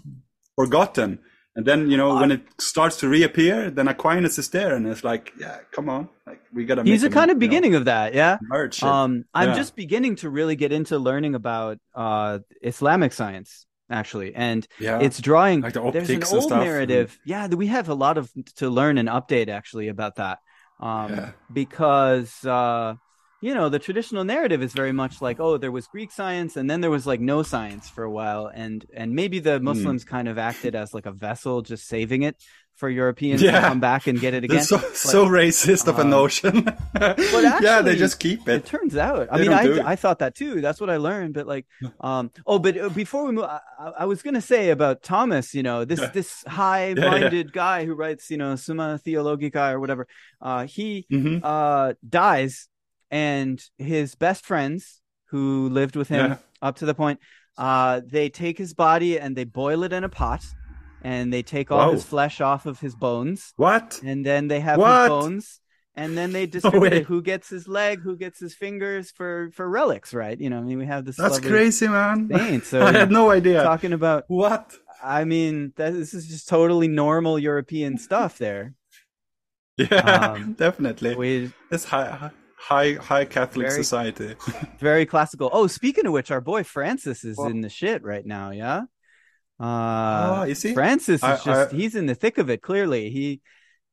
forgotten and then you know when it starts to reappear then aquinas is there and it's like yeah come on like we gotta he's a make kind of you know, beginning of that. Yeah. merge. Um, I'm Yeah. just beginning to really get into learning about uh Islamic science actually, and yeah it's drawing. Like the there's an old stuff, narrative. Yeah, we have a lot of to learn and update actually about that. Um, Yeah. because uh, you know the traditional narrative is very much like, oh, there was Greek science, and then there was like no science for a while, and and maybe the Hmm. Muslims kind of acted as like a vessel, just saving it for Europeans Yeah. to come back and get it again. So, so racist of a um, notion yeah they just keep it it turns out i They mean I. I thought that too that's what i learned but like um oh but uh, before we move i, I- was gonna say about thomas you know this Yeah. this high-minded guy who writes you know summa theologica or whatever uh he hmm uh dies and his best friends who lived with him Yeah. up to the point uh they take his body and they boil it in a pot and they take all Whoa. his flesh off of his bones what and then they have What? his bones and then they distribute it. who gets his leg who gets his fingers for for relics right you know i mean we have this That's crazy, man. saint so I had no idea. talking about What? i mean that, this is just totally normal european stuff there Yeah, Um, definitely. we It's high, high, high Catholic Very- society. very classical oh speaking of which our boy francis is Well- in the shit right now yeah uh oh, you see? francis is just—he's in the thick of it clearly he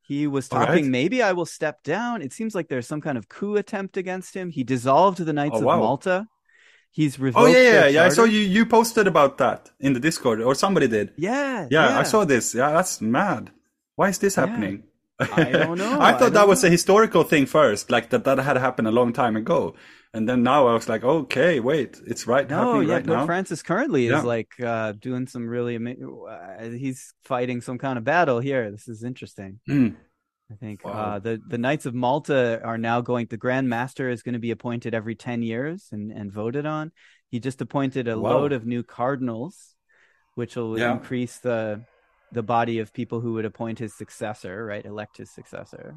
he was right. talking maybe i will step down it seems like there's some kind of coup attempt against him he dissolved the knights Oh, of wow. malta he's Oh yeah, yeah, yeah. I saw you. You posted about that in the Discord, or somebody did. yeah Yeah, I saw this. Yeah, that's mad. Why is this Yeah. I don't know. I I thought don't that was know. a historical thing first, like that that had happened a long time ago, and then now I was like, okay, wait, it's right no happening yeah right now. francis currently is like uh doing some really uh, he's fighting some kind of battle here this is interesting Hmm. I think Wow. uh, the the Knights of Malta are now going. The Grand Master is going to be appointed every ten years and, and voted on. He just appointed a Wow. load of new cardinals, which will Yeah. increase the the body of people who would appoint his successor, right? Elect his successor.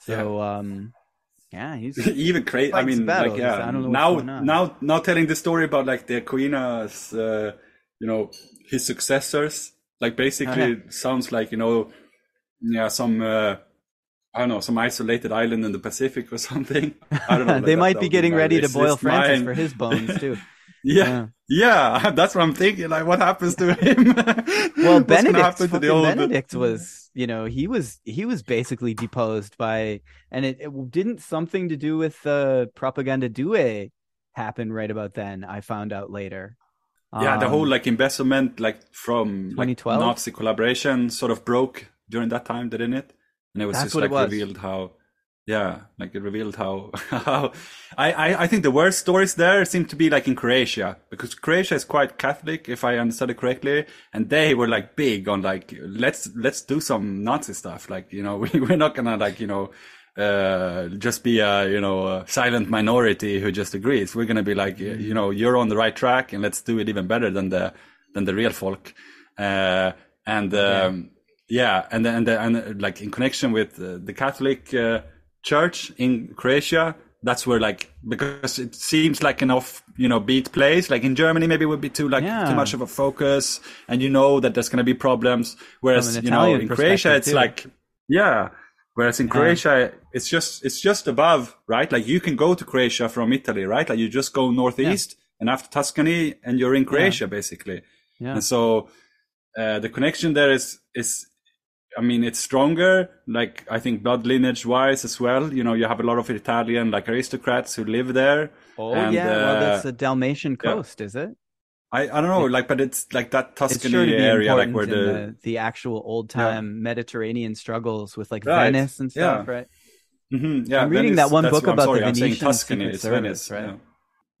So, um, yeah, he's even crazy. I mean, battles. like, yeah. I don't know now, now, now, telling the story about like the Aquinas, uh, you know, his successors. Like, basically, Uh-huh. it sounds like you know, yeah, some. Uh, I don't know, some isolated island in the Pacific or something. I don't know. they that- might that be getting ready to boil Francis mind. for his bones too. Yeah, Yeah, that's what I'm thinking. Like, what happens to him? well, Benedict. Benedict was, you know, he was he was basically deposed by, and it, it didn't something to do with the uh, propaganda due happen right about then. I found out later. Yeah, um, the whole like embezzlement, like from 2012 like, Nazi collaboration, sort of broke during that time, didn't it? And it was just like revealed how yeah, like it revealed how how I, I, I think the worst stories there seem to be like in Croatia because Croatia is quite Catholic if I understood it correctly, and they were like big on like let's let's do some Nazi stuff like you know we we're not gonna like you know uh, just be a you know a silent minority who just agrees. We're gonna be like you know you're on the right track and let's do it even better than the than the real folk. Uh, and um, yeah. yeah. and and and like in connection with uh, the Catholic uh, church in Croatia. That's where like because it seems like an off you know beat place. Like in Germany, maybe it would be too like yeah. too much of a focus, and you know that there's going to be problems. Whereas you know in Croatia, it's too. like yeah. Whereas in yeah. Croatia, it's just it's just above, right? Like you can go to Croatia from Italy, right? Like you just go northeast yeah. and after Tuscany, and you're in Croatia basically. Yeah. And so uh, the connection there is is I mean, it's stronger, like I think blood lineage wise as well. You know, you have a lot of Italian like aristocrats who live there. Oh and, yeah, uh, well that's the Dalmatian coast, yeah. is it? I, I don't know, like, but it's like that Tuscany sure area, like where the... the... the actual old time yeah. Mediterranean struggles with like right. Venice and stuff, yeah. right? Mm-hmm. Yeah, I'm reading Venice, that one book about the Venetian Tuscany, it's Service, Venice, right?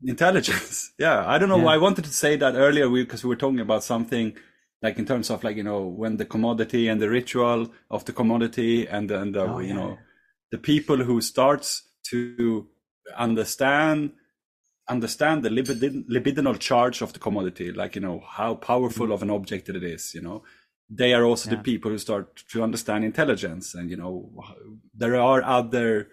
Intelligence, yeah. I don't know I wanted to say that earlier because we, we were talking about something like in terms of like you know when the commodity and the ritual of the commodity and and the, oh, you yeah. know the people who starts to understand understand the libidin, libidinal charge of the commodity like you know how powerful mm-hmm. of an object it is you know they are also yeah. the people who start to understand intelligence and you know there are other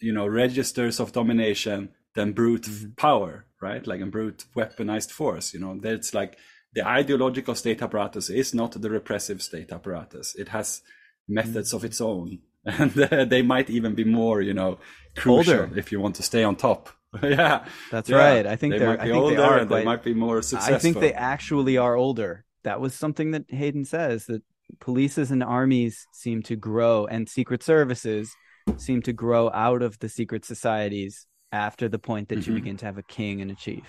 you know registers of domination than brute mm-hmm. power right like a brute weaponized force you know that's like the ideological state apparatus is not the repressive state apparatus. It has methods of its own, and uh, they might even be more, you know, crucial older. if you want to stay on top. yeah, that's yeah. right. I think they they're. Might be I think older they are. And they might be more successful. I think they actually are older. That was something that Hayden says that polices and armies seem to grow, and secret services seem to grow out of the secret societies after the point that mm-hmm. you begin to have a king and a chief.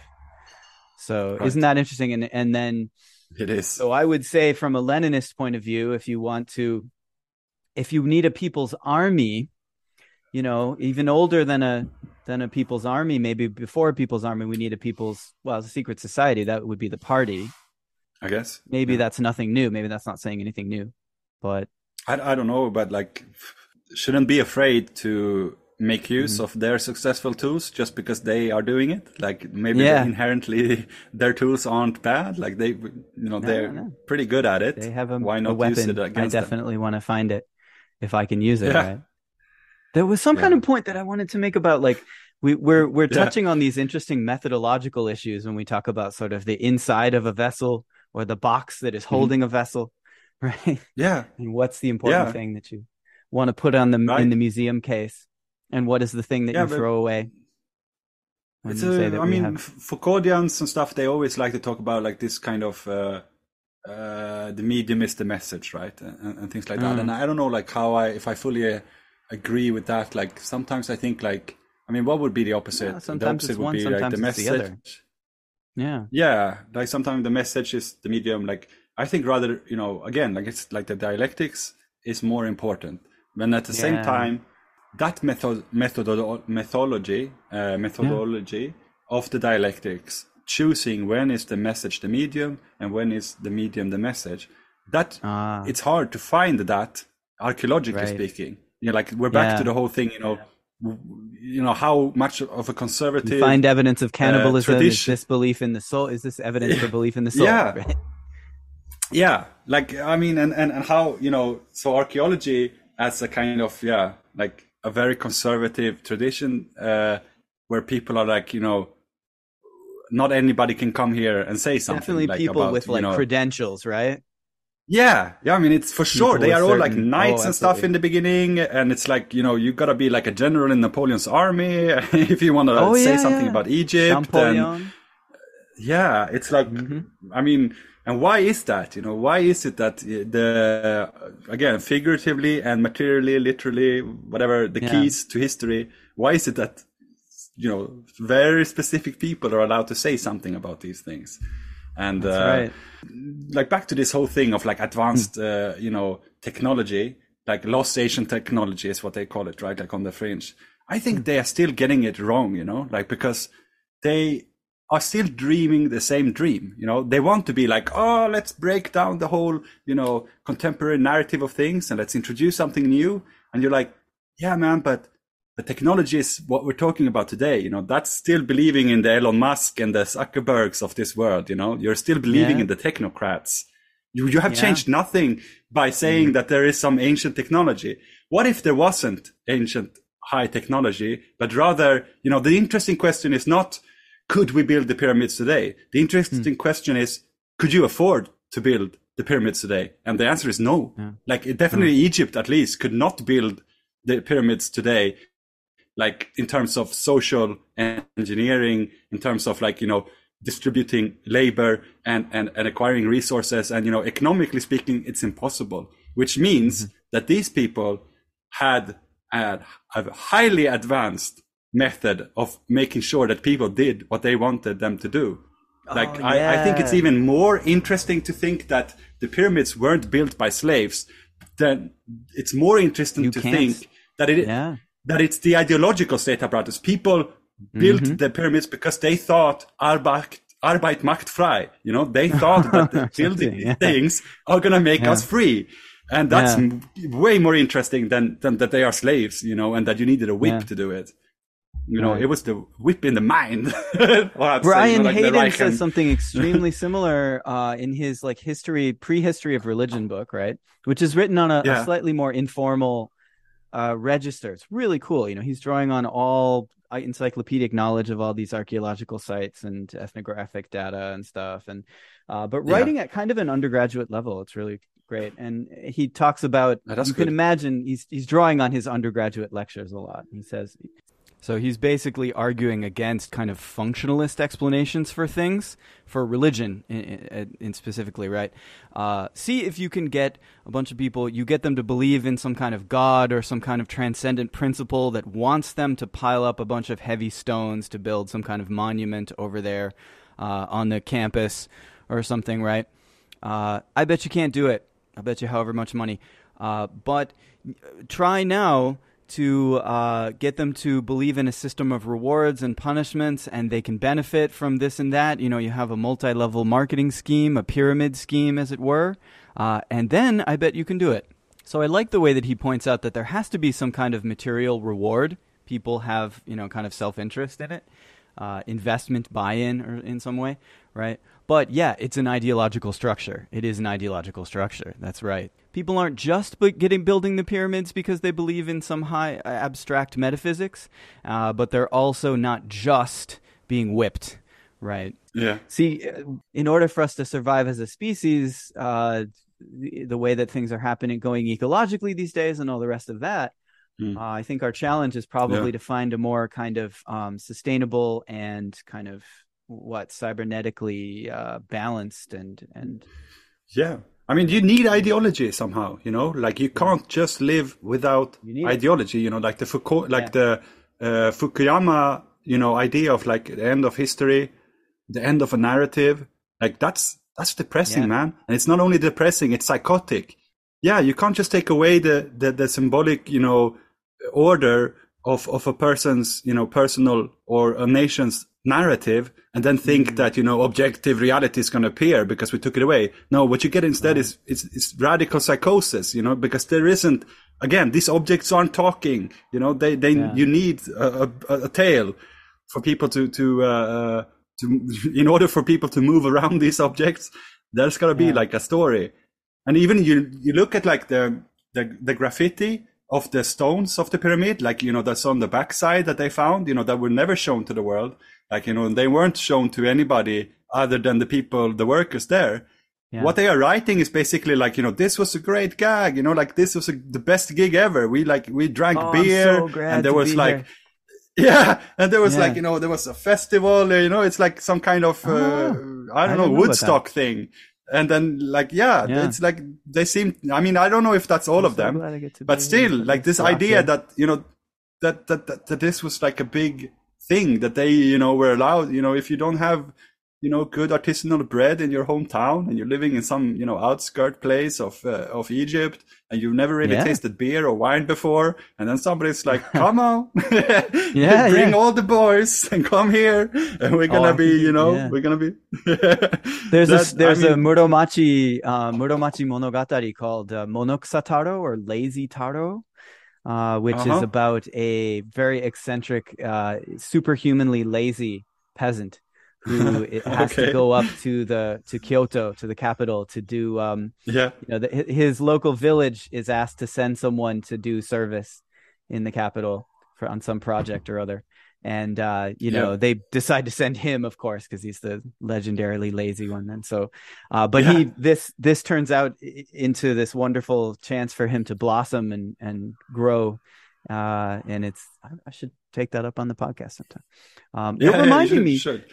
So right. isn't that interesting? And and then it is. So I would say from a Leninist point of view, if you want to if you need a people's army, you know, even older than a than a people's army, maybe before a people's army, we need a people's well, a secret society. That would be the party. I guess. Maybe yeah. that's nothing new. Maybe that's not saying anything new. But I I don't know, but like shouldn't be afraid to make use mm. of their successful tools just because they are doing it like maybe yeah. inherently their tools aren't bad like they you know no, they're no. pretty good at it they have a, why not a weapon use it against i definitely them? want to find it if i can use it yeah. right there was some yeah. kind of point that i wanted to make about like we, we're we're touching on these interesting methodological issues when we talk about sort of the inside of a vessel or the box that is mm-hmm. holding mm-hmm. a vessel right yeah and what's the important thing that you want to put on the right. in the museum case and what is the thing that yeah, you throw away? It's a, I mean, have... Foucauldians and stuff, they always like to talk about like this kind of uh, uh, the medium is the message, right, and, and things like mm. that. And I don't know, like how I, if I fully uh, agree with that. Like sometimes I think, like, I mean, what would be the opposite? Yeah, sometimes the opposite would one, be like the message. The yeah, yeah. Like sometimes the message is the medium. Like I think rather, you know, again, like it's like the dialectics is more important. When at the yeah. same time that method, method methodology uh, methodology yeah. of the dialectics choosing when is the message the medium and when is the medium the message that ah. it's hard to find that archaeologically right. speaking you know like we're back yeah. to the whole thing you know you know how much of a conservative you find evidence of cannibalism uh, is this belief in the soul is this evidence for belief in the soul yeah right? yeah like i mean and, and and how you know so archaeology as a kind of yeah like a very conservative tradition uh, where people are like, you know, not anybody can come here and say something. Definitely like, people about, with like know, credentials, right? Yeah, yeah. I mean, it's for sure. They are all like knights oh, and stuff in the beginning, and it's like you know you gotta be like a general in Napoleon's army if you want to oh, say yeah, something yeah. about Egypt. And, yeah, it's like, mm-hmm. I mean, and why is that? You know, why is it that the again figuratively and materially, literally, whatever the yeah. keys to history? Why is it that you know very specific people are allowed to say something about these things? And uh, right. like back to this whole thing of like advanced, uh, you know, technology, like lost Asian technology is what they call it, right? Like on the fringe. I think mm. they are still getting it wrong, you know, like because they are still dreaming the same dream. You know, they want to be like, oh, let's break down the whole, you know, contemporary narrative of things and let's introduce something new. And you're like, yeah, man, but the technology is what we're talking about today. You know, that's still believing in the Elon Musk and the Zuckerbergs of this world. You know, you're still believing yeah. in the technocrats. You, you have yeah. changed nothing by saying mm. that there is some ancient technology. What if there wasn't ancient high technology, but rather, you know, the interesting question is not, could we build the pyramids today? The interesting mm. question is, could you afford to build the pyramids today? And the answer is no. Yeah. Like definitely yeah. Egypt at least could not build the pyramids today. Like in terms of social engineering, in terms of like, you know, distributing labor and, and, and acquiring resources. And, you know, economically speaking, it's impossible, which means mm-hmm. that these people had a, a highly advanced method of making sure that people did what they wanted them to do. Like, oh, yeah. I, I think it's even more interesting to think that the pyramids weren't built by slaves. Then it's more interesting you to think that it yeah. that it's the ideological state apparatus. People built mm-hmm. the pyramids because they thought Arbeit, Arbeit macht frei. You know, they thought that building yeah. things are gonna make us free. And that's way more interesting than, than that they are slaves, you know, and that you needed a whip to do it. You know, right. it was the whip in the mind. Brian like Hayden says something extremely similar uh, in his like history, prehistory of religion book, right? Which is written on a, yeah. a slightly more informal uh, register. It's really cool. You know, he's drawing on all encyclopedic knowledge of all these archaeological sites and ethnographic data and stuff, and uh, but writing yeah. at kind of an undergraduate level. It's really great. And he talks about you good. can imagine he's he's drawing on his undergraduate lectures a lot. He says so he's basically arguing against kind of functionalist explanations for things, for religion in, in, in specifically, right? Uh, see if you can get a bunch of people, you get them to believe in some kind of God or some kind of transcendent principle that wants them to pile up a bunch of heavy stones to build some kind of monument over there uh, on the campus or something, right? Uh, I bet you can't do it. I bet you however much money. Uh, but try now to uh, get them to believe in a system of rewards and punishments and they can benefit from this and that. You know, you have a multi level marketing scheme, a pyramid scheme, as it were. Uh, and then I bet you can do it. So I like the way that he points out that there has to be some kind of material reward. People have, you know, kind of self interest in it, uh, investment buy in or in some way, right? But yeah, it's an ideological structure. It is an ideological structure. That's right people aren't just getting building the pyramids because they believe in some high uh, abstract metaphysics, uh, but they're also not just being whipped, right? Yeah. See, uh, in order for us to survive as a species, uh, the, way that things are happening, going ecologically these days, and all the rest of that. Mm. I think our challenge is probably yeah. to find a more kind of um, sustainable and kind of what cybernetically uh, balanced and and yeah I mean, you need ideology somehow, you know, like you can't just live without ideology, it. you know, like the Foucault, like yeah. the uh, Fukuyama, you know, idea of like the end of history, the end of a narrative. Like that's, that's depressing, yeah. man. And it's not only depressing, it's psychotic. Yeah. You can't just take away the, the, the symbolic, you know, order of, of a person's, you know, personal or a nation's narrative and then think mm-hmm. that you know objective reality is going to appear because we took it away no what you get instead is it's, it's radical psychosis you know because there isn't again these objects aren't talking you know they they yeah. you need a, a, a, tale for people to to uh, uh to in order for people to move around these objects there's got to be yeah. like a story and even you you look at like the the, the graffiti of the stones of the pyramid like you know that's on the backside that they found you know that were never shown to the world like, you know, they weren't shown to anybody other than the people, the workers there. Yeah. What they are writing is basically like, you know, this was a great gag, you know, like this was a, the best gig ever. We like, we drank oh, beer so and there was like, here. Yeah, and there was Yeah. like you know there was a festival. You know, it's like some kind of uh, Ah, I don't I know didn't know about Woodstock thing. And then like yeah, Yeah. it's like they seem. I mean, I don't know if that's all of So them, glad I get to but still, like this Rock idea it. that you know that, that that that this was like a big thing that they you know were allowed. You know, if you don't have you know good artisanal bread in your hometown and you're living in some you know outskirt place of uh, of Egypt and you've never really Yeah. tasted beer or wine before, and then somebody's like, "Come on, Yeah, bring all the boys and come here, and we're gonna I be, you know, we're gonna be." There's a That- I there's a mean, Muromachi uh, Muromachi monogatari called uh, Monokusa Taro or Lazy Taro, uh, which is Uh-huh. about a very eccentric, uh, superhumanly lazy peasant who it has to go up to the to Kyoto to the capital to do um, yeah, you know the, his local village is asked to send someone to do service in the capital for on some project or other and uh you know Yeah. they decide to send him of course because he's the legendarily lazy one and so uh but Yeah. he this this turns out into this wonderful chance for him to blossom and and grow uh and it's i, I should take that up on the podcast sometime um yeah, it yeah, should- me should.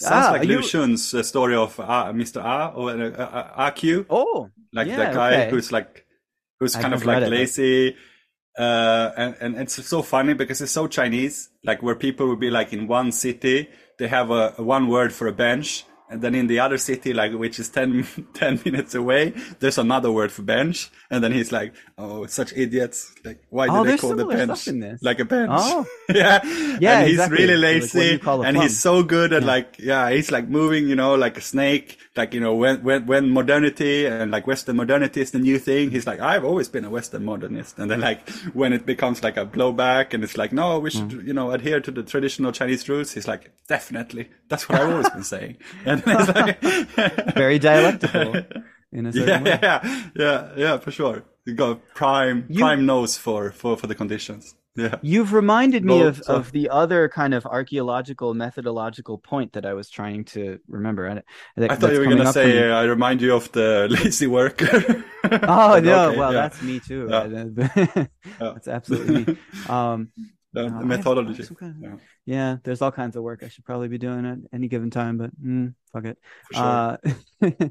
Sounds Ah, like you- Lu Xun's uh, story of uh, Mr. A or uh, uh, AQ. oh like yeah, that guy okay. who's like who's I kind of like lazy uh and, and it's so funny because it's so chinese like where people would be like in one city they have a, a one word for a bench and then in the other city like which is 10, 10 minutes away there's another word for bench and then he's like oh such idiots like why oh, do Oh, they call the bench stuff in this. like a bench Oh. yeah Yeah, and he's exactly. really Like, do lazy a and plum? he's so good at Yeah. like yeah he's like moving you know like a snake like you know when when when modernity and like western modernity is the new thing he's like i've always been a western modernist. And then like when it becomes like a blowback and it's like no we should Mm. you know adhere to the traditional chinese roots he's like definitely. That's what i've always been saying. And it's like very dialectical in a certain yeah, way. yeah yeah yeah for sure. You got prime You- prime nose for for for the conditions yeah You've reminded me of, so- of the other kind of archaeological methodological point that I was trying to remember. And that, I thought you were up for say uh, I remind you of the lazy worker. Oh no! Okay, well, yeah. that's me too. Yeah. that's absolutely me. Um, the, uh, the I have- methodology. I kind of- Yeah, there's all kinds of work I should probably be doing at any given time, but mm, fuck it. sure. Uh,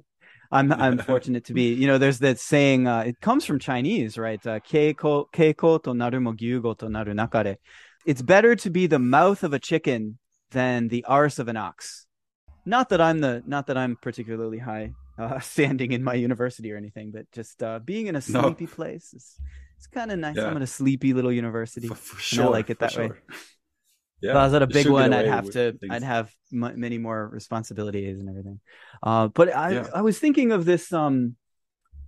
I'm I'm fortunate to be. You know, there's that saying. Uh, it comes from Chinese, right? Uh, keiko keiko to naru mo gyugo to naru nakare. It's better to be the mouth of a chicken than the arse of an ox. Not that I'm the not that I'm particularly high uh, standing in my university or anything, but just uh, being in a No. sleepy place is it's kind of nice. Yeah. I'm in a sleepy little university. for, for I like it that way. sure. If I was at a big one, I'd have to, things. I'd have m- many more responsibilities and everything. Uh, but I, Yeah. I was thinking of this um,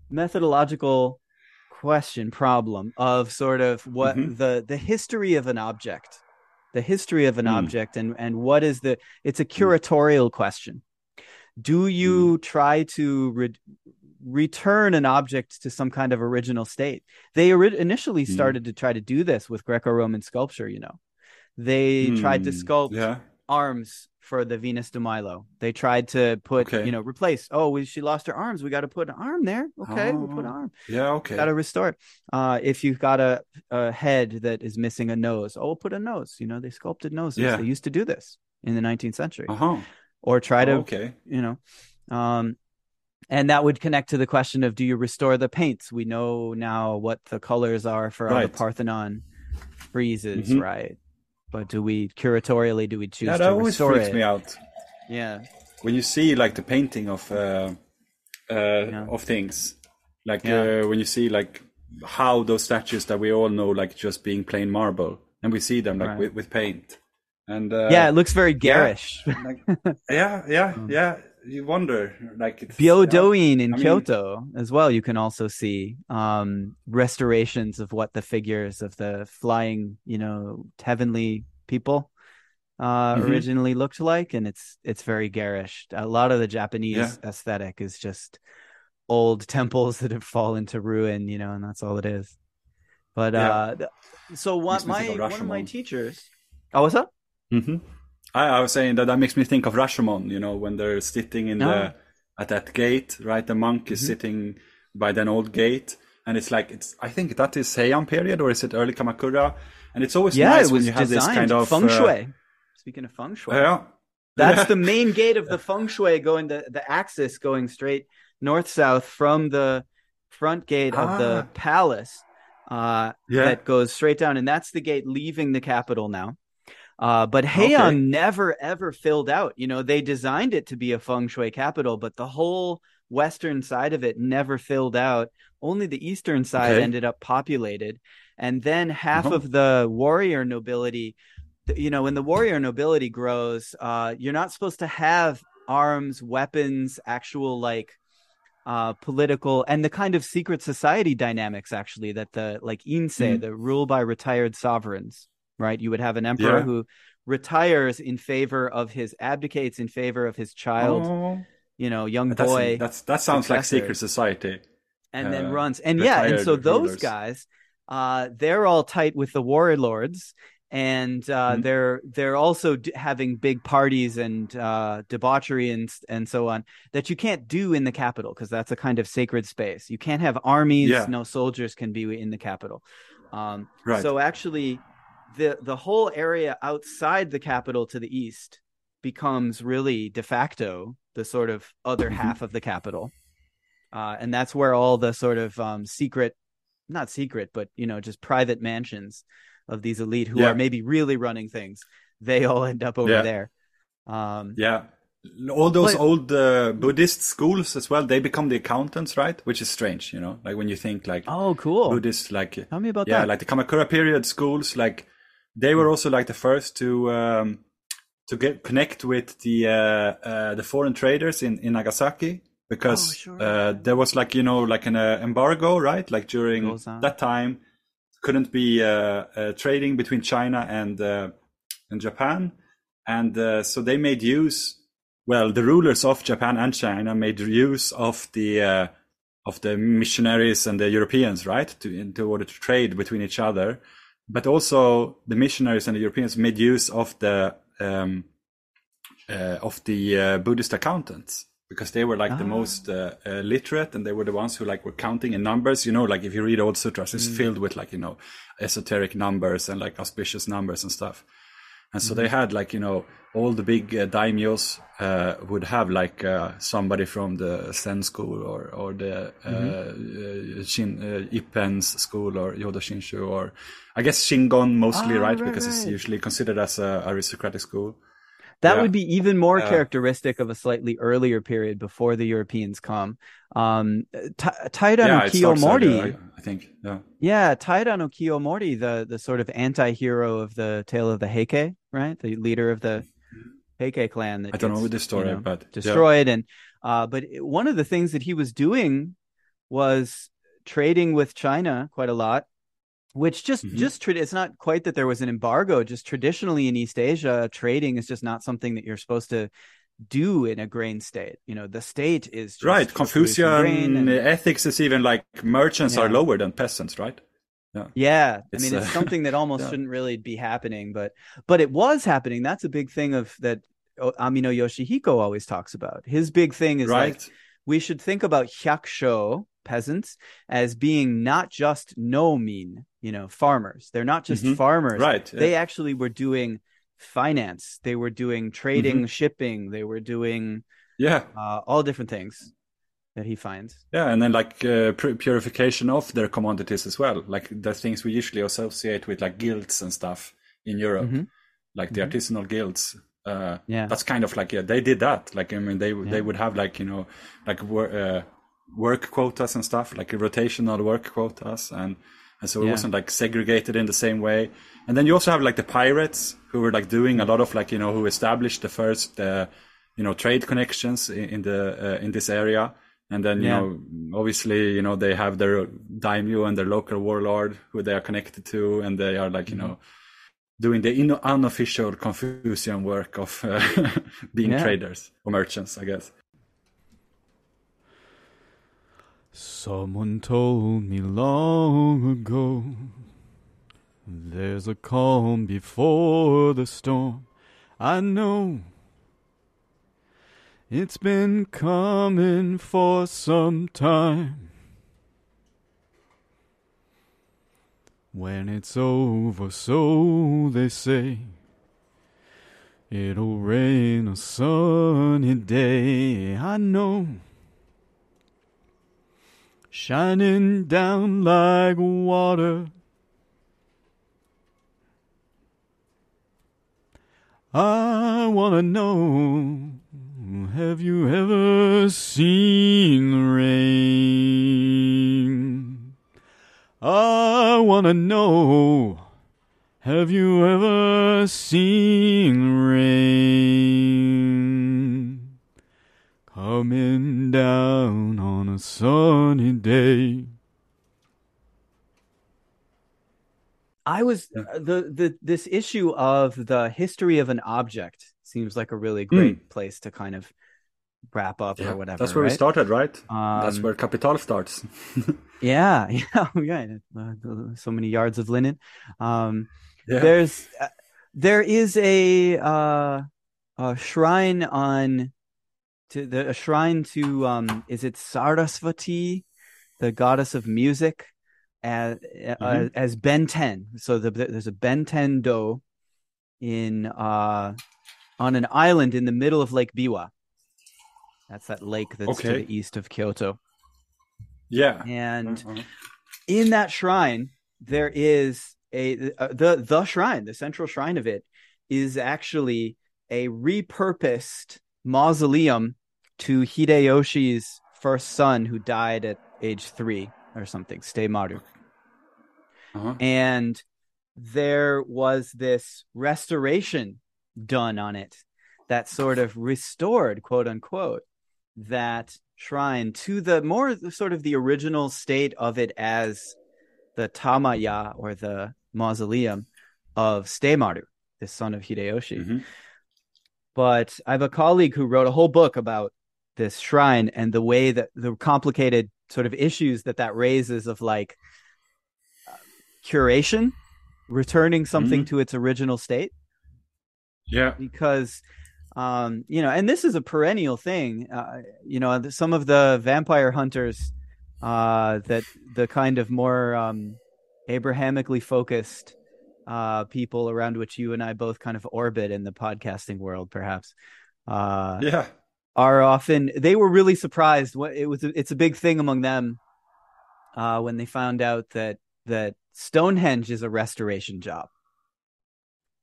methodological question problem of sort of what Mhm. the the history of an object, the history of an Mm. object, and and what is the? It's a curatorial question. Do you Mm. try to re- return an object to some kind of original state? They ori- initially Mm. started to try to do this with Greco-Roman sculpture. You know, they tried to Hmm, sculpt Yeah, arms for the Venus de Milo. They tried to put, Okay. you know, replace. Oh, we, she lost her arms. We got to put an arm there. Okay, we'll put an Oh, arm. yeah, okay. Got to restore it. Uh, if you've got a, a head that is missing a nose, oh, we'll put a nose. You know, they sculpted noses. Yeah. They used to do this in the 19th century, Uh huh. or try to, okay. you know, um, and that would connect to the question of do you restore the paints? We know now what the colors are for all Right. the Parthenon friezes, Mhm. right? But do we curatorially do we choose Yeah, to that always freaks it? me out Yeah. when you see like the painting of uh, uh, Yeah. of things, like Yeah. uh, when you see like how those statues that we all know like just being plain marble, and we see them like Right. with, with paint, and uh, yeah, it looks very garish. like, yeah, yeah, Mm. yeah. You wonder, like it's, Byodoin in I mean- Kyoto as well. You can also see um, restorations of what the figures of the flying, you know, heavenly people uh, Mhm. originally looked like, and it's it's very garish. A lot of the Japanese Yeah. aesthetic is just old temples that have fallen to ruin, you know, and that's all it is. But Yeah. uh, so one my of one of my teachers. Oh, what's up? hmm I, I was saying that that makes me think of Rashomon. You know, when they're sitting in Ah. the at that gate, right? The monk is Mhm. sitting by that old gate, and it's like it's. I think that is Heian period, or is it early Kamakura? And it's always yeah, nice it when was you have this designed kind of feng uh, shui. Speaking of feng shui, yeah, That's the main gate of the feng shui going the, the axis going straight north south from the front gate of the Ah. palace uh, Yeah. that goes straight down. And that's the gate leaving the capital now. Uh, but Heian Okay. never ever filled out. You know, they designed it to be a feng shui capital, but the whole western side of it never filled out. Only the eastern side Okay. ended up populated. And then half Uh-huh. of the warrior nobility you know when the warrior nobility grows uh you're not supposed to have arms weapons actual like uh political and the kind of secret society dynamics actually that the like inse Mhm. the rule by retired sovereigns right you would have an emperor Yeah. who retires in favor of his abdicates in favor of his child Oh, you know young that's, boy that's that sounds like secret society. and then uh, runs and yeah and so those rulers. guys uh they're all tight with the warlords and uh Mhm. they're they're also d- having big parties and uh debauchery and and so on that you can't do in the capital because that's a kind of sacred space you can't have armies Yeah. no soldiers can be in the capital um Right. so actually the the whole area outside the capital to the east becomes really de facto the sort of other Mhm. half of the capital uh, and that's where all the sort of um, secret not secret but you know just private mansions of these elite who Yeah. are maybe really running things they all end up over Yeah. there um, Yeah. All those But- old uh, Buddhist schools as well, they become the accountants, right? Which is strange, you know, like when you think like oh cool Buddhist, like, tell me about yeah, that like the Kamakura period schools, like they were also like the first to, um, to get connect with the, uh, uh, the foreign traders in, in Nagasaki because, Oh, sure. uh, there was like, you know, like an uh, embargo, right? Like during that time, couldn't be, uh, uh, trading between China and, uh, and Japan. And, uh, so they made use, well, the rulers of Japan and China made use of the, uh, of the missionaries and the Europeans, right, to in to order to trade between each other. But also the missionaries and the Europeans made use of the um, uh, of the uh, Buddhist accountants because they were like the Ah. most uh, uh, literate and they were the ones who like were counting in numbers. You know, like if you read old sutras, it's filled with like you know esoteric numbers and like auspicious numbers and stuff. And so they had like you know all the big uh, daimyos uh, would have like uh, somebody from the Zen school or or the uh, uh, Shin uh, Ippen's school or Jodo Shinshu or I guess Shingon mostly Ah, right, right, because it's usually considered as a aristocratic school. that yeah. would be even more characteristic of a slightly earlier period before the europeans come um Ta- taira no yeah, kiyomori I, think. Yeah. Yeah, Taira no Kiyomori, the the sort of anti-hero of the Tale of the Heike, right? The leader of the Heike clan that I don't know gets, the story, you know, but yeah. destroyed and uh but one of the things that he was doing was trading with China quite a lot which just Mhm. just tra- it's not quite that there was an embargo just traditionally in East Asia trading is just not something that you're supposed to do in a grain state you know the state is just Right, Confucian and- ethics is even like merchants are lower than peasants, right? Yeah, I It's, mean, it's uh, something that almost yeah. shouldn't really be happening, but but it was happening. That's a big thing of that. O- Amino Yoshihiko always talks about. His big thing is right. like we should think about hyakusho peasants as being not just no mean, you know, farmers. They're not just Mhm. farmers. Right. They actually were doing finance. They were doing trading, Mm-hmm. shipping. They were doing yeah. uh, all different things that he finds. Yeah, and then like uh, purification of their commodities as well, like the things we usually associate with like guilds and stuff in Europe, Mhm. like the Mhm. artisanal guilds. Uh, Yeah. that's kind of like yeah, they did that. Like I mean, they Yeah. they would have like you know like wor- uh, work quotas and stuff, like rotational work quotas, and and so it Yeah. wasn't like segregated in the same way. And then you also have like the pirates who were like doing a lot of like you know who established the first uh, you know trade connections in, in the uh, in this area. And then you Yeah. know obviously you know they have their daimyo and their local warlord who they are connected to, and they are like you Mm-hmm. know doing the in- unofficial Confucian work of uh, being Yeah. traders or merchants, I guess. Someone told me long ago there's a calm before the storm. I know it's been coming for some time. When it's over, so they say, it'll rain a sunny day. I know. Shining down like water. I wanna know, have you ever seen rain? I wanna know, have you ever seen rain? Coming down on a sunny day. I was uh, the the this issue of the history of an object seems like a really great place to kind of wrap up or whatever. That's where we started, right? That's Um, where Capital starts. Yeah, yeah, yeah. Uh, so many yards of linen. Um, yeah. there's uh, there is a uh, a shrine on to the a shrine to um is it Sarasvati, the goddess of music, as uh, Mhm. as Ben Ten. So the, there's a Ben Ten do in uh on an island in the middle of Lake Biwa. That's that lake that's to the east of Kyoto. yeah. And Uh-huh. in that shrine there is a uh, the the shrine the central shrine of it is actually a repurposed mausoleum to hideyoshi's first son who died at age three or something Stay Maru. Uh-huh. and there was this restoration done on it that sort of restored quote unquote that shrine to the more sort of the original state of it as the tamaya or the mausoleum of Stemaru, the son of Hideyoshi. Mhm. But I have a colleague who wrote a whole book about this shrine and the way that the complicated sort of issues that that raises of like uh, curation, returning something to its original state Yeah. because um you know and this is a perennial thing uh, you know some of the vampire hunters uh that the kind of more um abrahamically focused uh people around which you and I both kind of orbit in the podcasting world perhaps uh Yeah. are often they were really surprised what it was it's a big thing among them uh when they found out that that Stonehenge is a restoration job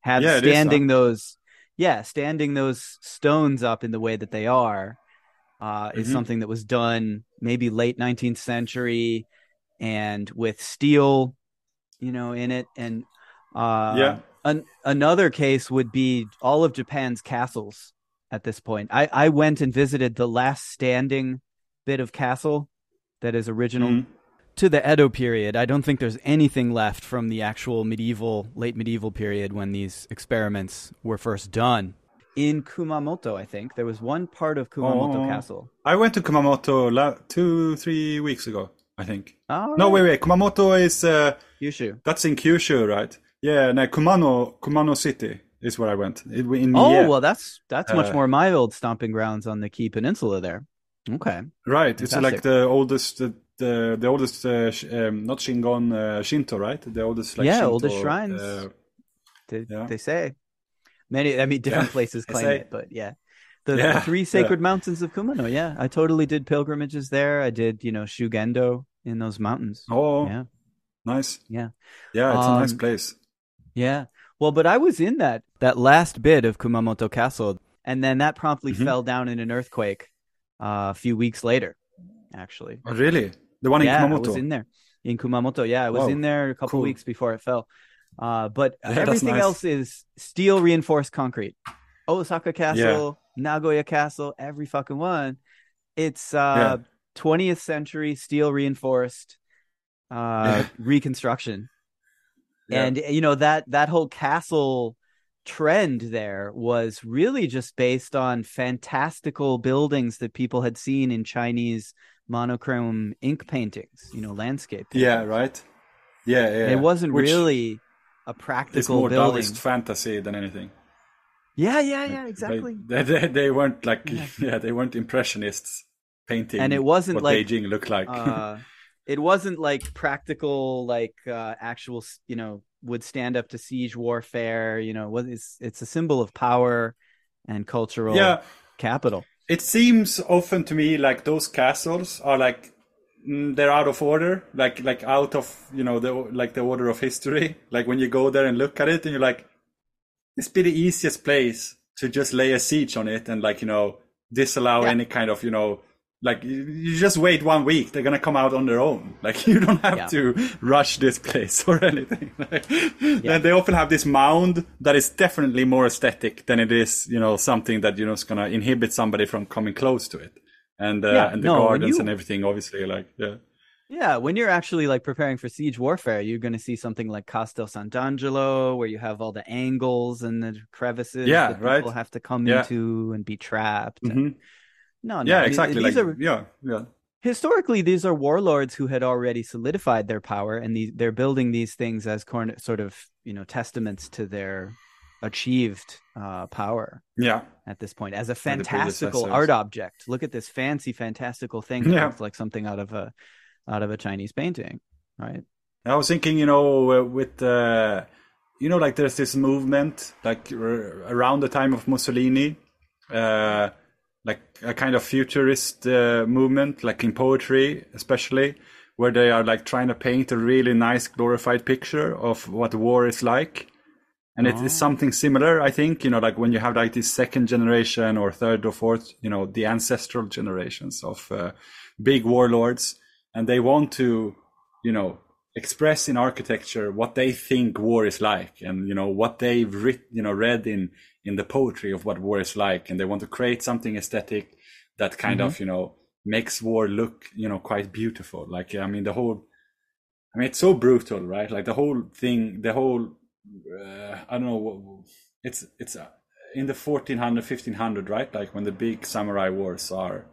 have Yeah, standing those yeah standing those stones up in the way that they are uh is Mhm. something that was done maybe late 19th century and with steel you know in it and uh Yeah. an, another case would be all of Japan's castles at this point. I, I went and visited the last standing bit of castle that is original Mhm. To the Edo period. I don't think there's anything left from the actual medieval, late medieval period when these experiments were first done. In Kumamoto, I think there was one part of Kumamoto Oh. Castle. I went to Kumamoto la- two, three weeks ago, I think. Oh, No, wait, wait. Kumamoto is uh, Yushu. that's in Kyushu, right? Yeah, no, Kumano, Kumano City is where I went. It, in Oh, Mie. well, that's that's much Uh, more my old stomping grounds on the Kii Peninsula there. Okay. right. It's like the oldest, the, the oldest, uh, sh- um, not Shingon uh, Shinto, right? The oldest, like Yeah, Shinto, oldest shrines. Uh, They, Yeah. they say many. I mean, different Yeah, places claim it, but yeah, the, the three sacred mountains of Kumano. Yeah, I totally did pilgrimages there. I did, you know, Shugendo in those mountains. oh, Yeah, nice. yeah, Yeah, it's a nice Um, place. yeah. Well, but I was in that that last bit of Kumamoto Castle, and then that promptly Mhm. fell down in an earthquake uh, a few weeks later. Actually, Oh, really? The one in yeah, Kumamoto. I was in there in Kumamoto. Yeah, I was Wow, in there a couple cool. weeks before it fell. Uh, but Yeah, everything nice. else is steel reinforced concrete. Osaka Castle, Nagoya Castle, every fucking one. It's uh, 20th century steel reinforced uh, reconstruction. Yeah. And you know that that whole castle trend there was really just based on fantastical buildings that people had seen in Chinese monochrome ink paintings, you know, landscape. Yeah, right. Yeah, yeah. It wasn't Which really a It's practical more building. Taoist fantasy than anything. Yeah, yeah, yeah, exactly. They, they, they weren't like Yeah. yeah. they weren't impressionists painting And it wasn't what like, Beijing looked like. uh, it wasn't like practical, like uh, actual, you know, would stand up to siege warfare. You know, it's it's a symbol of power and cultural Yeah. capital. It seems often to me like those castles are like mm, they're out of order, like like out of you know the like the order of history. Like when you go there and look at it, and you're like, it's be the easiest place to just lay a siege on it and like you know disallow Yeah. any kind of you know like you, just wait one week they're gonna come out on their own like you don't have Yeah. to rush this place or anything like, and they often have this mound that is definitely more aesthetic than it is you know something that you know is gonna inhibit somebody from coming close to it and uh, Yeah, and the no, gardens you- and everything obviously like yeah Yeah, when you're actually like preparing for siege warfare, you're going to see something like Castel Sant'Angelo, where you have all the angles and the crevices Yeah, that right. people have to come Yeah. into and be trapped. Mhm. No, no, yeah I mean, exactly These like are yeah yeah historically these are warlords who had already solidified their power, and these, they're building these things as corn- sort of you know testaments to their achieved uh, power yeah at this point as a fantastical art object. Look at this fancy, fantastical thing that Yeah. looks like something out of a out of a Chinese painting, right? I was thinking, you know, uh, with uh, you know, like there's this movement, like r- around the time of Mussolini, uh, like a kind of futurist uh, movement, like in poetry, especially, where they are like trying to paint a really nice, glorified picture of what war is like. And it is something similar, I think, you know, like when you have like this second generation or third or fourth, you know, the ancestral generations of uh, big warlords, and they want to, you know, express in architecture what they think war is like, and you know what they've writ, you know, read in in the poetry of what war is like, and they want to create something aesthetic that kind of, you know, makes war look, you know, quite beautiful. Like, I mean, the whole, I mean, it's so brutal, right? Like the whole thing, the whole, uh, I don't know, it's it's uh, in the 1400, 1500, right? Like when the big samurai wars are,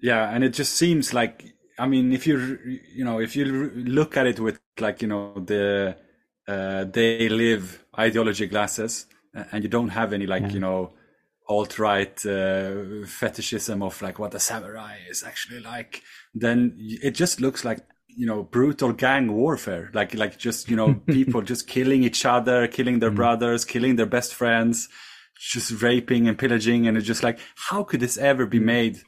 yeah, and it just seems like, I mean, if you you know, if you look at it with like you know the uh, they live ideology glasses, and you don't have any like you know alt right uh, fetishism of like what a samurai is actually like, then it just looks like you know brutal gang warfare, like like just you know people just killing each other, killing their mm. brothers, killing their best friends, just raping and pillaging, and it's just like how could this ever be mm. made?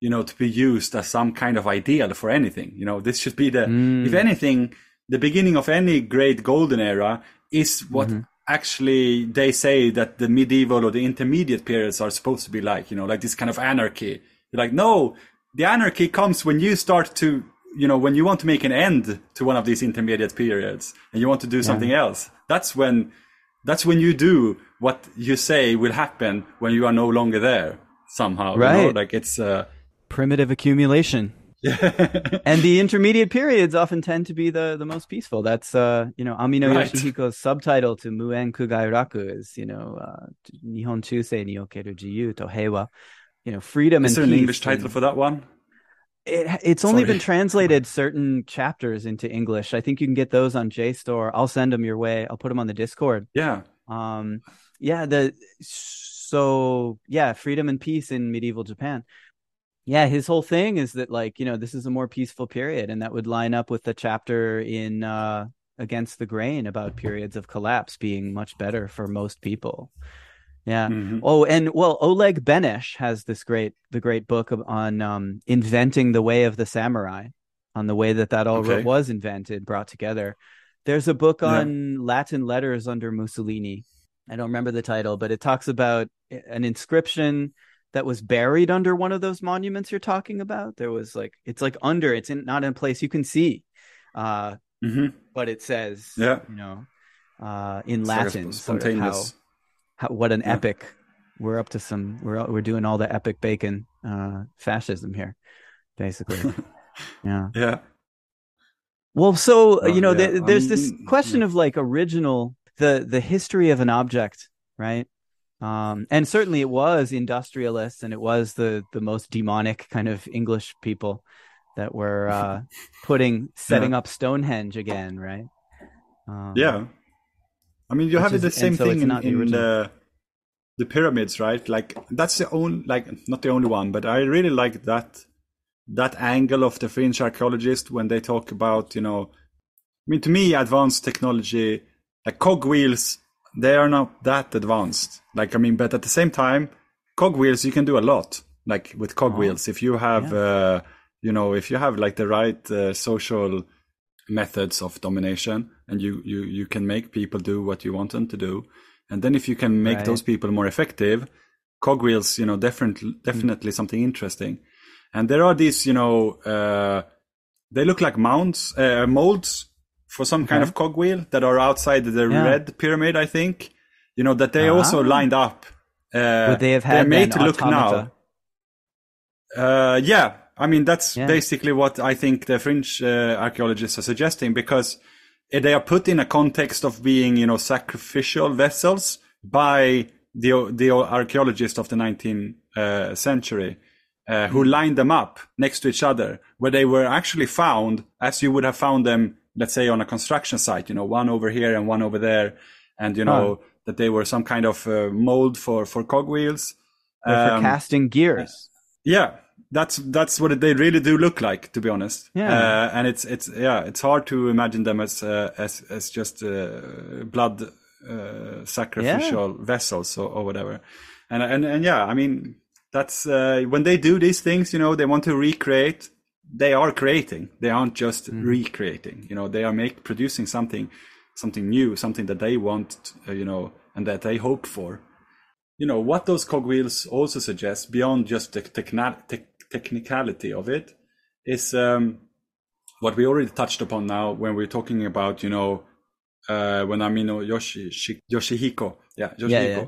You know, to be used as some kind of ideal for anything. You know, this should be the, if mm. anything, the beginning of any great golden era is what mm-hmm. Actually they say that the medieval or the intermediate periods are supposed to be like, you know, like this kind of anarchy. You're like, no, the anarchy comes when you start to, you know, when you want to make an end to one of these intermediate periods and you want to do something else. That's when, that's when you do what you say will happen when you are no longer there somehow. you know? Right. Like it's, uh, Primitive accumulation. and the intermediate periods often tend to be the the most peaceful. That's uh, you know, Amino Right. Yoshihiko's subtitle to Muen Kugai Raku is, you know, uh, Nihon Chusei ni okeru jiyu to heiwa. You know, freedom is and there an. English title and- for that one? It, it's only Sorry. been translated certain chapters into English. I think you can get those on JSTOR. I'll send them your way. I'll put them on the Discord. Yeah. Um, yeah, the so yeah, freedom and peace in medieval Japan. Yeah, his whole thing is that like you know this is a more peaceful period, and that would line up with the chapter in uh, Against the Grain about periods of collapse being much better for most people. Yeah. Mhm. Oh, and well, Oleg Benesch has this great the great book on um, inventing the way of the samurai, on the way that that all Okay. was invented, brought together. There's a book Yeah. on Latin letters under Mussolini. I don't remember the title, but it talks about an inscription that was buried under one of those monuments you're talking about. There was like it's like under, it's in not in a place you can see, uh, Mhm. but it says, Yeah. you know, uh, in It's like Latin, sort of how how, what an Yeah. epic we're up to some we're we're doing all the epic bacon uh fascism here basically yeah Yeah. well so Oh, you know yeah. there- there's this Um, question yeah. of like original the the history of an object right um and certainly it was industrialists and it was the the most demonic kind of english people that were uh putting setting up stonehenge again right um, Yeah. I mean, you have is- the same so thing in, the in the the pyramids, right? Like that's the only, like not the only one, but I really like that that angle of the fringe archaeologist when they talk about, you know, I mean, to me, advanced technology, like cogwheels, they are not that advanced. Like, I mean, but at the same time, cogwheels, you can do a lot. Like with cogwheels, if you have, Yeah. uh, you know, if you have like the right uh, social methods of domination, and you you you can make people do what you want them to do, and then if you can make Right. those people more effective, cogwheels, you know, definitely definitely something interesting. And there are these, you know, uh, they look like mounds, uh, molds for some kind Okay. of cogwheel that are outside the Yeah. red pyramid, I think. You know, that they also Ah. lined up. Uh, Would they have had they're made to look automata? now. Uh, yeah, I mean that's Yeah. basically what I think the fringe uh, archaeologists are suggesting because uh, they are put in a context of being, you know, sacrificial vessels by the the archaeologists of the 19th uh, century, uh, who lined them up next to each other, where they were actually found as you would have found them, let's say, on a construction site. You know, one over here and one over there, and you know that they were some kind of uh, mold for for cogwheels. They're for Um, casting gears. yeah, that's that's what they really do look like, to be honest. Yeah. uh, and it's it's yeah, it's hard to imagine them as uh, as as just uh, blood uh, sacrificial vessels or, or whatever. And and and yeah, I mean that's uh, when they do these things, you know, they want to recreate. They are creating. They aren't just Mm. recreating. You know, they are make producing something, something new, something that they want, uh, you know, and that they hope for you know what those cogwheels also suggest beyond just the techna- tech technicality of it is um, what we already touched upon now when we're talking about you know uh, when Amino Yoshi Shi- Yoshihiko yeah Yoshihiko Yeah, yeah.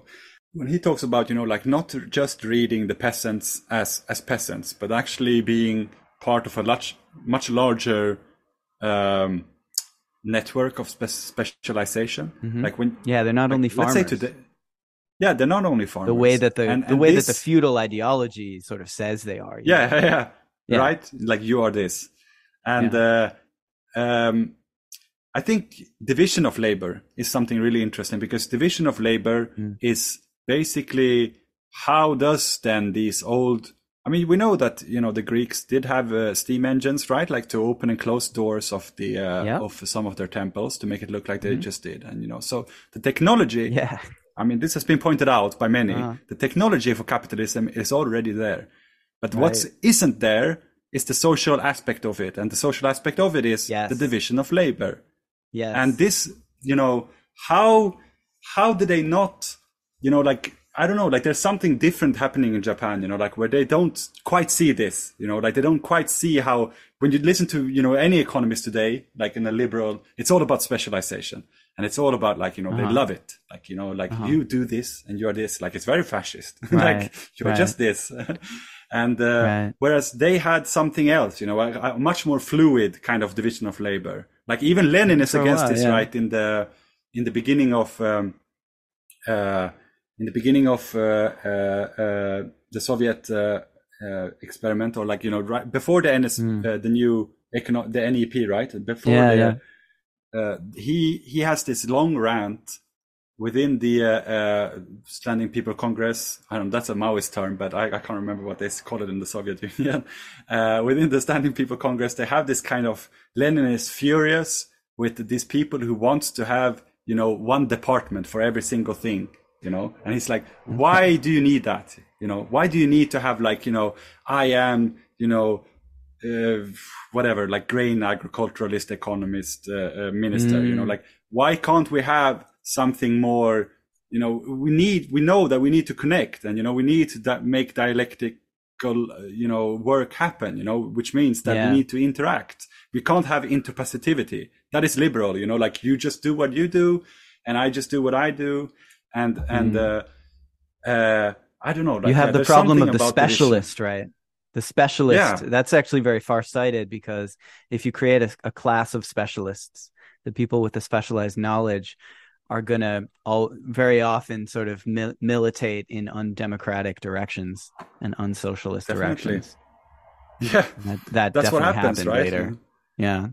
when he talks about you know like not just reading the peasants as as peasants but actually being part of a much much larger um, network of spe- specialization like when Yeah, they're not only farmers. let's say today yeah they're not only farmers the way that the And- the and way this- that the feudal ideology sort of says they are. yeah, yeah, Yeah. right like you are this and uh, um, i think division of labor is something really interesting because division of labor Mm. is basically how does then these old i mean we know that you know the greeks did have uh, steam engines right like to open and close doors of the uh, Yeah. of some of their temples to make it look like they just did and you know so the technology Yeah. I mean, this has been pointed out by many. Uh-huh. The technology for capitalism is already there. But what Right. isn't there is the social aspect of it. And the social aspect of it is Yes. the division of labor. Yes. And this, you know, how, how did they not, you know, like, I don't know, like there's something different happening in Japan, you know, like where they don't quite see this, you know, like they don't quite see how, when you listen to, you know, any economist today, like in a liberal, it's all about specialization. And it's all about like, you know, Uh-huh. they love it. Like, you know, like you do this and you're this, like it's very fascist. Right, like you're right. just this. and, uh, Right. whereas they had something else, you know, a, a much more fluid kind of division of labor. Like even Lenin is For against while, this, yeah. right? In the, in the beginning of, um, uh, in the beginning of uh, uh, uh, the Soviet uh, uh, experiment, or like you know, right before the NS, uh, the new econo- the NEP, right? Before. Yeah, the, yeah. Uh, he he has this long rant within the Standing People Congress. I don't know, that's a Maoist term, but I, I can't remember what they call it in the Soviet Union. Uh, within the Standing People Congress, they have this kind of Lenin is furious with these people who wants to have you know one department for every single thing you know? And he's like why do you need that? You know why do you need to have like you know i am you know uh, whatever like grain agriculturalist economist uh, uh, minister you know? Like why can't we have something more you know we need we know that we need to connect and you know we need to da- make dialectical uh, you know work happen you know? Which means that Yeah. we need to interact. We can't have interpassivity that is liberal you know? Like you just do what you do and i just do what i do and and uh uh i don't know like, you have the problem of the specialist, right? The specialist. Yeah. That's actually very far-sighted because if you create a, a class of specialists, the people with the specialized knowledge are going to all very often sort of mil- militate in undemocratic directions and unsocialist Definitely. directions. yeah That, that that's what happens right later. Yeah.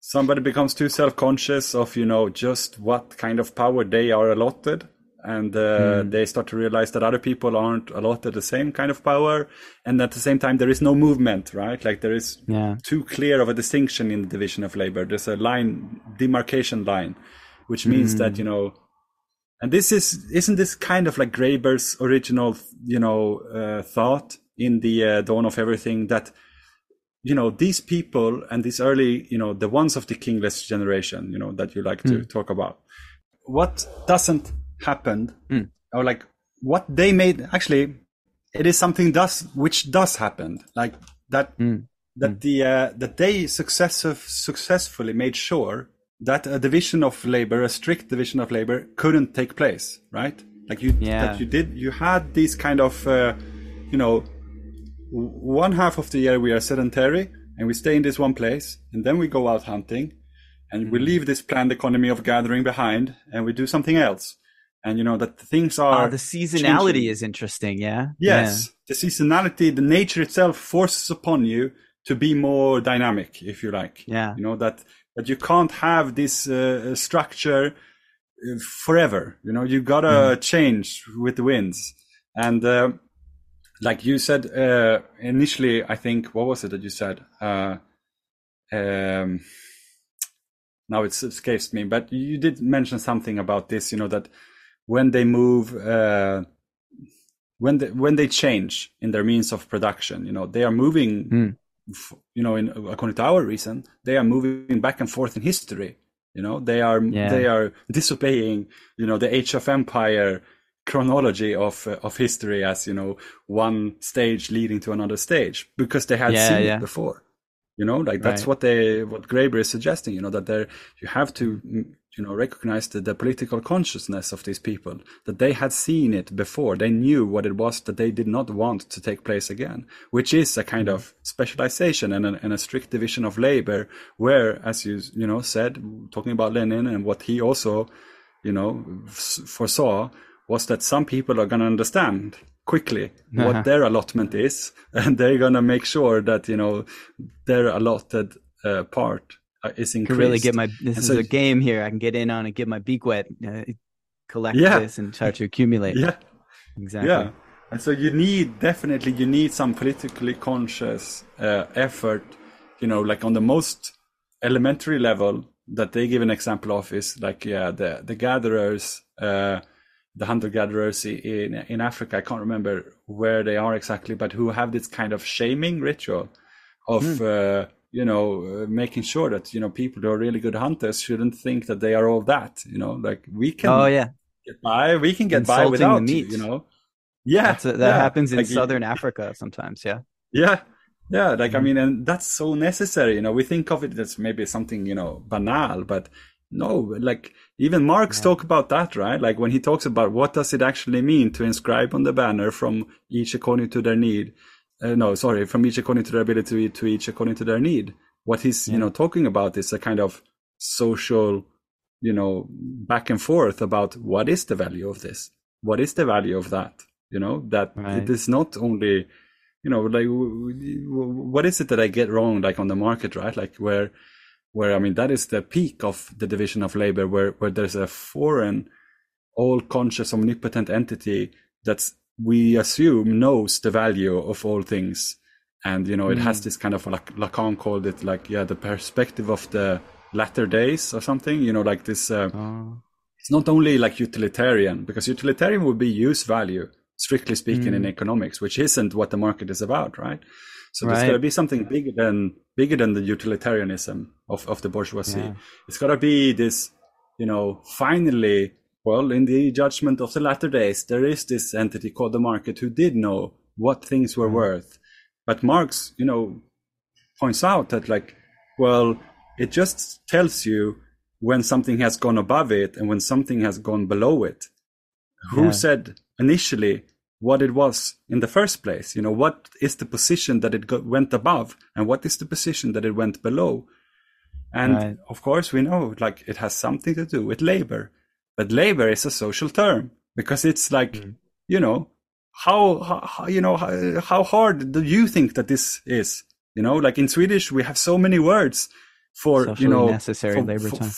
somebody becomes too self-conscious of you know just what kind of power they are allotted and uh, Mm. they start to realize that other people aren't allotted the same kind of power, and at the same time there is no movement, right? Like there is Yeah. too clear of a distinction in the division of labor. There's a line, demarcation line, which means Mm. that you know, and this is isn't this kind of like Graeber's original, you know, uh, thought in the uh, dawn of everything that you know these people and these early, you know, the ones of the kingless generation, you know, that you like to talk about. What doesn't happen, or like what they made actually it is something does which does happen. Like that that the uh, that they successive successfully made sure that a division of labor a strict division of labor couldn't take place right? Like you Yeah. that you did you had these kind of uh, you know one half of the year we are sedentary and we stay in this one place and then we go out hunting and Mm. we leave this planned economy of gathering behind and we do something else and you know that things are Ah, the seasonality changing. is interesting. Yeah. Yes, the seasonality, the nature itself forces upon you to be more dynamic, if you like. Yeah. You know that that you can't have this uh, structure uh, forever. You know, you gotta change with the winds. And uh, like you said uh, initially, I think what was it that you said? Uh, um, now it escapes me, but you did mention something about this. You know that when they move. Uh, when they when they change in their means of production, you know, they are moving, Mm. f- you know, in according to our reason, they are moving back and forth in history. You know, they are Yeah. they are disobeying, you know, the Age of Empire chronology of uh, of history as you know one stage leading to another stage because they had Yeah, seen yeah. it before. You know, like that's Right. what they what Graeber is suggesting. You know that there you have to mm, you know recognize the, the political consciousness of these people that they had seen it before. They knew what it was that they did not want to take place again, which is a kind of specialization and a, and a strict division of labor. Where, as you you know said, talking about Lenin and what he also you know f- foresaw was that some people are going to understand quickly Uh-huh. what their allotment is and they're going to make sure that you know their allotted uh, part uh, is Can increased really get my. This And is so- a game here. I can get in on and get my beak wet. Uh, collect Yeah. this and start to accumulate. yeah Exactly. yeah and so you need definitely you need some politically conscious uh, effort you know like on the most elementary level that they give an example of is like yeah the the gatherers uh the hunter gatherers in in africa i can't remember where they are exactly but who have this kind of shaming ritual of uh you know uh, making sure that you know people who are really good hunters shouldn't think that they are all that you know like we can Oh yeah, get by we can get by Insulting the without meat. you, you know yeah That's a, that yeah. happens in Like, southern Africa sometimes. Yeah. yeah yeah like Mm-hmm. i mean and that's so necessary you know we think of it as maybe something you know banal but no like even marx talk about that right like when he talks about what does it actually mean to inscribe on the banner from each according to their need uh, no sorry from each according to their ability to each according to their need. What he's you know talking about is a kind of social you know back and forth about what is the value of this? What is the value of that? You know that Right. it is not only you know like what is it that i get wrong like on the market right? Like where where i mean that is the peak of the division of labor where where there's a foreign all conscious omnipotent entity that's we assume knows the value of all things and you know it has mm. this kind of like lacan called it like yeah the perspective of the latter days or something you know like this uh, Oh. it's not only like utilitarian because utilitarian would be use value strictly speaking in mm. economics which isn't what the market is about right so there's Right. got to be something bigger than bigger than the utilitarianism of, of the bourgeoisie Yeah. it's got to be this you know finally well in the judgment of the latter days there is this entity called the market who did know what things were mm. worth. But marx you know points out that like well it just tells you when something has gone above it and when something has gone below it. Who Yeah. said initially what it was in the first place? You know what is the position that it go- went above and what is the position that it went below? And Right. of course we know like it has something to do with labor but labor is a social term because it's like Mm. you know how, how you know how, how hard do you think that this is you know like in swedish we have so many words for Socially you know necessary for, labor for, time.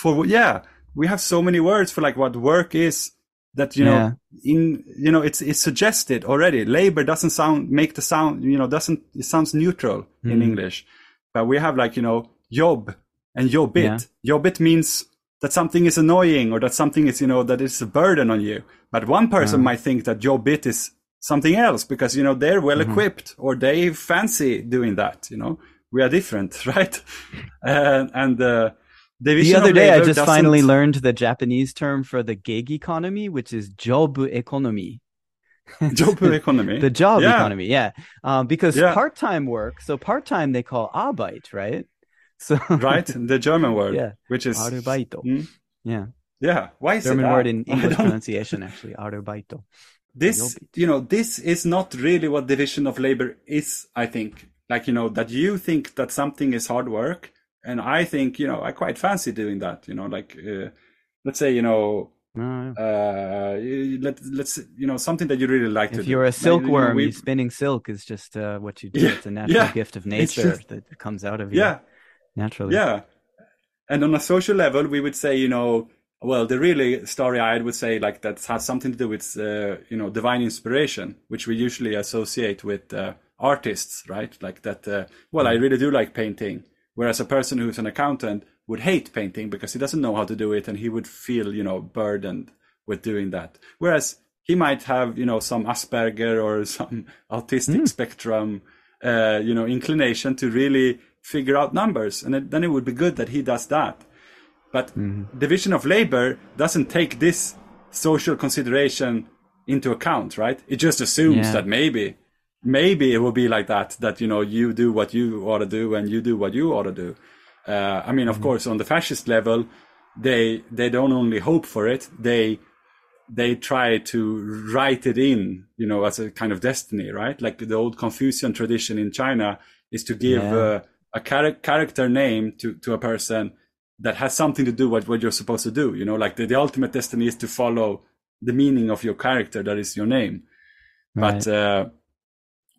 for yeah we have so many words for like what work is that you know in you know it's it's suggested already labor doesn't sound make the sound you know doesn't it sounds neutral mm. in english but we have like you know job and jobbigt yeah. jobbigt means that something is annoying or that something is you know that it's a burden on you but one person uh. might think that jobbigt is something else because you know they're well mm-hmm. equipped or they fancy doing that you know we are different right uh, and uh, the other day, I just doesn't... finally learned the Japanese term for the gig economy, which is job economy. job economy. the job yeah. economy, yeah. Um, because yeah. part-time work, so part-time they call Arbeit, right? So right, the German word, yeah, which is Arbeito. Hmm? Yeah, yeah. Why is German it word in English pronunciation actually Arbeito. This, you know, this is not really what division of labor is. I think, like you know, that you think that something is hard work and I think you know I quite fancy doing that. You know, like uh, let's say you know. Uh, let, let's you know something that you really like to do. if you're do. a silkworm spinning silk is just uh, what you do yeah, it's a natural yeah, gift of nature just, that comes out of you yeah naturally yeah and on a social level we would say you know well the really starry-eyed would say like that has something to do with uh, you know divine inspiration which we usually associate with uh, artists right like that uh, well i mm. really do like painting Whereas a person who's an accountant would hate painting because he doesn't know how to do it and he would feel, you know, burdened with doing that. Whereas he might have, you know, some Asperger or some autistic mm. spectrum, uh, you know, inclination to really figure out numbers. And it, then it would be good that he does that. But mm. division of labor doesn't take this social consideration into account, right? It just assumes yeah. that maybe maybe it will be like that that you know you do what you ought to do and you do what you ought to do uh, i mean of mm-hmm. course on the fascist level they they don't only hope for it they they try to write it in you know as a kind of destiny right like the old confucian tradition in china is to give yeah. uh, a char- character name to to a person that has something to do with what you're supposed to do you know like the, the ultimate destiny is to follow the meaning of your character that is your name right. but uh,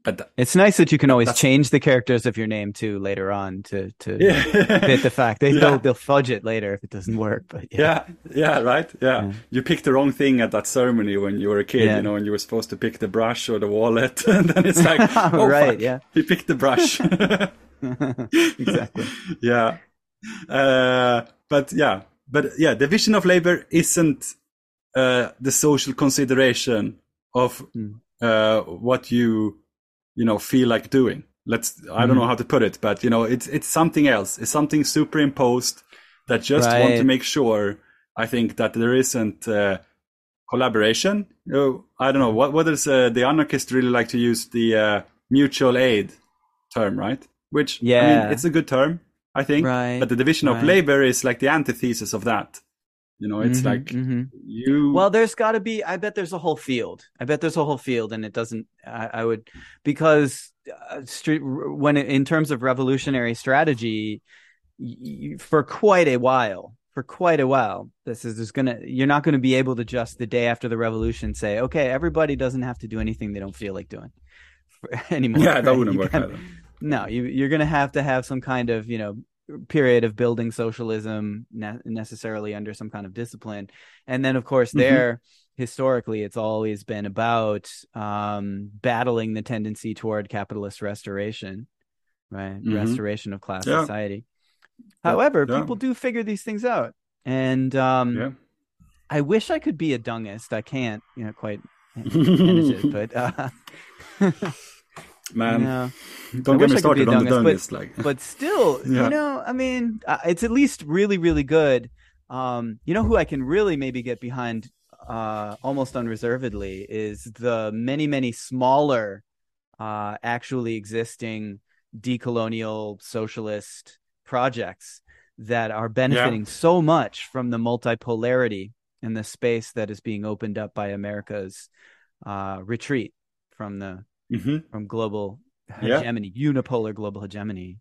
but it's nice that you can always change the characters of your name too later on to to yeah. fit the fact. They yeah. they'll, they'll fudge it later if it doesn't work but yeah. Yeah, yeah right? Yeah. you picked the wrong thing at that ceremony when you were a kid you know and you were supposed to pick the brush or the wallet and then it's like oh right fuck, yeah. he picked the brush. Exactly. Yeah. Uh, but yeah. But yeah the vision of labor isn't uh, the social consideration of mm. uh, what you you know feel like doing let's i don't know mm-hmm. how to put it but you know it's it's something else it's something superimposed that just right. want to make sure i think that there isn't uh, collaboration you know, i don't know what what does uh, the anarchists really like to use the uh, mutual aid term right which yeah I mean, it's a good term i think right. but the division right. of labor is like the antithesis of that you know, it's mm-hmm, like mm-hmm. you. Well, there's got to be. I bet there's a whole field. I bet there's a whole field, and it doesn't. I, I would because uh, street when it, in terms of revolutionary strategy, you, for quite a while, for quite a while, this is just gonna. You're not going to be able to just the day after the revolution say, okay, everybody doesn't have to do anything they don't feel like doing for, anymore. Yeah, that wouldn't work. Gotta, no, you, you're going to have to have some kind of you know period of building socialism ne- necessarily under some kind of discipline and then of course mm-hmm. there historically it's always been about um, battling the tendency toward capitalist restoration right mm-hmm. restoration of class yeah. society however yeah. people do figure these things out and um, yeah. i wish i could be a Dengist i can't you know quite manage it but uh, man. Don't I get me started on the but, like. but still, yeah. you know, I mean, uh, it's at least really, really good. Um, you know who I can really maybe get behind uh, almost unreservedly is the many, many smaller, uh, actually existing decolonial socialist projects that are benefiting yeah. so much from the multipolarity and the space that is being opened up by America's uh, retreat from the mm-hmm. from global hegemony, yeah. unipolar global hegemony,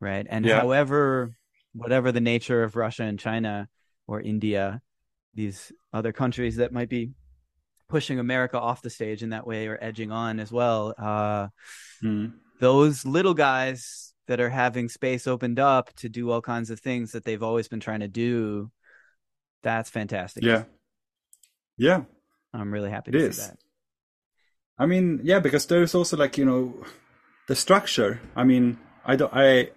right? And yeah. however, whatever the nature of Russia and China or India, these other countries that might be pushing America off the stage in that way or edging on as well, uh, mm. those little guys that are having space opened up to do all kinds of things that they've always been trying to do, that's fantastic. Yeah. Yeah. I'm really happy It to is. see that. I mean, yeah, because there's also like you know, the structure. I mean, I don't, I,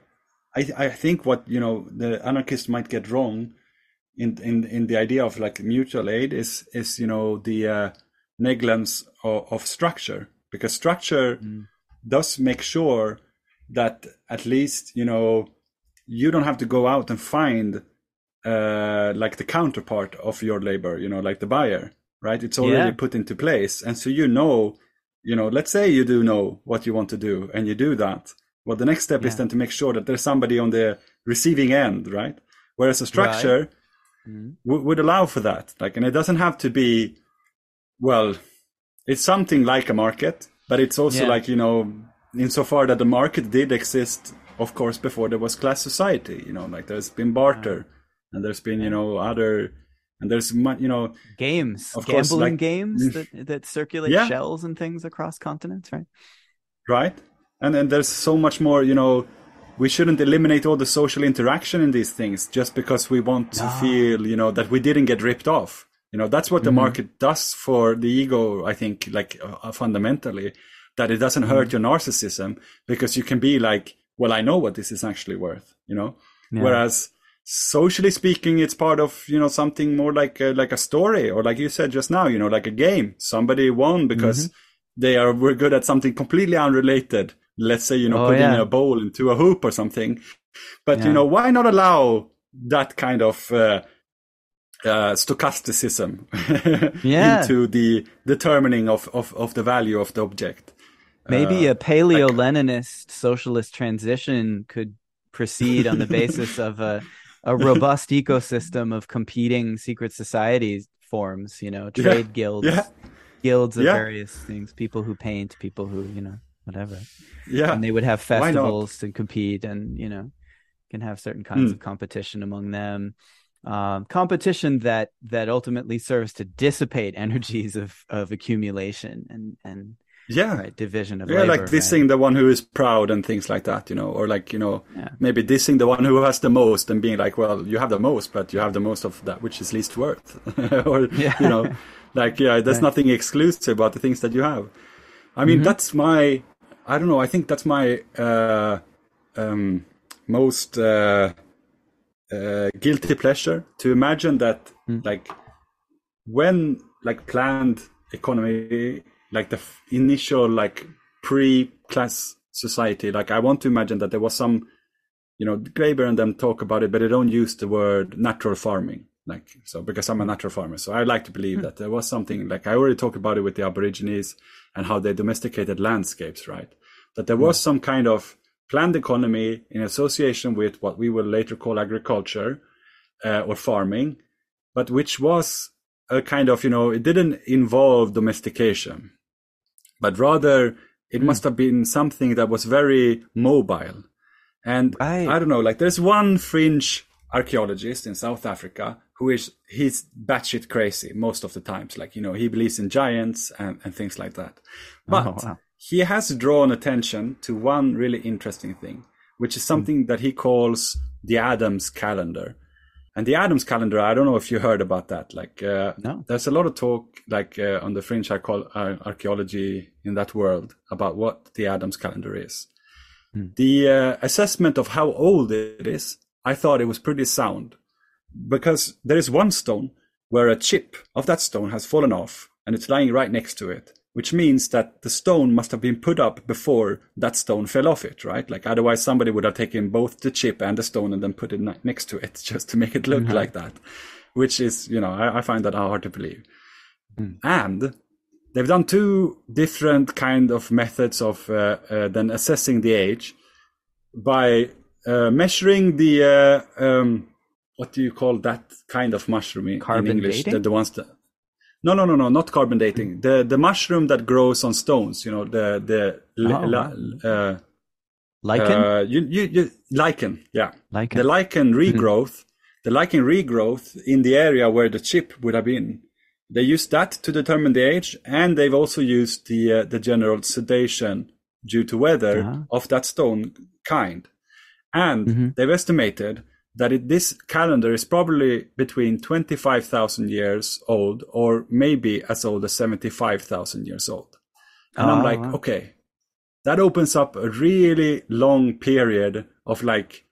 I, I think what you know the anarchists might get wrong in in in the idea of like mutual aid is is you know the uh, negligence of, of structure because structure does make sure that at least you know you don't have to go out and find uh, like the counterpart of your labor, you know, like the buyer, right? It's already Yeah. put into place, and so you know, you know, let's say you do know what you want to do, and you do that. Well, the next step is then to make sure that there's somebody on the receiving end, right? Whereas a structure Mhm. w- would allow for that, like, and it doesn't have to be, well, it's something like a market, but it's also Yeah. like you know, insofar that the market did exist, of course, before there was class society. You know, like there's been barter, and there's been you know other, and there's you know, Games, Of course, gambling like- games that that circulate Yeah. shells and things across continents, right? right? And then there's so much more. You know, we shouldn't eliminate all the social interaction in these things just because we want to No. feel, you know, that we didn't get ripped off. You know, that's what the mm-hmm. market does for the ego. I think, like uh, uh fundamentally, that it doesn't hurt mm-hmm. your narcissism because you can be like, well, I know what this is actually worth. You know, Yeah. whereas socially speaking it's part of you know something more like a, like a story or like you said just now you know like a game somebody won because Mm-hmm. they are were good at something completely unrelated let's say you know Oh, putting yeah. a bowl into a hoop or something but Yeah. you know why not allow that kind of uh, uh, stochasticism Yeah. into the determining of, of, of the value of the object Maybe Uh, a paleo Leninist socialist transition could proceed on the basis of a, a robust ecosystem of competing secret societies forms, you know, Yeah, trade guilds, yeah. guilds of Yeah. various things, people who paint, people who, you know, whatever. yeah And they would have festivals to compete and, you know, can have certain kinds Hmm. of competition among them. Um, competition that that ultimately serves to dissipate energies of of accumulation and and yeah right, division of Yeah, labor. like right? dissing the one who is proud and things like that, you know, or like, you know, Yeah. maybe dissing the one who has the most and being like, well, you have the most, but you have the most of that which is least worth. or, Yeah. you know, like, yeah, there's Right. nothing exclusive about the things that you have. I mean, Mhm. that's my, I don't know, I think that's my uh, um, most uh, uh, guilty pleasure to imagine that, Mm. like, when like planned economy like the f- initial like pre-class society. Like i want to imagine that there was some you know graeber and them talk about it but they don't use the word natural farming like so because i'm a hmm. natural farmer. So i like to believe hmm. that there was something like i already talked about it with the aborigines and how they domesticated landscapes right? That there was hmm. some kind of planned economy in association with what we will later call agriculture uh, or farming but which was a kind of you know it didn't involve domestication but rather it hmm. must have been something that was very mobile. And Right. i don't know like there's one fringe archaeologist in south africa who is he's batshit crazy most of the times. Like you know he believes in giants and, and things like that. Oh, but Oh, wow. he has drawn attention to one really interesting thing which is hmm. something that he calls the adams calendar and the Adams calendar, I don't know if you heard about that. Like, uh, No. there's a lot of talk, like uh, on the fringe uh, archaeology in that world, about what the Adams calendar is. Hmm. The uh, assessment of how old it is, I thought it was pretty sound, because there is one stone where a chip of that stone has fallen off, and it's lying right next to it, which means that the stone must have been put up before that stone fell off it, right? Like otherwise somebody would have taken both the chip and the stone and then put it next to it just to make it look like that, which is, you know, I, I find that hard to believe. And they've done two different kind of methods of uh, uh, then assessing the age by uh, measuring the uh, um, what do you call that kind of mushroom in, in Carbon English? dating? The, the ones that no, no, no, no, not carbon dating. The the mushroom that grows on stones. You know, the the Oh, la- uh, Lichen? uh, you, you, you, lichen. Yeah, Lichen. the lichen regrowth. The lichen regrowth in the area where the chip would have been. They used that to determine the age, and they've also used the uh, the general sedation due to weather Uh-huh. of that stone kind. And Mhm. they've estimated that it, this calendar is probably between 25,000 years old or maybe as old as 75,000 years old. And I'm like, wow. okay, that opens up a really long period of like,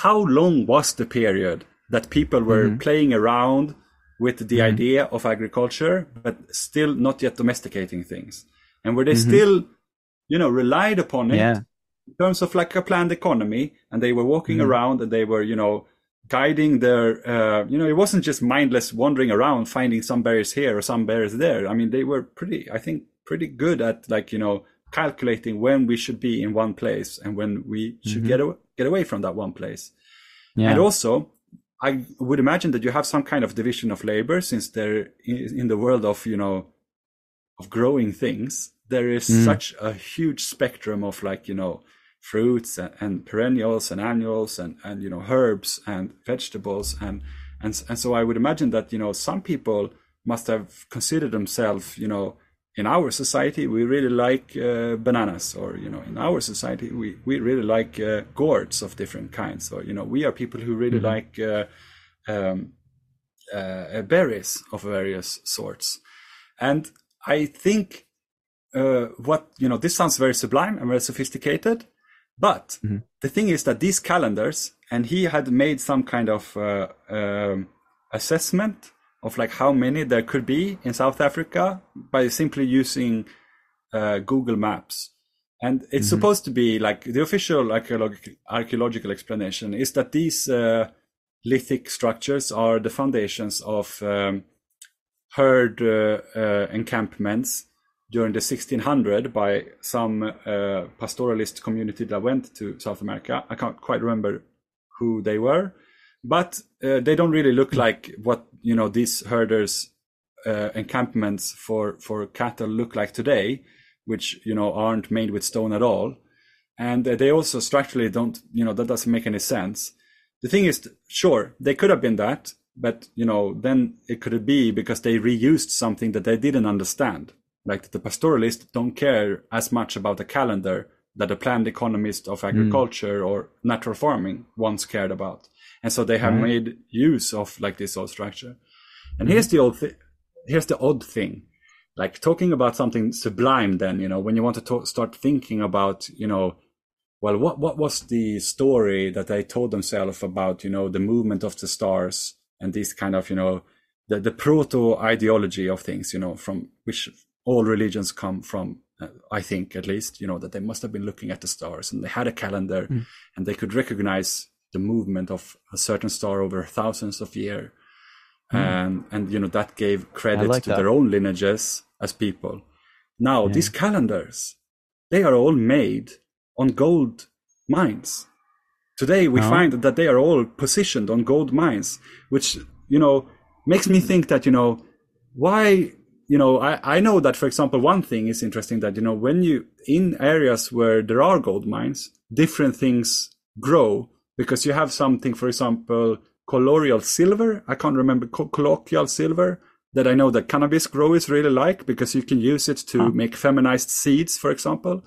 how long was the period that people were Mm-hmm. playing around with the idea of agriculture, but still not yet domesticating things? And were they still, you know, relied upon it Mm-hmm. Yeah. In terms of like a planned economy and they were walking Mm-hmm. around and they were you know guiding their uh, you know it wasn't just mindless wandering around finding some berries here or some berries there i mean they were pretty i think pretty good at like you know calculating when we should be in one place and when we should get, aw- get away from that one place Mm-hmm. Yeah. and also i would imagine that you have some kind of division of labor since they're in, in the world of you know of growing things there is Mm. such a huge spectrum of like you know fruits and, and perennials and annuals and and you know herbs and vegetables and and and so i would imagine that you know some people must have considered themselves you know in our society we really like uh, bananas or you know in our society we we really like uh, gourds of different kinds or you know we are people who really like uh, um, uh, berries of various sorts and i think uh, what you know this sounds very sublime and very sophisticated but the thing is that these calendars and he had made some kind of uh, um, assessment of like how many there could be in south africa by simply using uh, google maps. And it's supposed to be like the official archeolog- archaeological explanation is that these uh, lithic structures are the foundations of um, herd uh, uh, encampments during the 1600 by some uh, pastoralist community that went to South America. I can't quite remember who they were, but uh, they don't really look like what you know these herders uh, encampments for for cattle look like today, which you know aren't made with stone at all, and uh, they also structurally don't you know that doesn't make any sense. The thing is, sure, they could have been that, but you know then it could be because they reused something that they didn't understand like the pastoralists don't care as much about a calendar that a planned economist of hmm. agriculture or natural farming once cared about. And so they have made use of like this old structure. And hmm. here's the old thi- here's the odd thing. Like talking about something sublime then you know when you want to talk, start thinking about you know well what what was the story that they told themselves about you know the movement of the stars and this kind of you know the, the proto ideology of things you know from which all religions come from uh, i think at least you know that they must have been looking at the stars and they had a calendar and they could recognize the movement of a certain star over thousands of years and and you know that gave credit like to that. their own lineages as people. Now these calendars they are all made on gold mines. Today we Oh. find that they are all positioned on gold mines which you know makes me think that you know why you know I, I know that for example one thing is interesting that you know when you in areas where there are gold mines different things grow because you have something for example colloidal silver. I can't remember co- colloquial silver that i know that cannabis growers really like because you can use it to ah. make feminized seeds for example.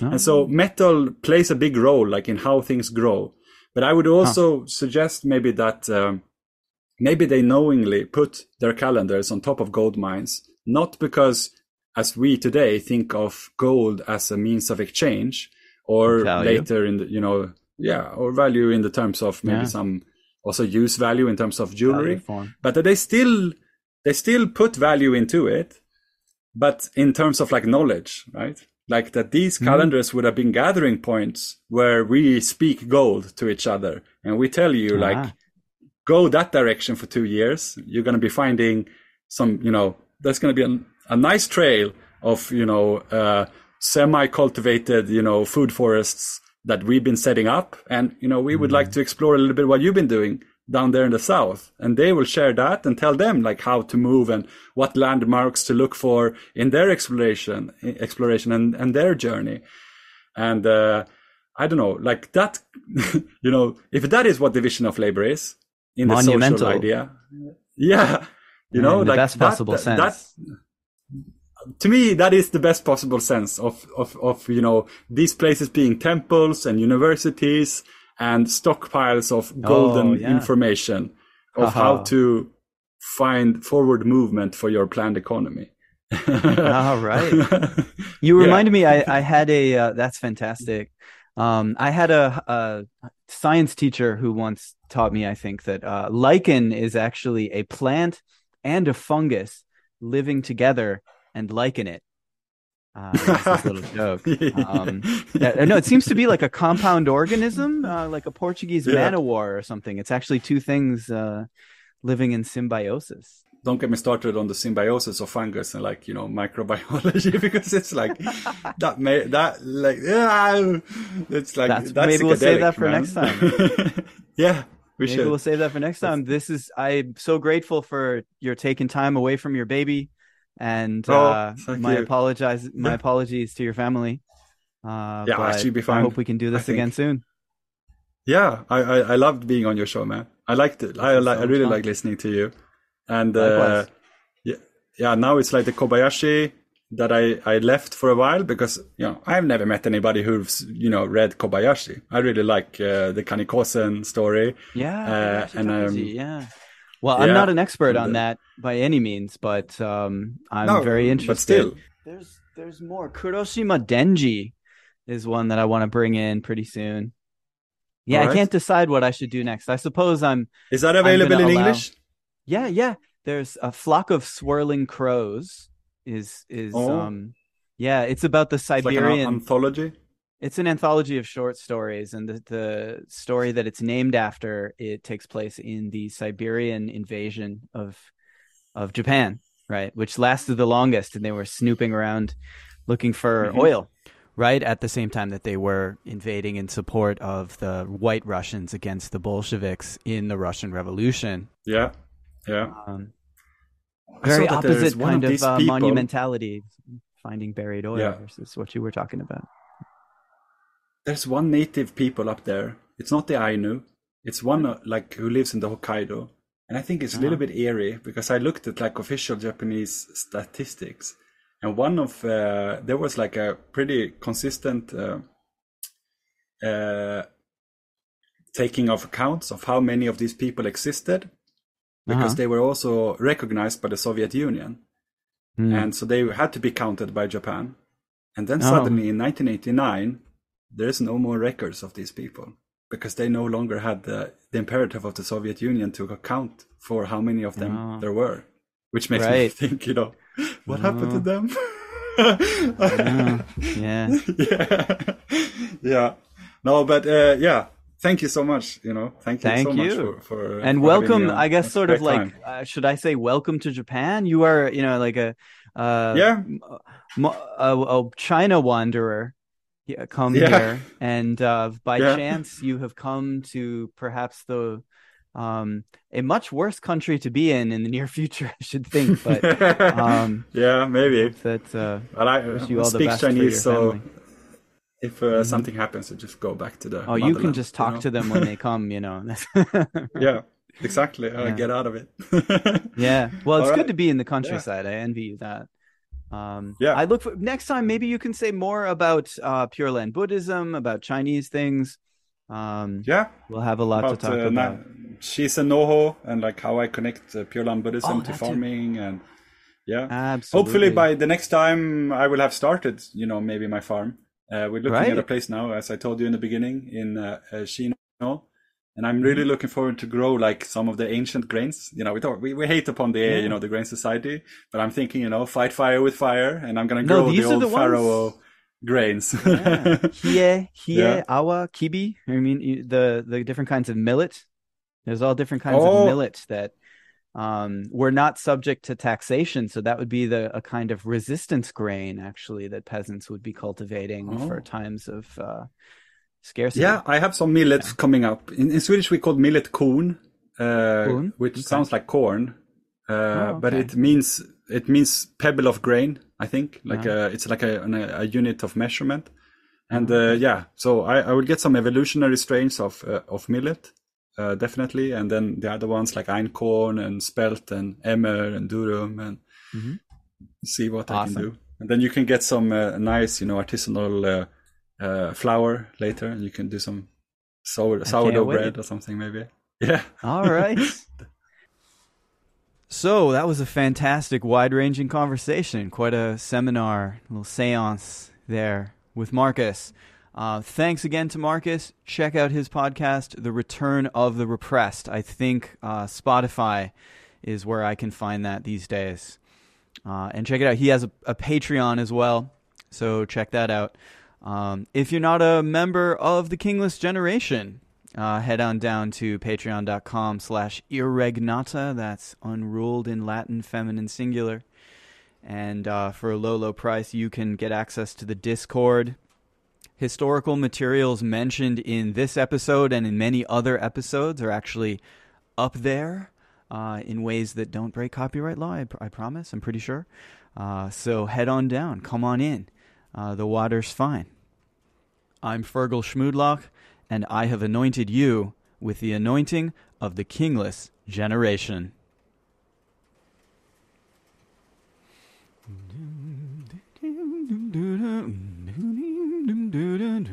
And so ah. metal plays a big role like in how things grow. But i would ah. also suggest maybe that um, maybe they knowingly put their calendars on top of gold mines, not because, as we today think of gold as a means of exchange, or Value. later in the, you know, yeah, or value in the terms of maybe Yeah. some also use value in terms of jewelry, but that they still they still put value into it, but in terms of like knowledge, right? Like that these Mm-hmm. calendars would have been gathering points where we speak gold to each other, and we tell you like Ah. go that direction for two years, you're going to be finding some, you know, there's going to be a, a nice trail of, you know, uh, semi cultivated, you know, food forests that we've been setting up. And, you know, we would like to explore a little bit what you've been doing down there in the south. And they will share that and tell them like how to move and what landmarks to look for in their exploration, exploration and, and their journey. And, uh, I don't know, like that, you know, if that is what division of labor is in the social idea, yeah, you know, like best that- possible that, sense. that- to me, that is the best possible sense of, of, of, you know, these places being temples and universities and stockpiles of golden Oh, yeah. information of Haha. how to find forward movement for your planned economy. All right. You Yeah. me. I I had a. Uh, that's fantastic. Um, I had a, a science teacher who once taught me. I think that uh, lichen is actually a plant and a fungus living together and liken it. Uh, this little joke. Um, Yeah, no, it seems to be like a compound organism, uh, like a Portuguese Yeah. man o' war or something. It's actually two things uh, living in symbiosis. Don't get me started on the symbiosis of fungus and like you know microbiology because it's like that may that like yeah, it's like That's- that's maybe we'll save that for man. next time. yeah, we Maybe should. we'll save that for next time. This is I'm so grateful for your taking time away from your baby, and Oh, uh, my you. apologize my Yeah. apologies to your family. Uh, Yeah, but she'll be I hope we can do this again soon. Yeah, I, I I loved being on your show, man. I liked it. I is li- so I really fun. like listening to you, and uh, yeah, yeah. Now it's like the Kobayashi that I I left for a while because you know I've never met anybody who's you know read Kobayashi. I really like uh, the Kanikosen story. Yeah, Uh, and, um, yeah. Well, I'm not an expert on uh, that by any means, but um, I'm No, very but interested. still. there's there's more. Kuroshima Denji is one that I want to bring in pretty soon. Yeah, I can't decide what I should do next. I suppose I'm Is that available in allow- English? Yeah, yeah. There's a flock of swirling crows. Is is Oh. um, yeah. It's about the It's like Siberian. an anthology. it's an anthology of short stories, and the the story that it's named after it takes place in the Siberian invasion of of Japan, right? Which lasted the longest, and they were snooping around looking for Mhm. oil. Right at the same time that they were invading in support of the White Russians against the Bolsheviks in the Russian Revolution. Yeah, yeah. Um, very opposite kind of, uh, people- monumentality finding buried oil Yeah. versus what you were talking about There's one native people up there. It's not the Ainu. It's one uh, like who lives in the Hokkaido, and I think it's a little Uh-huh. bit eerie because I looked at like official Japanese statistics, and one of uh, there was like a pretty consistent uh, uh, taking of accounts of how many of these people existed because Uh-huh. they were also recognized by the Soviet Union. Hmm. and so they had to be counted by Japan. And then Oh. suddenly in 1989, there's no more records of these people because they no longer had the, the imperative of the Soviet Union to account for how many of them Oh. there were, which makes me think, you know, what happened to Oh. them? Yeah. yeah yeah, yeah. No, but uh, yeah. Thank you so much. You know, thank you Thank so much for, for and for welcome i guess sort of like uh, should i say welcome to japan you are you know like a uh Yeah. m- a, a china wanderer yeah, come Yeah. here and uh by Yeah. chance you have come to perhaps the um a much worse country to be in in the near future i should think but um yeah, maybe. that uh Well, I Wish uh, you all speak Chinese, so family. If uh, something happens, I just go back to the. oh you can just talk know? to them when they come you know Yeah, exactly. Uh, Yeah. Get out of it. Yeah. Well, it's All good right. to be in the countryside. I envy you that. Um, Yeah. I look for next time. Maybe you can say more about uh, Pure Land Buddhism, about Chinese things. Um, yeah. we'll have a lot About to talk uh, about. na- Shizen Noho and like how I connect uh, Pure Land Buddhism Oh, to farming and yeah. Absolutely. Hopefully by the next time I will have started, you know, maybe my farm. Uh, we're looking Right. at a place now, as I told you in the beginning, in uh, uh, Shino. And I'm Mm-hmm. really looking forward to grow like some of the ancient grains. You know, we don't, we, we hate upon the, Yeah. you know, the grain society, but I'm thinking, you know, fight fire with fire and I'm going to No, grow these the old the Pharaoh grains. yeah. Hie, hie, Yeah. awa, kibi. I mean, the the different kinds of millet. There's all different kinds Oh. of millet that um, were not subject to taxation. So that would be the a kind of resistance grain, actually, that peasants would be cultivating for Oh. times of uh, scarcity. Yeah, I have some millet coming up. In, in Swedish, we call millet corn, uh, which Okay. sounds like corn, uh, Oh, but it means it means pebble of grain. I think like Uh-huh. a, it's like a, an- a unit of measurement. And Oh, uh, yeah, so I, I would get some evolutionary strains of uh, of millet, uh, definitely, and then the other ones like einkorn and spelt and emmer and durum and Mhm. see what I can do. And then you can get some uh, nice, you know, artisanal uh, uh, flour later, and you can do some sour, sourdough bread or something, maybe. Yeah. All right. so that was a fantastic, wide-ranging conversation. Quite a seminar, a little séance there with Marcus. Uh, thanks again to Marcus. Check out his podcast, The Return of the Repressed. I think uh, Spotify is where I can find that these days. Uh, and check it out. He has a, a, Patreon as well, so check that out. Um, if you're not a member of the Kingless Generation, uh, head on down to patreon.com slash irregnata. That's unruled in Latin, feminine singular. And uh, for a low, low price, you can get access to the Discord. Historical materials mentioned in this episode and in many other episodes are actually up there uh, in ways that don't break copyright law. I, pr- I promise. I'm pretty sure. Uh, so head on down. Come on in. Uh, the water's fine. I'm Fergal Schmoodlock, and I have anointed you with the anointing of the kingless generation. There's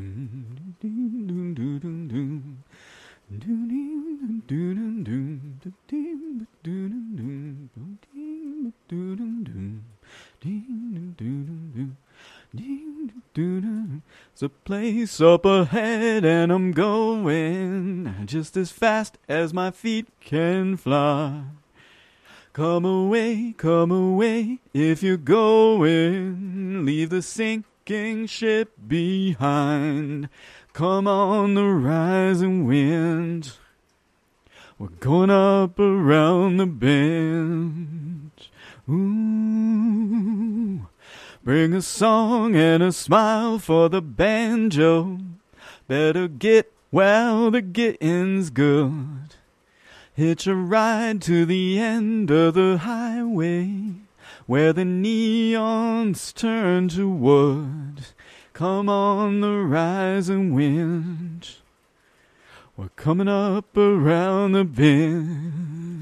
a place up ahead and I'm going just as fast as my feet can fly. Come away, come away if you're going. Leave the sinking ship behind. Come on the rising wind. We're going up around the bend. Ooh. Bring a song and a smile for the banjo. Better get while the getting's good. Hitch a ride to the end of the highway where the neons turn to wood. Come on the rising wind. We're coming up around the bend.